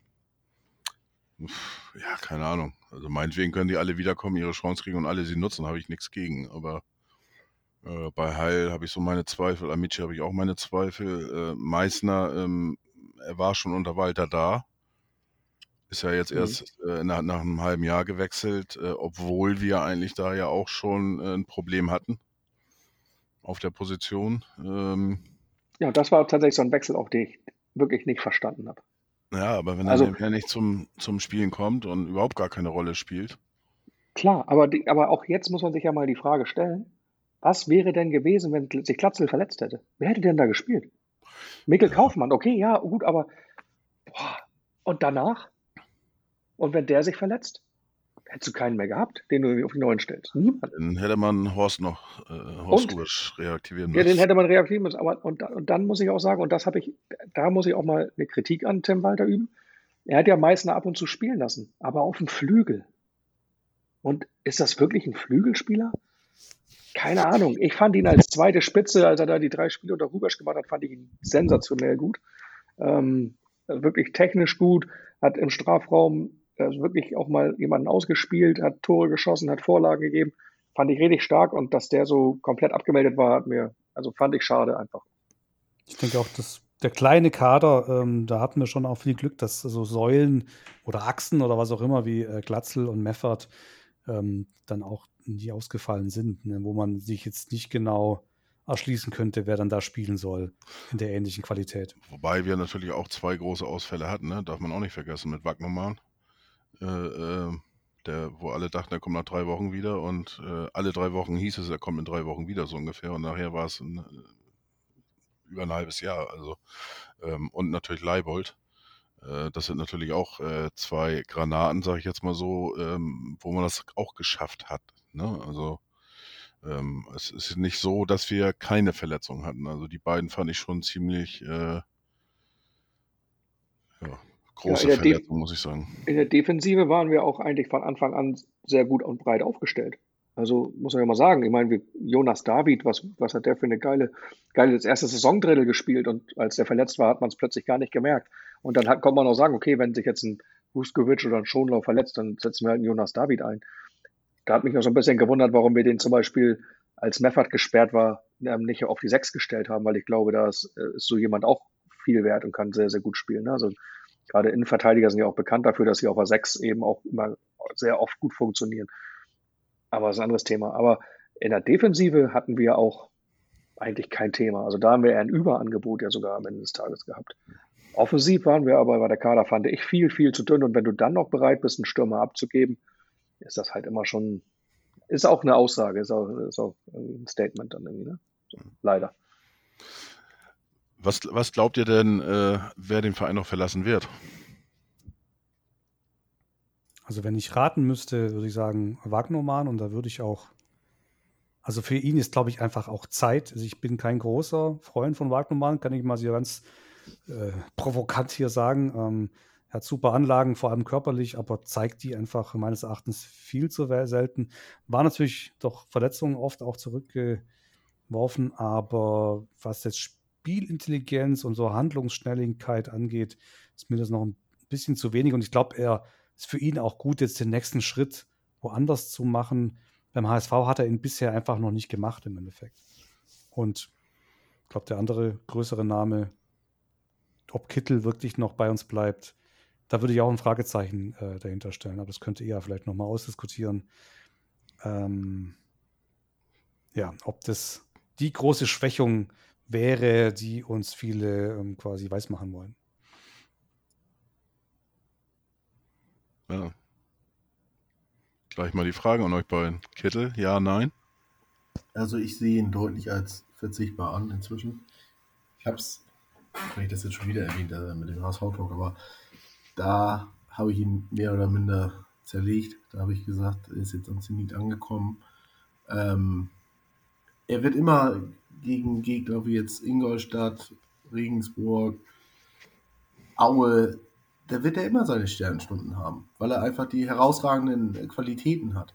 ja, keine Ahnung. Also meinetwegen können die alle wiederkommen, ihre Chance kriegen und alle sie nutzen, habe ich nichts gegen. Aber äh, bei Heil habe ich so meine Zweifel, Amici habe ich auch meine Zweifel. Äh, Meißner, ähm, er war schon unter Walter da. Ist ja jetzt Mhm. erst äh, nach, nach einem halben Jahr gewechselt, äh, obwohl wir eigentlich da ja auch schon äh, ein Problem hatten auf der Position. Ähm, Ja, das war tatsächlich so ein Wechsel, auch den ich wirklich nicht verstanden habe. Ja, aber wenn Also- er nämlich nicht zum, zum Spielen kommt und überhaupt gar keine Rolle spielt, Klar, aber, die, aber auch jetzt muss man sich ja mal die Frage stellen, was wäre denn gewesen, wenn sich Glatzel verletzt hätte? Wer hätte denn da gespielt? Mikkel Ja. Kaufmann, okay, ja, gut, aber boah, und danach? Und wenn der sich verletzt? Hättest du keinen mehr gehabt, den du auf die Neuen stellst? Niemand. dann hätte man Horst noch, äh, Horst? Rubisch reaktivieren Ja, müssen. den hätte man reaktivieren müssen. Aber und, und dann muss ich auch sagen, und das habe ich, da muss ich auch mal eine Kritik an Tim Walter üben. Er hat ja Meißner ab und zu spielen lassen, aber auf dem Flügel. Und ist das wirklich ein Flügelspieler? Keine Ahnung. Ich fand ihn als zweite Spitze, als er da die drei Spiele unter Rubesch gemacht hat, fand ich ihn sensationell gut. Ähm, wirklich technisch gut, hat im Strafraum äh, wirklich auch mal jemanden ausgespielt, hat Tore geschossen, hat Vorlagen gegeben. Fand ich richtig stark und dass der so komplett abgemeldet war, hat mir, also fand ich schade einfach. Ich denke auch, dass der kleine Kader, ähm, da hatten wir schon auch viel Glück, dass so Säulen oder Achsen oder was auch immer wie äh, Glatzel und Meffert ähm, dann auch nie ausgefallen sind, ne, wo man sich jetzt nicht genau erschließen könnte, wer dann da spielen soll in der ähnlichen Qualität. Wobei wir natürlich auch zwei große Ausfälle hatten, ne? darf man auch nicht vergessen, mit Wagnermann, äh, äh, der, wo alle dachten, er kommt nach drei Wochen wieder und äh, alle drei Wochen hieß es, er kommt in drei Wochen wieder so ungefähr und nachher war es ein, äh, über ein halbes Jahr. Also ähm, und natürlich Leibold. Äh, das sind natürlich auch äh, zwei Granaten, sage ich jetzt mal so, ähm, wo man das auch geschafft hat. Ne? Also ähm, es ist nicht so, dass wir keine Verletzungen hatten. Also die beiden fand ich schon ziemlich äh, ja, große in der Def- Verletzungen, muss ich sagen. In der Defensive waren wir auch eigentlich von Anfang an sehr gut und breit aufgestellt. Also muss man ja mal sagen, ich meine, wir, Jonas David, was, was hat der für eine geile, geile das erste Saisondrittel gespielt und als der verletzt war, hat man es plötzlich gar nicht gemerkt. Und dann hat, konnte man auch sagen, okay, wenn sich jetzt ein Vuskovic oder ein Schonlau verletzt, dann setzen wir halt einen Jonas David ein. Da hat mich noch so ein bisschen gewundert, warum wir den zum Beispiel, als Meffert gesperrt war, ähm, nicht auf die Sechs gestellt haben, weil ich glaube, da ist, äh, ist so jemand auch viel wert und kann sehr, sehr gut spielen. Ne? Also gerade Innenverteidiger sind ja auch bekannt dafür, dass sie auf der Sechs eben auch immer sehr oft gut funktionieren. Aber das ist ein anderes Thema. Aber in der Defensive hatten wir auch eigentlich kein Thema. Also da haben wir eher ein Überangebot ja sogar am Ende des Tages gehabt. Offensiv waren wir aber bei der Kader, fand ich, viel, viel zu dünn. Und wenn du dann noch bereit bist, einen Stürmer abzugeben, ist das halt immer schon, ist auch eine Aussage, ist auch, ist auch ein Statement dann irgendwie, ne? So, leider. Was, was glaubt ihr denn, äh, wer den Verein noch verlassen wird? Also wenn ich raten müsste, würde ich sagen Wagnermann und da würde ich auch, also für ihn ist, glaube ich, einfach auch Zeit. Also ich bin kein großer Freund von Wagnermann, kann ich mal so ganz äh, provokant hier sagen. Ähm, er hat super Anlagen, vor allem körperlich, aber zeigt die einfach meines Erachtens viel zu selten. War natürlich doch Verletzungen oft auch zurückgeworfen, aber was jetzt Spielintelligenz und so Handlungsschnelligkeit angeht, ist mir das noch ein bisschen zu wenig und ich glaube, er ist für ihn auch gut, jetzt den nächsten Schritt woanders zu machen. Beim HSV hat er ihn bisher einfach noch nicht gemacht im Endeffekt. Und ich glaube, der andere größere Name, ob Kittel wirklich noch bei uns bleibt, da würde ich auch ein Fragezeichen äh, dahinter stellen, aber das könnte ihr ja vielleicht nochmal ausdiskutieren. Ähm, ja, ob das die große Schwächung wäre, die uns viele ähm, quasi weismachen wollen. Ja. Gleich mal die Frage an euch beiden. Kittel, ja, nein? Also ich sehe ihn deutlich als verzichtbar an inzwischen. Ich habe es, wenn ich das jetzt schon wieder erwähnt, äh, mit dem HSV-Talk, aber da habe ich ihn mehr oder minder zerlegt. Da habe ich gesagt, er ist jetzt am Zenit angekommen. Ähm, er wird immer gegen Gegner wie jetzt Ingolstadt, Regensburg, Aue, da wird er immer seine Sternstunden haben, weil er einfach die herausragenden Qualitäten hat.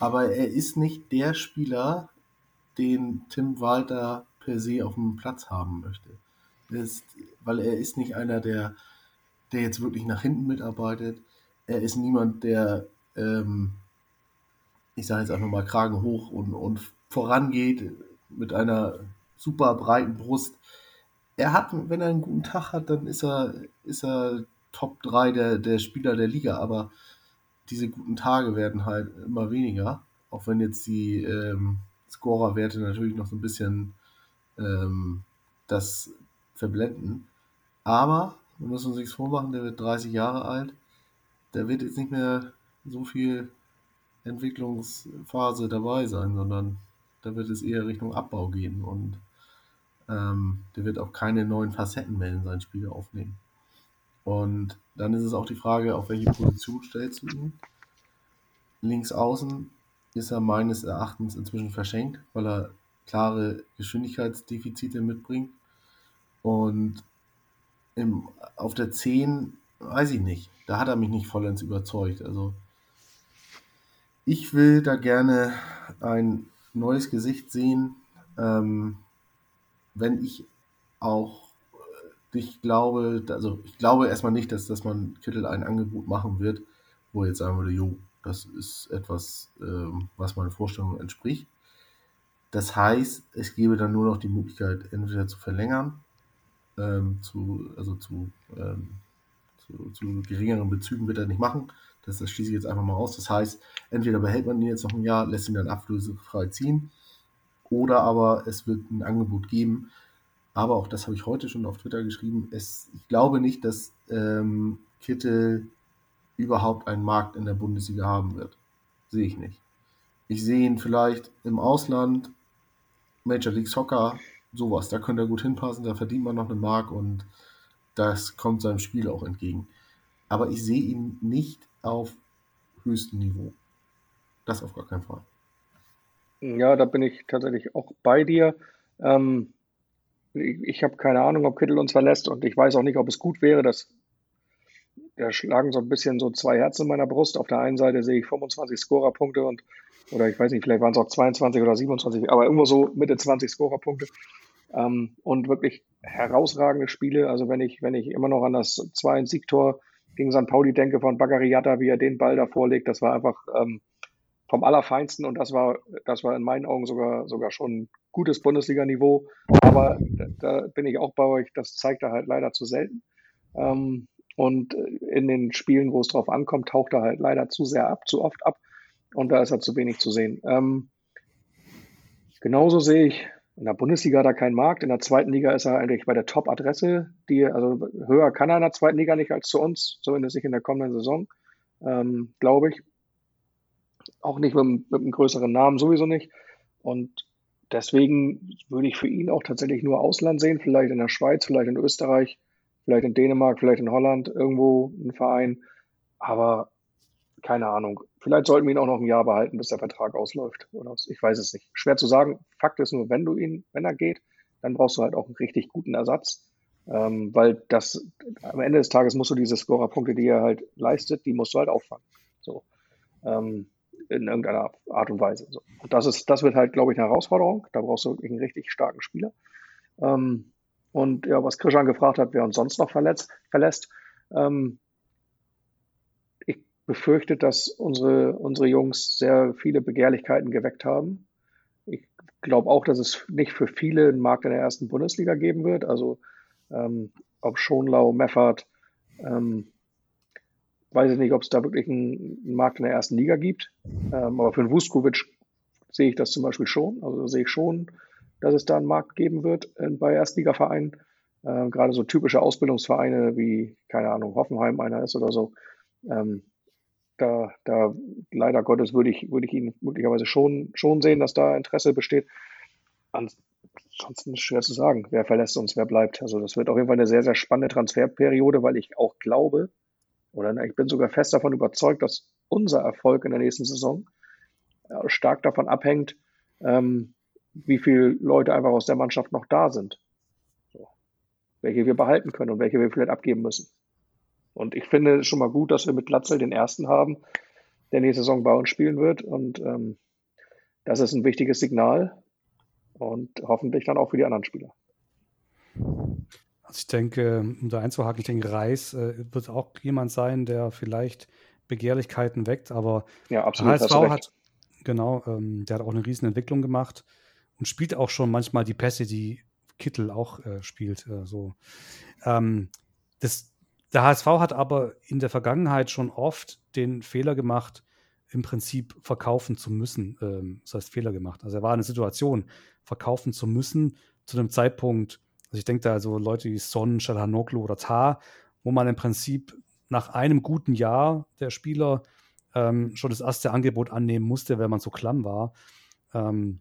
Aber er ist nicht der Spieler, den Tim Walter per se auf dem Platz haben möchte. Ist, weil er ist nicht einer, der, der jetzt wirklich nach hinten mitarbeitet. Er ist niemand, der, ähm, ich sage jetzt einfach mal, Kragen hoch und, und vorangeht mit einer super breiten Brust. Er hat, wenn er einen guten Tag hat, dann ist er, ist er Top 3 der, der Spieler der Liga, aber diese guten Tage werden halt immer weniger, auch wenn jetzt die ähm, Scorerwerte natürlich noch so ein bisschen ähm, das verblenden. Aber wir müssen uns nichts vormachen, der wird 30 Jahre alt. Der wird jetzt nicht mehr so viel Entwicklungsphase dabei sein, sondern da wird es eher Richtung Abbau gehen und ähm, der wird auch keine neuen Facetten mehr in sein Spiel aufnehmen. Und dann ist es auch die Frage, auf welche Position stellst du ihn? Links außen ist er meines Erachtens inzwischen verschenkt, weil er klare Geschwindigkeitsdefizite mitbringt. Und im, auf der 10 weiß ich nicht. Da hat er mich nicht vollends überzeugt. Also ich will da gerne ein neues Gesicht sehen, ähm, wenn ich auch äh, ich glaube, also ich glaube erstmal nicht, dass, dass man Kittel ein Angebot machen wird, wo er jetzt sagen würde, jo, das ist etwas, ähm, was meinen Vorstellungen entspricht. Das heißt, es gäbe dann nur noch die Möglichkeit, entweder zu verlängern, ähm, zu, also zu, ähm, zu, zu, geringeren Bezügen wird er nicht machen. Das, das schließe ich jetzt einfach mal aus. Das heißt, entweder behält man ihn jetzt noch ein Jahr, lässt ihn dann ablösefrei ziehen, oder aber es wird ein Angebot geben. Aber auch das habe ich heute schon auf Twitter geschrieben. Es, ich glaube nicht, dass ähm, Kittel überhaupt einen Markt in der Bundesliga haben wird. Sehe ich nicht. Ich sehe ihn vielleicht im Ausland, Major League Soccer, sowas. Da könnte er gut hinpassen, da verdient man noch eine Mark und das kommt seinem Spiel auch entgegen. Aber ich sehe ihn nicht auf höchstem Niveau. Das auf gar keinen Fall. Ja, da bin ich tatsächlich auch bei dir. Ähm, ich, ich habe keine Ahnung, ob Kittel uns verlässt und ich weiß auch nicht, ob es gut wäre. Das da schlagen so ein bisschen so zwei Herzen in meiner Brust. Auf der einen Seite sehe ich 25 Scorerpunkte und, oder ich weiß nicht, vielleicht waren es auch 22 oder 27, aber irgendwo so Mitte 20 Scorerpunkte. Ähm, und wirklich herausragende Spiele. Also wenn ich, wenn ich immer noch an das 2-Siegtor gegen St. Pauli denke von Bagariata, wie er den Ball da vorlegt, das war einfach ähm, vom Allerfeinsten und das war, das war in meinen Augen sogar, sogar schon gutes Bundesliga-Niveau. Aber da, bin ich auch bei euch, das zeigt er halt leider zu selten. Ähm, und in den Spielen, wo es drauf ankommt, taucht er halt leider zu sehr ab, zu oft ab. Und da ist er zu wenig zu sehen. Ähm, genauso sehe ich, in der Bundesliga er keinen Markt. In der zweiten Liga ist er eigentlich bei der Top-Adresse. Also höher kann er in der zweiten Liga nicht als zu uns, zumindest nicht in der kommenden Saison, ähm, glaube ich. Auch nicht mit, mit einem größeren Namen, sowieso nicht. Und deswegen würde ich für ihn auch tatsächlich nur Ausland sehen, vielleicht in der Schweiz, vielleicht in Österreich vielleicht in Dänemark, vielleicht in Holland irgendwo ein Verein. Aber keine Ahnung. Vielleicht sollten wir ihn auch noch ein Jahr behalten, bis der Vertrag ausläuft. Oder ich weiß es nicht. Schwer zu sagen. Fakt ist nur, wenn du ihn, wenn er geht, dann brauchst du halt auch einen richtig guten Ersatz. Ähm, weil das am Ende des Tages musst du diese Scorerpunkte, die er halt leistet, die musst du halt auffangen. So. Ähm, in irgendeiner Art und Weise. So. Und das ist, das wird halt, glaube ich, eine Herausforderung. Da brauchst du wirklich einen richtig starken Spieler. Ähm, und ja, was Krishan gefragt hat, wer uns sonst noch verletzt, verlässt. Ähm, ich befürchte, dass unsere, unsere Jungs sehr viele Begehrlichkeiten geweckt haben. Ich glaube auch, dass es nicht für viele einen Markt in der ersten Bundesliga geben wird. Also ähm, ob Schonlau, Meffert, ähm, weiß ich nicht, ob es da wirklich einen, einen, Markt in der ersten Liga gibt. Ähm, aber für einen Vuskovic sehe ich das zum Beispiel schon. Also sehe ich schon dass es da einen Markt geben wird äh, bei Erstligavereinen. Äh, gerade so typische Ausbildungsvereine wie, keine Ahnung, Hoffenheim einer ist oder so. Ähm, da, da leider Gottes würde ich, würde ich ihn möglicherweise schon, schon sehen, dass da Interesse besteht. Ansonsten ist schwer zu sagen, wer verlässt uns, wer bleibt. Also das wird auf jeden Fall eine sehr, sehr spannende Transferperiode, weil ich auch glaube, oder ich bin sogar fest davon überzeugt, dass unser Erfolg in der nächsten Saison äh, stark davon abhängt, ähm, wie viele Leute einfach aus der Mannschaft noch da sind. So. Welche wir behalten können und welche wir vielleicht abgeben müssen. Und ich finde es schon mal gut, dass wir mit Glatzel den ersten haben, der nächste Saison bei uns spielen wird. Und ähm, das ist ein wichtiges Signal und hoffentlich dann auch für die anderen Spieler. Also ich denke, um da einzuhaken, ich denke, Reis äh, wird auch jemand sein, der vielleicht Begehrlichkeiten weckt, aber ja, absolut, HSV hat, genau, ähm, der hat auch eine riesen Entwicklung gemacht und spielt auch schon manchmal die Pässe, die Kittel auch äh, spielt. Äh, so. Ähm, das, der HSV hat aber in der Vergangenheit schon oft den Fehler gemacht, im Prinzip verkaufen zu müssen. Ähm, das heißt, Fehler gemacht. Also er war in einer Situation, verkaufen zu müssen, zu einem Zeitpunkt, also ich denke da also Leute wie Son, Shalhanoglu oder Tar, wo man im Prinzip nach einem guten Jahr der Spieler ähm, schon das erste Angebot annehmen musste, weil man so klamm war. Ähm,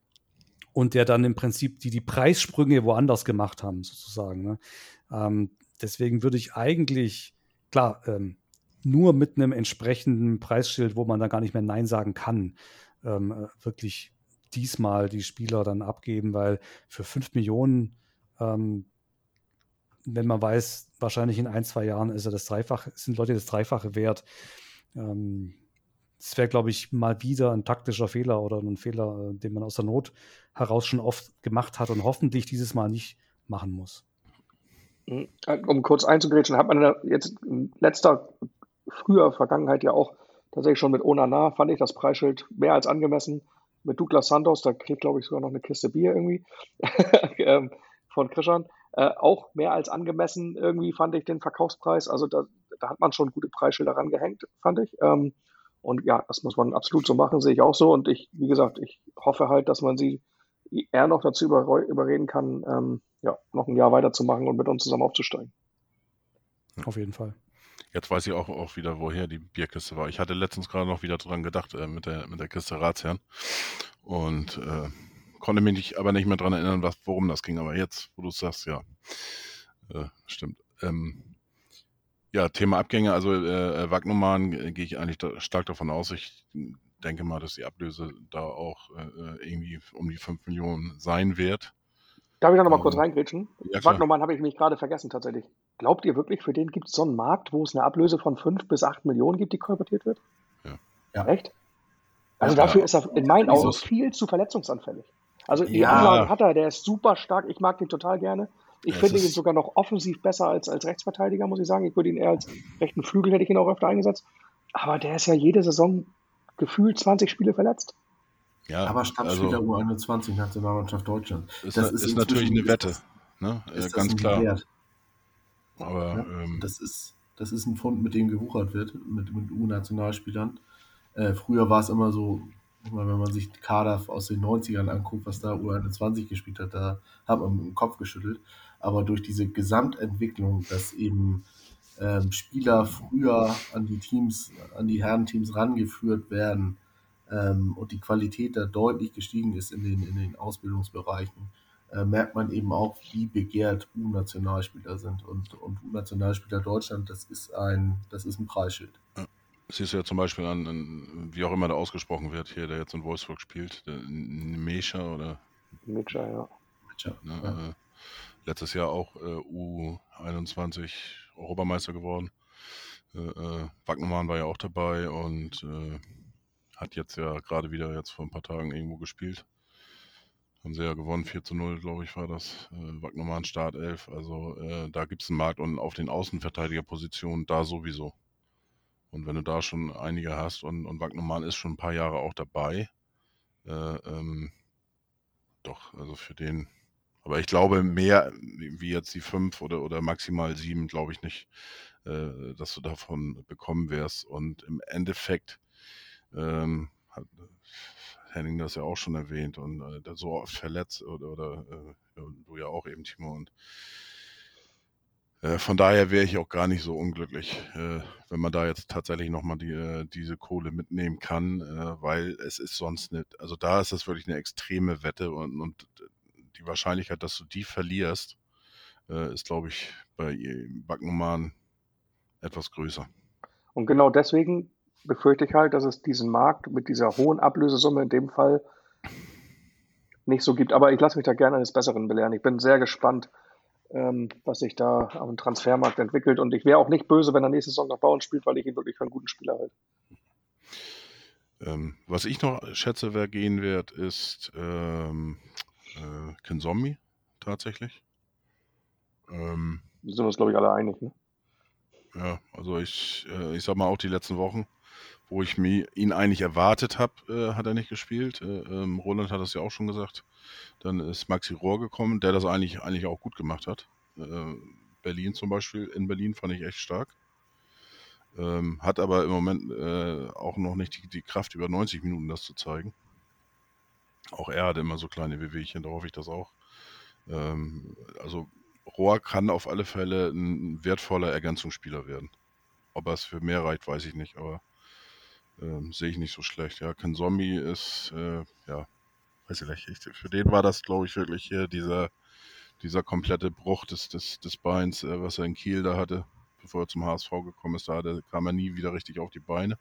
und der dann im Prinzip die, die Preissprünge woanders gemacht haben, sozusagen. Ne? Ähm, deswegen würde ich eigentlich, klar, ähm, nur mit einem entsprechenden Preisschild, wo man dann gar nicht mehr Nein sagen kann, ähm, äh, wirklich diesmal die Spieler dann abgeben, weil für 5 Millionen, ähm, wenn man weiß, wahrscheinlich in ein, zwei Jahren ist er das Dreifache, sind Leute das Dreifache wert. Ähm, das wäre, glaube ich, mal wieder ein taktischer Fehler oder ein Fehler, äh, den man aus der Not heraus schon oft gemacht hat und hoffentlich dieses Mal nicht machen muss. Um kurz einzugrätschen, hat man jetzt in letzter, früher Vergangenheit ja auch tatsächlich schon mit Onana, fand ich das Preisschild mehr als angemessen. Mit Douglas Santos, da kriegt, glaube ich, sogar noch eine Kiste Bier irgendwie ähm, von Krishan. Äh, auch mehr als angemessen irgendwie fand ich den Verkaufspreis. Also da, da hat man schon gute Preisschilder rangehängt, fand ich. Ähm, und ja, das muss man absolut so machen, sehe ich auch so. Und ich, wie gesagt, ich hoffe halt, dass man sie eher noch dazu über, überreden kann, ähm, ja, noch ein Jahr weiterzumachen und mit uns zusammen aufzusteigen. Auf jeden Fall. Jetzt weiß ich auch, auch wieder, woher die Bierkiste war. Ich hatte letztens gerade noch wieder dran gedacht äh, mit, der, mit der Kiste Ratsherrn und äh, konnte mich nicht, aber nicht mehr dran erinnern, was, worum das ging. Aber jetzt, wo du es sagst, ja, äh, stimmt. Ähm, ja, Thema Abgänge, also äh, äh Wagnumann äh, gehe ich eigentlich da, stark davon aus. Ich denke mal, dass die Ablöse da auch äh, äh irgendwie um die 5 Millionen sein wird. Darf ich da nochmal ähm, kurz reingrätschen? Ja, Wagnumann habe ich mich gerade vergessen tatsächlich. Glaubt ihr wirklich, für den gibt es so einen Markt, wo es eine Ablöse von 5 bis 8 Millionen gibt, die kolportiert wird? Ja. ja. Echt? Also ja, dafür ist er in meinen Augen viel zu verletzungsanfällig. Also die ja. Anlagen hat er, der ist super stark, ich mag den total gerne. Ich ja, finde ihn sogar noch offensiv besser als, als Rechtsverteidiger, muss ich sagen. Ich würde ihn eher als rechten Flügel, hätte ich ihn auch öfter eingesetzt. Aber der ist ja jede Saison gefühlt 20 Spiele verletzt. Ja, aber Stammspieler also, U21 Nationalmannschaft Deutschland. Ist, das ist, ist natürlich eine Wette, ne? Ist ganz klar. Wert. Aber ja, ähm, das ist das ist ein Fund, mit dem gewuchert wird mit, mit U-Nationalspielern. Äh, früher war es immer so, wenn man sich Kader aus den 90ern anguckt, was da U21 gespielt hat, da hat man mit dem Kopf geschüttelt aber durch diese Gesamtentwicklung, dass eben ähm, Spieler früher an die Teams, an die Herrenteams rangeführt werden ähm, und die Qualität da deutlich gestiegen ist in den, in den Ausbildungsbereichen, äh, merkt man eben auch, wie begehrt U-Nationalspieler sind. Und, und U-Nationalspieler Deutschland, das ist ein, das ist ein Preisschild. Ja. Siehst du ja zum Beispiel an, an, wie auch immer der ausgesprochen wird, hier, der jetzt in Wolfsburg spielt, der Mesha oder? Mesha, ja. Mesha, ne, ja. Äh, letztes Jahr auch äh, U21 Europameister geworden. Äh, äh, war ja auch dabei und äh, hat jetzt ja gerade wieder jetzt vor ein paar Tagen irgendwo gespielt. Haben sie ja gewonnen, 4 zu 0, glaube ich, war das. Äh, Wagnermann Startelf. Also äh, da gibt es einen Markt und auf den Außenverteidigerpositionen da sowieso. Und wenn du da schon einige hast und, und Wagnermann ist schon ein paar Jahre auch dabei, äh, ähm, doch, also für den aber ich glaube, mehr wie jetzt die fünf oder, oder maximal sieben, glaube ich nicht, äh, dass du davon bekommen wirst. Und im Endeffekt ähm, hat Henning das ja auch schon erwähnt und äh, so oft verletzt oder, oder äh, du ja auch eben, Timo. Und äh, von daher wäre ich auch gar nicht so unglücklich, äh, wenn man da jetzt tatsächlich nochmal die, äh, diese Kohle mitnehmen kann, äh, weil es ist sonst nicht, also da ist das wirklich eine extreme Wette und, und die Wahrscheinlichkeit, dass du die verlierst, äh, ist, glaube ich, bei Backenmann etwas größer. Und genau deswegen befürchte ich halt, dass es diesen Markt mit dieser hohen Ablösesumme in dem Fall nicht so gibt. Aber ich lasse mich da gerne eines Besseren belehren. Ich bin sehr gespannt, ähm, was sich da am Transfermarkt entwickelt. Und ich wäre auch nicht böse, wenn er nächste Saison nach Bauen spielt, weil ich ihn wirklich für einen guten Spieler halte. Ähm, was ich noch schätze, wer gehen wird, ist ähm, äh, Kinzombie tatsächlich. Ähm, sind wir uns, glaube ich, alle einig. Ne? Ja, also ich, äh, ich sag mal auch die letzten Wochen, wo ich mir, ihn eigentlich erwartet habe, äh, hat er nicht gespielt. Äh, ähm, Roland hat das ja auch schon gesagt. Dann ist Maxi Rohr gekommen, der das eigentlich, eigentlich auch gut gemacht hat. Äh, Berlin zum Beispiel, in Berlin fand ich echt stark. Ähm, hat aber im Moment äh, auch noch nicht die, die, Kraft, über 90 Minuten das zu zeigen. Auch er hat immer so kleine Wehwehchen, da hoffe ich das auch. Ähm, also Rohr kann auf alle Fälle ein wertvoller Ergänzungsspieler werden. Ob er es für mehr reicht, weiß ich nicht, aber ähm, sehe ich nicht so schlecht. Ja, Ken Zombie ist, äh, ja, weiß ich nicht. für den war das, glaube ich, wirklich hier dieser, dieser komplette Bruch des, des, des Beins, äh, was er in Kiel da hatte, bevor er zum HSV gekommen ist. Da kam er nie wieder richtig auf die Beine.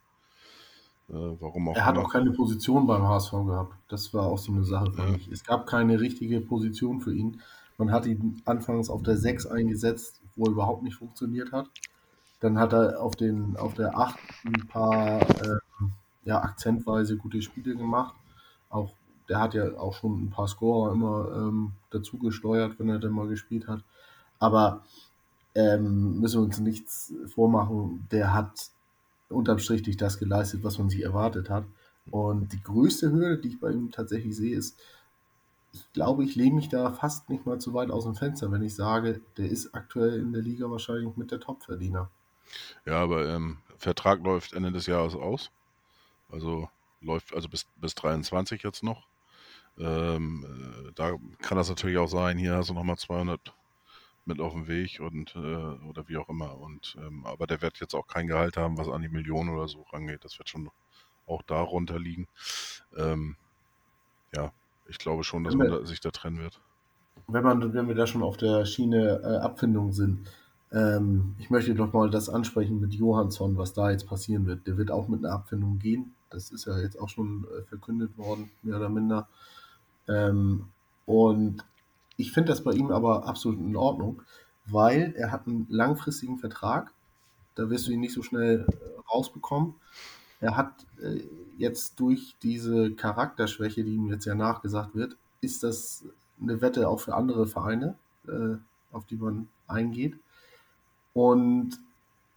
Äh, warum auch er hat auch keine Position beim HSV gehabt. Das war auch so eine Sache für ja. mich. Es gab keine richtige Position für ihn. Man hat ihn anfangs auf der 6 eingesetzt, wo er überhaupt nicht funktioniert hat. Dann hat er auf, den, auf der 8 ein paar äh, ja, akzentweise gute Spiele gemacht. Auch, der hat ja auch schon ein paar Scorer immer ähm, dazu gesteuert, wenn er dann mal gespielt hat. Aber ähm, müssen wir uns nichts vormachen, der hat unterm Strich nicht das geleistet, was man sich erwartet hat. Und die größte Hürde, die ich bei ihm tatsächlich sehe, ist, ich glaube, ich lehne mich da fast nicht mal zu weit aus dem Fenster, wenn ich sage, der ist aktuell in der Liga wahrscheinlich mit der Topverdiener. Ja, aber ähm, Vertrag läuft Ende des Jahres aus. Also läuft also bis, bis 23 jetzt noch. Ähm, äh, da kann das natürlich auch sein, hier hast du nochmal 200 mit auf dem Weg und äh, oder wie auch immer. Und ähm, aber der wird jetzt auch kein Gehalt haben, was an die Millionen oder so rangeht. Das wird schon auch da runterliegen. Ähm, ja, ich glaube schon, dass man da, sich da trennen wird. Wenn, man, wenn wir da schon auf der Schiene äh, Abfindung sind, ähm, ich möchte doch mal das ansprechen mit Johansson, was da jetzt passieren wird. Der wird auch mit einer Abfindung gehen. Das ist ja jetzt auch schon äh, verkündet worden, mehr oder minder. Ähm, und ich finde das bei ihm aber absolut in Ordnung, weil er hat einen langfristigen Vertrag. Da wirst du ihn nicht so schnell äh, rausbekommen. Er hat äh, jetzt durch diese Charakterschwäche, die ihm jetzt ja nachgesagt wird, ist das eine Wette auch für andere Vereine, äh, auf die man eingeht. Und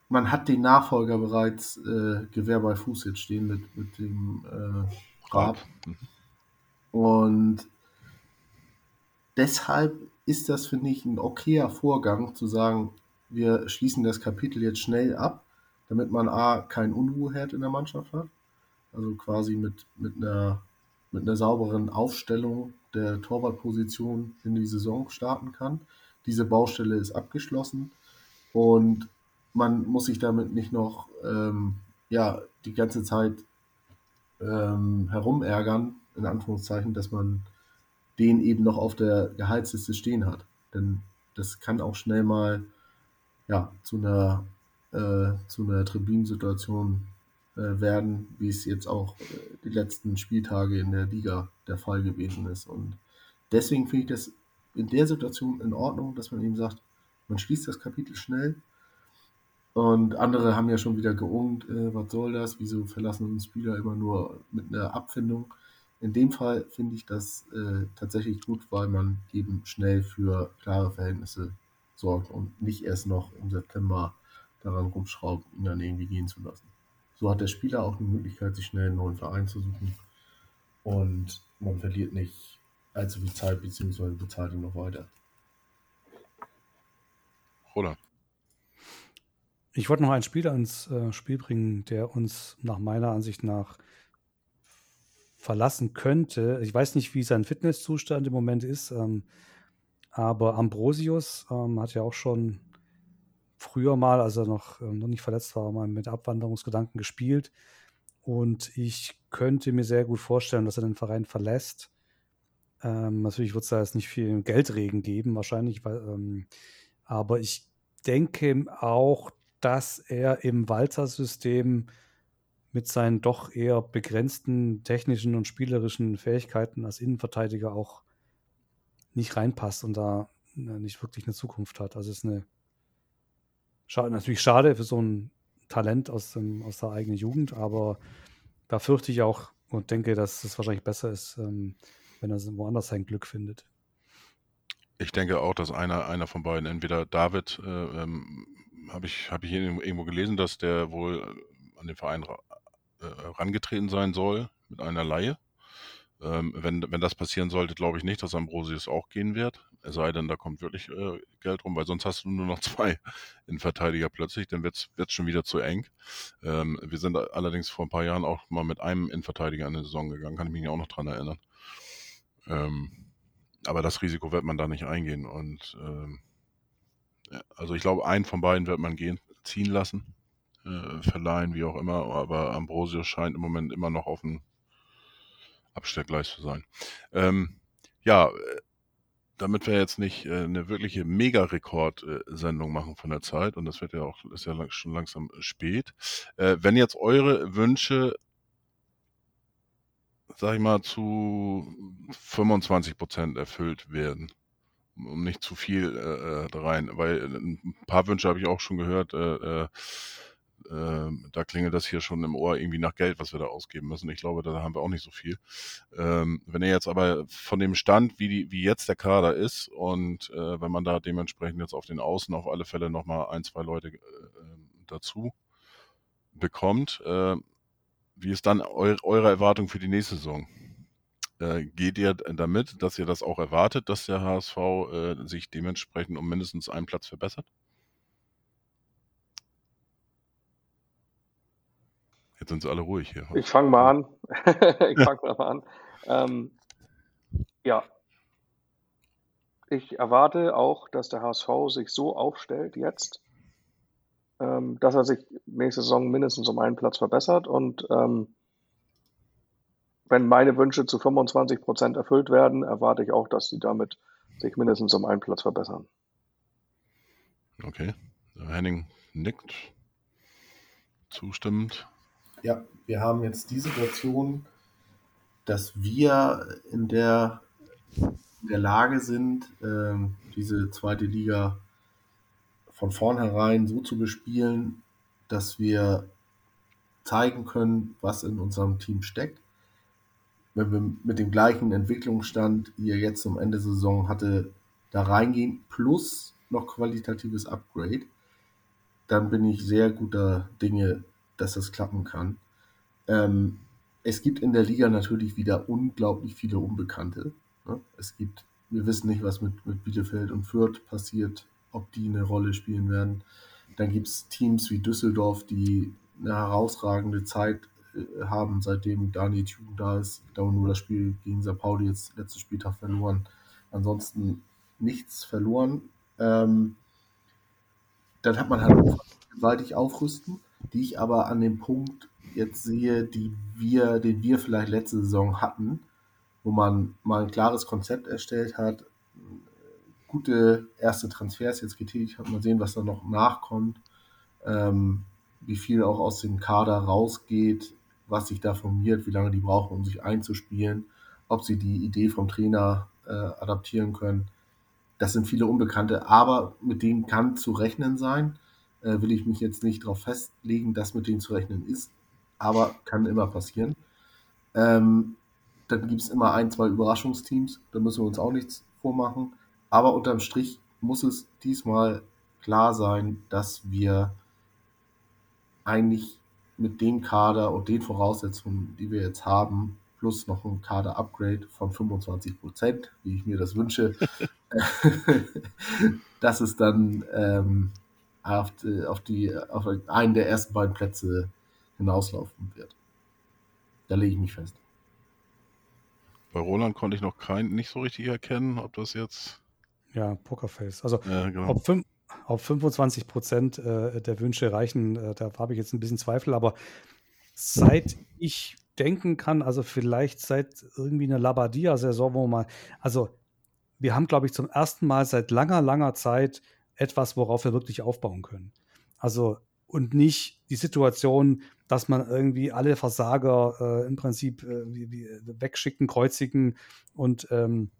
man hat den Nachfolger bereits äh, Gewehr bei Fuß jetzt stehen mit, mit dem äh, Raab. Mhm. Und deshalb ist das, finde ich, ein okayer Vorgang zu sagen, wir schließen das Kapitel jetzt schnell ab damit man A, keinen Unruheherd in der Mannschaft hat, also quasi mit, mit, einer, mit einer sauberen Aufstellung der Torwartposition in die Saison starten kann. Diese Baustelle ist abgeschlossen und man muss sich damit nicht noch ähm, ja, die ganze Zeit ähm, herumärgern, in Anführungszeichen, dass man den eben noch auf der Gehaltsliste stehen hat. Denn das kann auch schnell mal ja, zu einer äh, einer Tribünensituation äh, werden, wie es jetzt auch äh, die letzten Spieltage in der Liga der Fall gewesen ist. Und deswegen finde ich das in der Situation in Ordnung, dass man eben sagt, man schließt das Kapitel schnell. Und andere haben ja schon wieder geungt, äh, was soll das, wieso verlassen uns Spieler immer nur mit einer Abfindung. In dem Fall finde ich das äh, tatsächlich gut, weil man eben schnell für klare Verhältnisse sorgt und nicht erst noch im September daran rumschraubt, ihn dann irgendwie gehen zu lassen. So hat der Spieler auch die Möglichkeit, sich schnell einen neuen Verein zu suchen. Und man verliert nicht allzu viel Zeit, beziehungsweise bezahlt ihn noch weiter. Oder? Ich wollte noch einen Spieler ins äh, Spiel bringen, der uns nach meiner Ansicht nach verlassen könnte. Ich weiß nicht, wie sein Fitnesszustand im Moment ist, ähm, aber Ambrosius ähm, hat ja auch schon früher mal, als er noch, ähm, noch nicht verletzt war, mal mit Abwanderungsgedanken gespielt. Und ich könnte mir sehr gut vorstellen, dass er den Verein verlässt. Ähm, natürlich wird es da jetzt nicht viel Geldregen geben, wahrscheinlich, weil, ähm, aber ich denke auch, dass er im Walter-System mit seinen doch eher begrenzten technischen und spielerischen Fähigkeiten als Innenverteidiger auch nicht reinpasst und da äh, nicht wirklich eine Zukunft hat. Also es ist eine schade, natürlich schade für so ein Talent aus, dem, aus der eigenen Jugend, aber da fürchte ich auch und denke, dass es wahrscheinlich besser ist, ähm, wenn er woanders sein Glück findet. Ich denke auch, dass einer, einer von beiden, entweder David, äh, ähm, habe ich, hab ich irgendwo gelesen, dass der wohl an den Verein äh, rangetreten sein soll mit einer Laie. Ähm, wenn, wenn das passieren sollte, glaube ich nicht, dass Ambrosius auch gehen wird. Es sei denn, da kommt wirklich äh, Geld rum, weil sonst hast du nur noch zwei Innenverteidiger plötzlich, dann wird es schon wieder zu eng. Ähm, wir sind allerdings vor ein paar Jahren auch mal mit einem Innenverteidiger in die Saison gegangen, kann ich mich auch noch dran erinnern. Ähm, aber das Risiko wird man da nicht eingehen. Und ähm, ja, also ich glaube, einen von beiden wird man gehen, ziehen lassen, äh, verleihen, wie auch immer. Aber Ambrosius scheint im Moment immer noch auf dem Abstellgleis zu sein. Ähm, ja, äh, damit wir jetzt nicht äh, eine wirkliche Mega-Rekord-Sendung machen von der Zeit, und das wird ja auch, ist ja lang, schon langsam spät, äh, wenn jetzt eure Wünsche, sag ich mal, zu 25 Prozent erfüllt werden, um nicht zu viel äh, äh rein, weil ein paar Wünsche habe ich auch schon gehört, äh, ähm, da klingelt das hier schon im Ohr irgendwie nach Geld, was wir da ausgeben müssen. Ich glaube, da haben wir auch nicht so viel. Ähm, wenn ihr jetzt aber von dem Stand, wie, die, wie jetzt der Kader ist und äh, wenn man da dementsprechend jetzt auf den Außen auf alle Fälle nochmal ein, zwei Leute äh, dazu bekommt, äh, wie ist dann eu eure Erwartung für die nächste Saison? Äh, geht ihr damit, dass ihr das auch erwartet, dass der HSV äh, sich dementsprechend um mindestens einen Platz verbessert? Jetzt sind sie alle ruhig hier. Ich fange mal an. ich fange mal an. Ähm, ja. Ich erwarte auch, dass der HSV sich so aufstellt jetzt, ähm, dass er sich nächste Saison mindestens um einen Platz verbessert. Und ähm, wenn meine Wünsche zu 25 Prozent erfüllt werden, erwarte ich auch, dass sie damit sich mindestens um einen Platz verbessern. Okay. Henning nickt zustimmend. Ja, wir haben jetzt die Situation, dass wir in der, in der Lage sind, äh, diese zweite Liga von vornherein so zu bespielen, dass wir zeigen können, was in unserem Team steckt. Wenn wir mit dem gleichen Entwicklungsstand, wie er jetzt zum Ende der Saison hatte, da reingehen, plus noch qualitatives Upgrade, dann bin ich sehr guter Dinge, dass das klappen kann. Ähm, es gibt in der Liga natürlich wieder unglaublich viele Unbekannte. Ne? Es gibt, wir wissen nicht, was mit, mit Bielefeld und Fürth passiert, ob die eine Rolle spielen werden. Dann gibt es Teams wie Düsseldorf, die eine herausragende Zeit äh, haben, seitdem Daniel Thun da ist. Da nur das Spiel gegen St. Pauli jetzt letzten Spieltag verloren. Ansonsten nichts verloren. Ähm, dann hat man halt gewaltig aufrüsten die ich aber an dem Punkt jetzt sehe, die wir, den wir vielleicht letzte Saison hatten, wo man mal ein klares Konzept erstellt hat, gute erste Transfers jetzt getätigt hat, mal sehen, was da noch nachkommt, ähm, wie viel auch aus dem Kader rausgeht, was sich da formiert, wie lange die brauchen, um sich einzuspielen, ob sie die Idee vom Trainer äh, adaptieren können. Das sind viele Unbekannte, aber mit denen kann zu rechnen sein äh, will ich mich jetzt nicht darauf festlegen, dass mit denen zu rechnen ist, aber kann immer passieren. Ähm, dann gibt es immer ein, zwei Überraschungsteams, da müssen wir uns auch nichts vormachen. Aber unterm Strich muss es diesmal klar sein, dass wir eigentlich mit dem Kader und den Voraussetzungen, die wir jetzt haben, plus noch ein Kader-Upgrade von 25 Prozent, wie ich mir das wünsche, dass es dann ähm, auf, die, auf, die, auf einen der ersten beiden Plätze hinauslaufen wird. Da lege ich mich fest. Bei Roland konnte ich noch kein, nicht so richtig erkennen, ob das jetzt. Ja, Pokerface. Also, ja, genau. ob, fünf, ob 25 Prozent äh, der Wünsche reichen, äh, da habe ich jetzt ein bisschen Zweifel, aber seit ich denken kann, also vielleicht seit irgendwie einer Labadia-Saison, wo man, also wir haben, glaube ich, zum ersten Mal seit langer, langer Zeit etwas, worauf wir wirklich aufbauen können. Also und nicht die Situation, dass man irgendwie alle Versager äh, im Prinzip äh, wie, wie wegschicken, kreuzigen und ähm,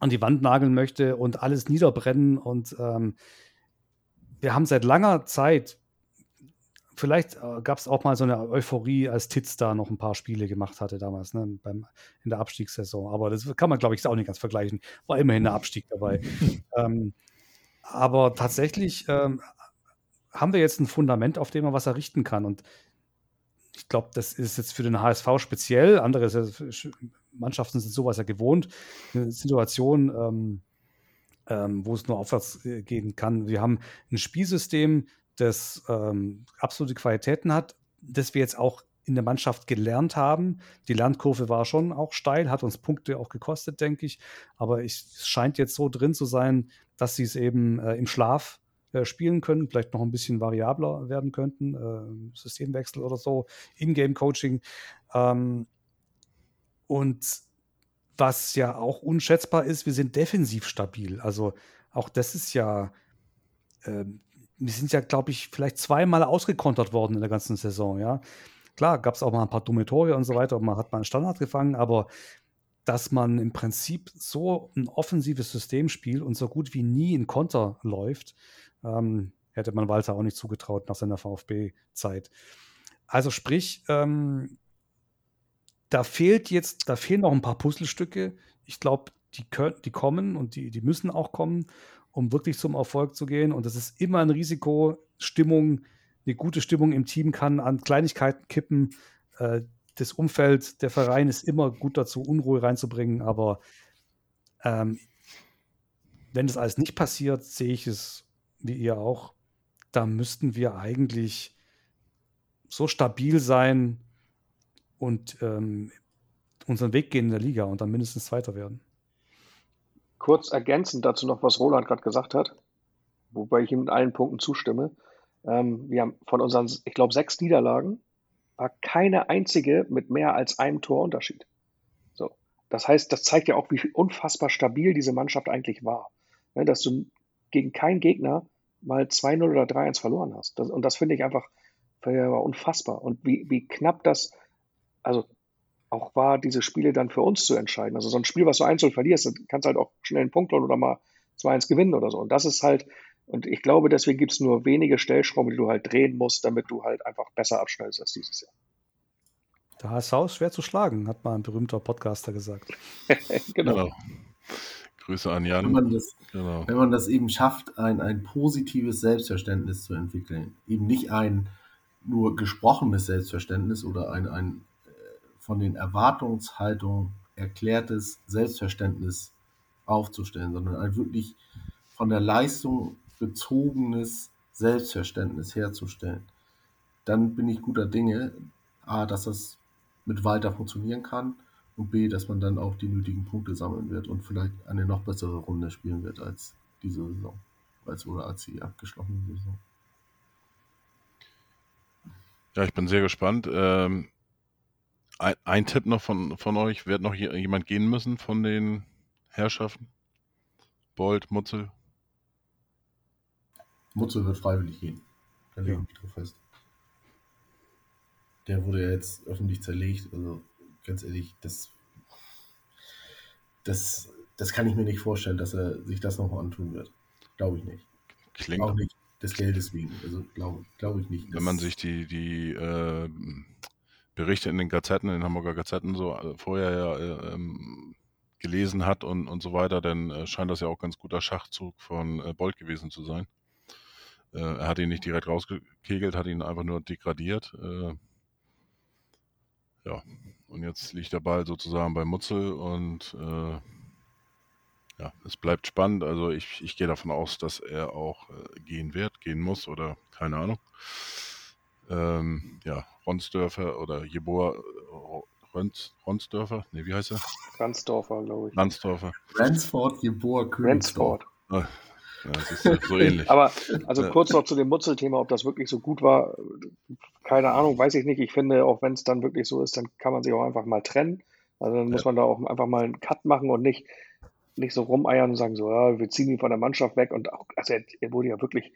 an die Wand nageln möchte und alles niederbrennen. Und ähm, wir haben seit langer Zeit, vielleicht äh, gab es auch mal so eine Euphorie, als Titz da noch ein paar Spiele gemacht hatte damals, ne, beim, in der Abstiegssaison. Aber das kann man, glaube ich, auch nicht ganz vergleichen. War immerhin der Abstieg dabei. ähm, aber tatsächlich ähm, haben wir jetzt ein Fundament, auf dem man was errichten kann. Und ich glaube, das ist jetzt für den HSV speziell. Andere Mannschaften sind sowas ja gewohnt. Eine Situation, ähm, ähm, wo es nur aufwärts äh, gehen kann. Wir haben ein Spielsystem, das ähm, absolute Qualitäten hat, das wir jetzt auch in der Mannschaft gelernt haben. Die Lernkurve war schon auch steil, hat uns Punkte auch gekostet, denke ich. Aber es scheint jetzt so drin zu sein, dass sie es eben äh, im Schlaf äh, spielen können, vielleicht noch ein bisschen variabler werden könnten, äh, Systemwechsel oder so, Ingame-Coaching. Ähm, und was ja auch unschätzbar ist, wir sind defensiv stabil. Also auch das ist ja, äh, wir sind ja, glaube ich, vielleicht zweimal ausgekontert worden in der ganzen Saison, ja. Klar, gab es auch mal ein paar dumme Tore und so weiter, und man hat mal einen Standard gefangen, aber dass man im Prinzip so ein offensives System spielt und so gut wie nie in Konter läuft, ähm, hätte man Walter auch nicht zugetraut nach seiner VfB-Zeit. Also sprich, ähm, da fehlt jetzt, da fehlen noch ein paar Puzzlestücke. Ich glaube, die, die kommen und die, die müssen auch kommen, um wirklich zum Erfolg zu gehen. Und das ist immer ein Risiko. Stimmung, eine gute Stimmung im Team kann an Kleinigkeiten kippen. Äh, das Umfeld, der Verein ist immer gut dazu, Unruhe reinzubringen. Aber ähm, wenn das alles nicht passiert, sehe ich es wie ihr auch, da müssten wir eigentlich so stabil sein und ähm, unseren Weg gehen in der Liga und dann mindestens Zweiter werden. Kurz ergänzend dazu noch, was Roland gerade gesagt hat, wobei ich ihm in allen Punkten zustimme. Ähm, wir haben von unseren, ich glaube, sechs Niederlagen war keine einzige mit mehr als einem Torunterschied. So. Das heißt, das zeigt ja auch, wie unfassbar stabil diese Mannschaft eigentlich war. Ne, dass du gegen keinen Gegner mal 2-0 oder 3-1 verloren hast. Das, und das finde ich einfach unfassbar. Und wie, wie knapp das, also auch war, diese Spiele dann für uns zu entscheiden. Also so ein Spiel, was du 1 verlierst, dann kannst halt auch schnell einen Punkt holen oder mal 2-1 gewinnen oder so. Und das ist halt, und ich glaube, deswegen gibt es nur wenige Stellschrauben, die du halt drehen musst, damit du halt einfach besser abschnellst als dieses Jahr. Der HSV ist schwer zu schlagen, hat mal ein berühmter Podcaster gesagt. genau. genau. Grüße an Jan. Wenn man das, genau. wenn man das eben schafft, ein, ein positives Selbstverständnis zu entwickeln, eben nicht ein nur gesprochenes Selbstverständnis oder ein, ein äh, von den Erwartungshaltungen erklärtes Selbstverständnis aufzustellen, sondern ein wirklich von der Leistung bezogenes Selbstverständnis herzustellen, dann bin ich guter Dinge, A, dass das mit Walter funktionieren kann und B, dass man dann auch die nötigen Punkte sammeln wird und vielleicht eine noch bessere Runde spielen wird als diese Saison, als oder als die abgeschlossene Saison. Ja, ich bin sehr gespannt. Ähm, ein, ein, Tipp noch von, von euch, wird noch jemand gehen müssen von den Herrschaften? Bold, Mutzel? Mutzel wird freiwillig gehen. Da lege ich mich drauf fest. Der wurde ja jetzt öffentlich zerlegt, also ganz ehrlich, das, das, das kann ich mir nicht vorstellen, dass er sich das noch antun wird. Glaube ich nicht. Klingt. Auch nicht des Geldes wegen. Also glaube glaub ich nicht. Wenn man sich die, die äh, Berichte in den Gazetten, in den Hamburger Gazetten so äh, vorher ja äh, ähm, gelesen hat und, und so weiter, dann äh, scheint das ja auch ganz guter Schachzug von äh, Bolt gewesen zu sein. Äh, er hat ihn nicht direkt rausgekegelt, hat ihn einfach nur degradiert. ja, und jetzt liegt der Ball sozusagen bei Mutzel und äh, ja, es bleibt spannend. Also ich, ich gehe davon aus, dass er auch äh, gehen wird, gehen muss oder keine Ahnung. Ähm, ja, Ronsdörfer oder Jeboa Rons, Ronsdörfer? Ne, wie heißt er? Ransdorfer, glaube ich. Ransdorfer. Ransford, Jeboa, Ransford. Ja, das ist so ähnlich. Aber also kurz noch zu dem Mutzel-Thema, ob das wirklich so gut war, keine Ahnung, weiß ich nicht. Ich finde, auch wenn es dann wirklich so ist, dann kann man sich auch einfach mal trennen. Also dann muss man da auch einfach mal einen Cut machen und nicht, nicht so rumeiern und sagen, so, ja, wir ziehen ihn von der Mannschaft weg. Und auch, also er, er wurde ja wirklich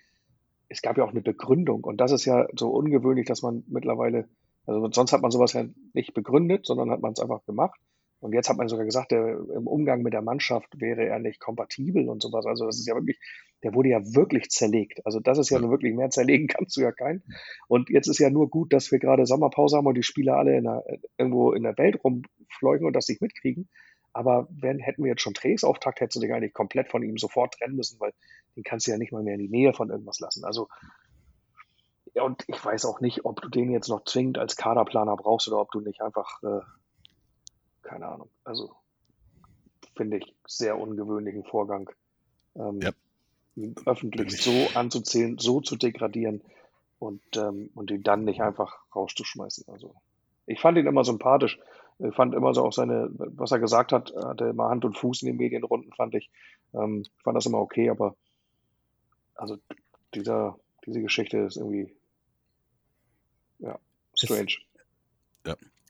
es gab ja auch eine Begründung. Und das ist ja so ungewöhnlich, dass man mittlerweile, also sonst hat man sowas ja nicht begründet, sondern hat man es einfach gemacht. Und jetzt hat man sogar gesagt, der, im Umgang mit der Mannschaft wäre er nicht kompatibel und sowas. Also das ist ja wirklich, der wurde ja wirklich zerlegt. Also das ist ja, ja. wirklich mehr zerlegen kannst du ja keinen. Und jetzt ist ja nur gut, dass wir gerade Sommerpause haben und die Spieler alle in der, irgendwo in der Welt rumfleugen und das nicht mitkriegen. Aber wenn, hätten wir jetzt schon Trainingsauftakt, hättest du dich eigentlich komplett von ihm sofort trennen müssen, weil den kannst du ja nicht mal mehr in die Nähe von irgendwas lassen. Also, ja, und ich weiß auch nicht, ob du den jetzt noch zwingend als Kaderplaner brauchst oder ob du nicht einfach äh, keine Ahnung. Also finde ich sehr ungewöhnlichen Vorgang. Ähm, ja. Öffentlich so anzuzählen, so zu degradieren und, ähm, und ihn dann nicht einfach rauszuschmeißen. Also ich fand ihn immer sympathisch. Ich fand immer so auch seine, was er gesagt hat, hatte immer Hand und Fuß in den Medienrunden, fand ich. Ähm, fand das immer okay, aber also dieser, diese Geschichte ist irgendwie ja, strange. ja.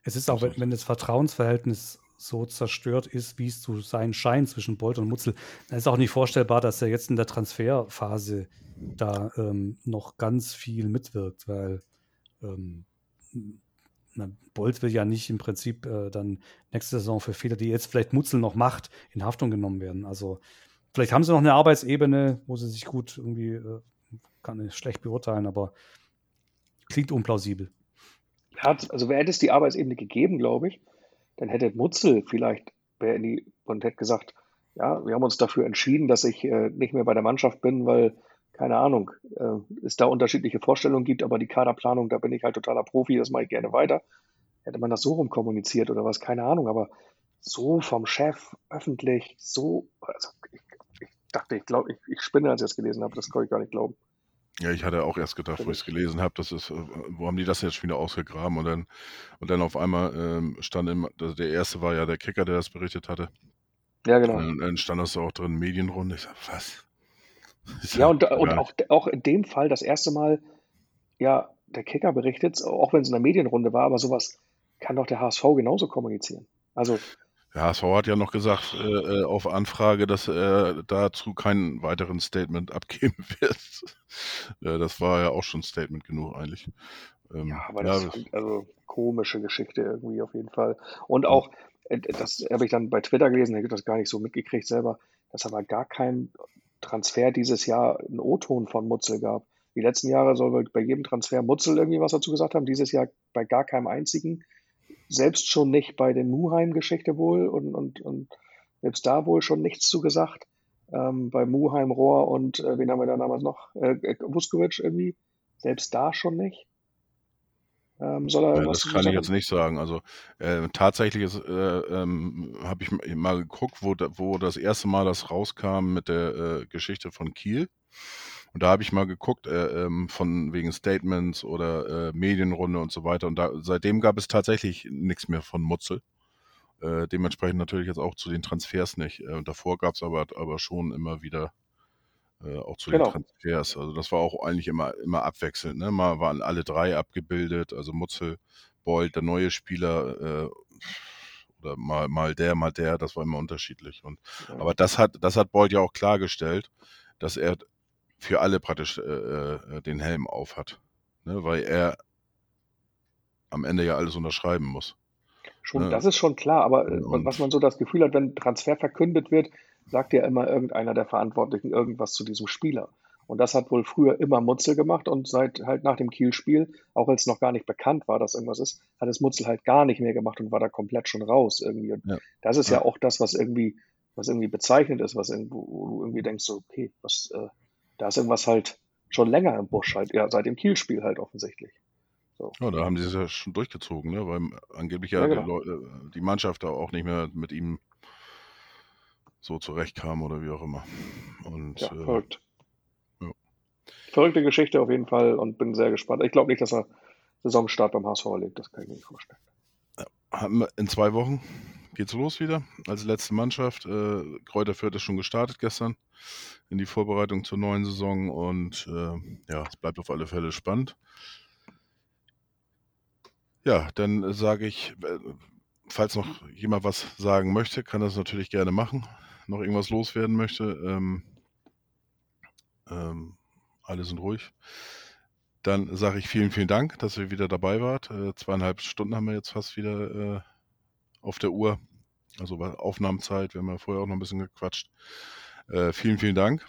Es ist auch, wenn, wenn das Vertrauensverhältnis so zerstört ist, wie es zu sein scheint zwischen Bolt und Mutzel, dann ist auch nicht vorstellbar, dass er jetzt in der Transferphase da ähm, noch ganz viel mitwirkt, weil ähm, na, Bolt will ja nicht im Prinzip äh, dann nächste Saison für Fehler, die jetzt vielleicht Mutzel noch macht, in Haftung genommen werden. Also vielleicht haben sie noch eine Arbeitsebene, wo sie sich gut irgendwie, äh, kann ich schlecht beurteilen, aber klingt unplausibel hat, also wäre es die Arbeitsebene gegeben, glaube ich, dann hätte Mutzel vielleicht wäre in die und hätte gesagt, ja, wir haben uns dafür entschieden, dass ich äh, nicht mehr bei der Mannschaft bin, weil, keine Ahnung, äh, es da unterschiedliche Vorstellungen gibt, aber die Kaderplanung, da bin ich halt totaler Profi, das mache ich gerne weiter. Hätte man das so rum kommuniziert oder was, keine Ahnung, aber so vom Chef, öffentlich, so, also ich, ich dachte, ich glaube, ich, ich spinne, als ich das gelesen habe, das kann ich gar nicht glauben. Ja, ich hatte auch erst gedacht, wo ich es gelesen habe, das ist, äh, wo haben die das jetzt schon wieder ausgegraben? Und dann, und dann auf einmal ähm, stand im, also der erste war ja der Kicker, der das berichtet hatte. Ja, genau. Und dann stand das auch drin, Medienrunde. Ich sag, was? Ich ja, und, und auch, auch in dem Fall das erste Mal, ja, der Kicker berichtet, auch wenn es in der Medienrunde war, aber sowas kann doch der HSV genauso kommunizieren. Also der HSV hat ja noch gesagt äh, äh, auf Anfrage, dass er dazu kein weiteren Statement abgeben wird. äh, das war ja auch schon Statement genug eigentlich. Ähm, ja, aber ja, das ist also komische Geschichte irgendwie auf jeden Fall. Und auch, äh, das habe ich dann bei Twitter gelesen, ich habe das gar nicht so mitgekriegt selber, dass aber gar kein Transfer dieses Jahr einen O-Ton von Mutzel gab. Die letzten Jahre soll bei jedem Transfer Mutzel irgendwie was dazu gesagt haben, dieses Jahr bei gar keinem einzigen selbst schon nicht bei der Muheim-Geschichte wohl und, und, und selbst da wohl schon nichts zugesagt. Ähm, bei Muheim, Rohr und äh, wen haben wir da damals noch? Äh, äh Vuskovic irgendwie. Selbst da schon nicht. Ähm, ja, das kann ich jetzt nicht sagen. Also äh, tatsächlich äh, ähm, habe ich mal geguckt, wo, wo das erste Mal das rauskam mit der äh, Geschichte von Kiel. Und da habe ich mal geguckt, äh, ähm, von wegen Statements oder äh, Medienrunde und so weiter. Und da, seitdem gab es tatsächlich nichts mehr von Mutzel. Äh, dementsprechend natürlich jetzt auch zu den Transfers nicht. Äh, davor gab es aber, aber schon immer wieder äh, auch zu genau. den Transfers. Also das war auch eigentlich immer, immer abwechselnd. Ne? Mal waren alle drei abgebildet, also Mutzel, Boyd, der neue Spieler, äh, oder mal, mal der, mal der, das war immer unterschiedlich. Und, ja. Aber das hat, das hat Boyd ja auch klargestellt, dass er für alle praktisch äh, äh, den Helm auf hat. Ne? Weil er am Ende ja alles unterschreiben muss. Schon, ne? das ist schon klar, aber äh, und, was man so das Gefühl hat, wenn Transfer verkündet wird, sagt ja immer irgendeiner der Verantwortlichen irgendwas zu diesem Spieler. Und das hat wohl früher immer Mutzel gemacht und seit halt nach dem Kiel-Spiel, auch als noch gar nicht bekannt war, dass irgendwas ist, hat es Mutzel halt gar nicht mehr gemacht und war da komplett schon raus irgendwie. Und ja. das ist ja. ja. auch das, was irgendwie, was irgendwie bezeichnet ist, was irgendwo, wo du irgendwie denkst, so, okay, was, äh, da ist irgendwas halt schon länger im Busch, halt, ja, seit dem Kiel-Spiel halt offensichtlich. So. Ja, da haben sie es ja schon durchgezogen, ne? weil angeblich ja, ja genau. die, Leute, die, Mannschaft da auch nicht mehr mit ihm so zurechtkam oder wie auch immer. Und, ja, äh, verrückt. Ja. Verrückte Geschichte auf jeden Fall und bin sehr gespannt. Ich glaube nicht, dass er Saisonstart beim HSV erlebt, das kann ich mir nicht vorstellen. Ja, haben wir in zwei Wochen geht's los wieder als letzte Mannschaft. Äh, Kräuter Fürth ist schon gestartet gestern in die Vorbereitung zur neuen Saison und äh, ja, es bleibt auf alle Fälle spannend. Ja, dann sage ich, äh, falls noch jemand was sagen möchte, kann das natürlich gerne machen. Noch irgendwas loswerden möchte. Ähm, ähm, alle sind ruhig. Dann sage ich vielen, vielen Dank, dass ihr wieder dabei wart. Äh, zweieinhalb Stunden haben wir jetzt fast wieder äh, auf der Uhr. Also bei Aufnahmezeit. Wir haben ja vorher auch noch ein bisschen gequatscht. Äh, vielen, vielen Dank.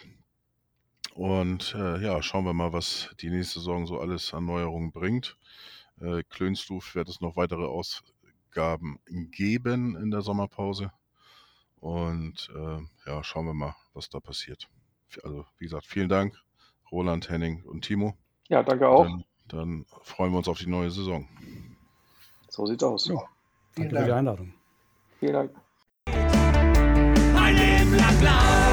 Und äh, ja, schauen wir mal, was die nächste Saison so alles an Neuerungen bringt. Äh, Klönstuf wird es noch weitere Ausgaben geben in der Sommerpause. Und äh, ja, schauen wir mal, was da passiert. Also, wie gesagt, vielen Dank, Roland, Henning und Timo. Ja, danke auch. Dann, dann freuen wir uns auf die neue Saison. So sieht's aus. Ja. Danke für die Einladung. Vielen Dank. Ein Leben lang blau.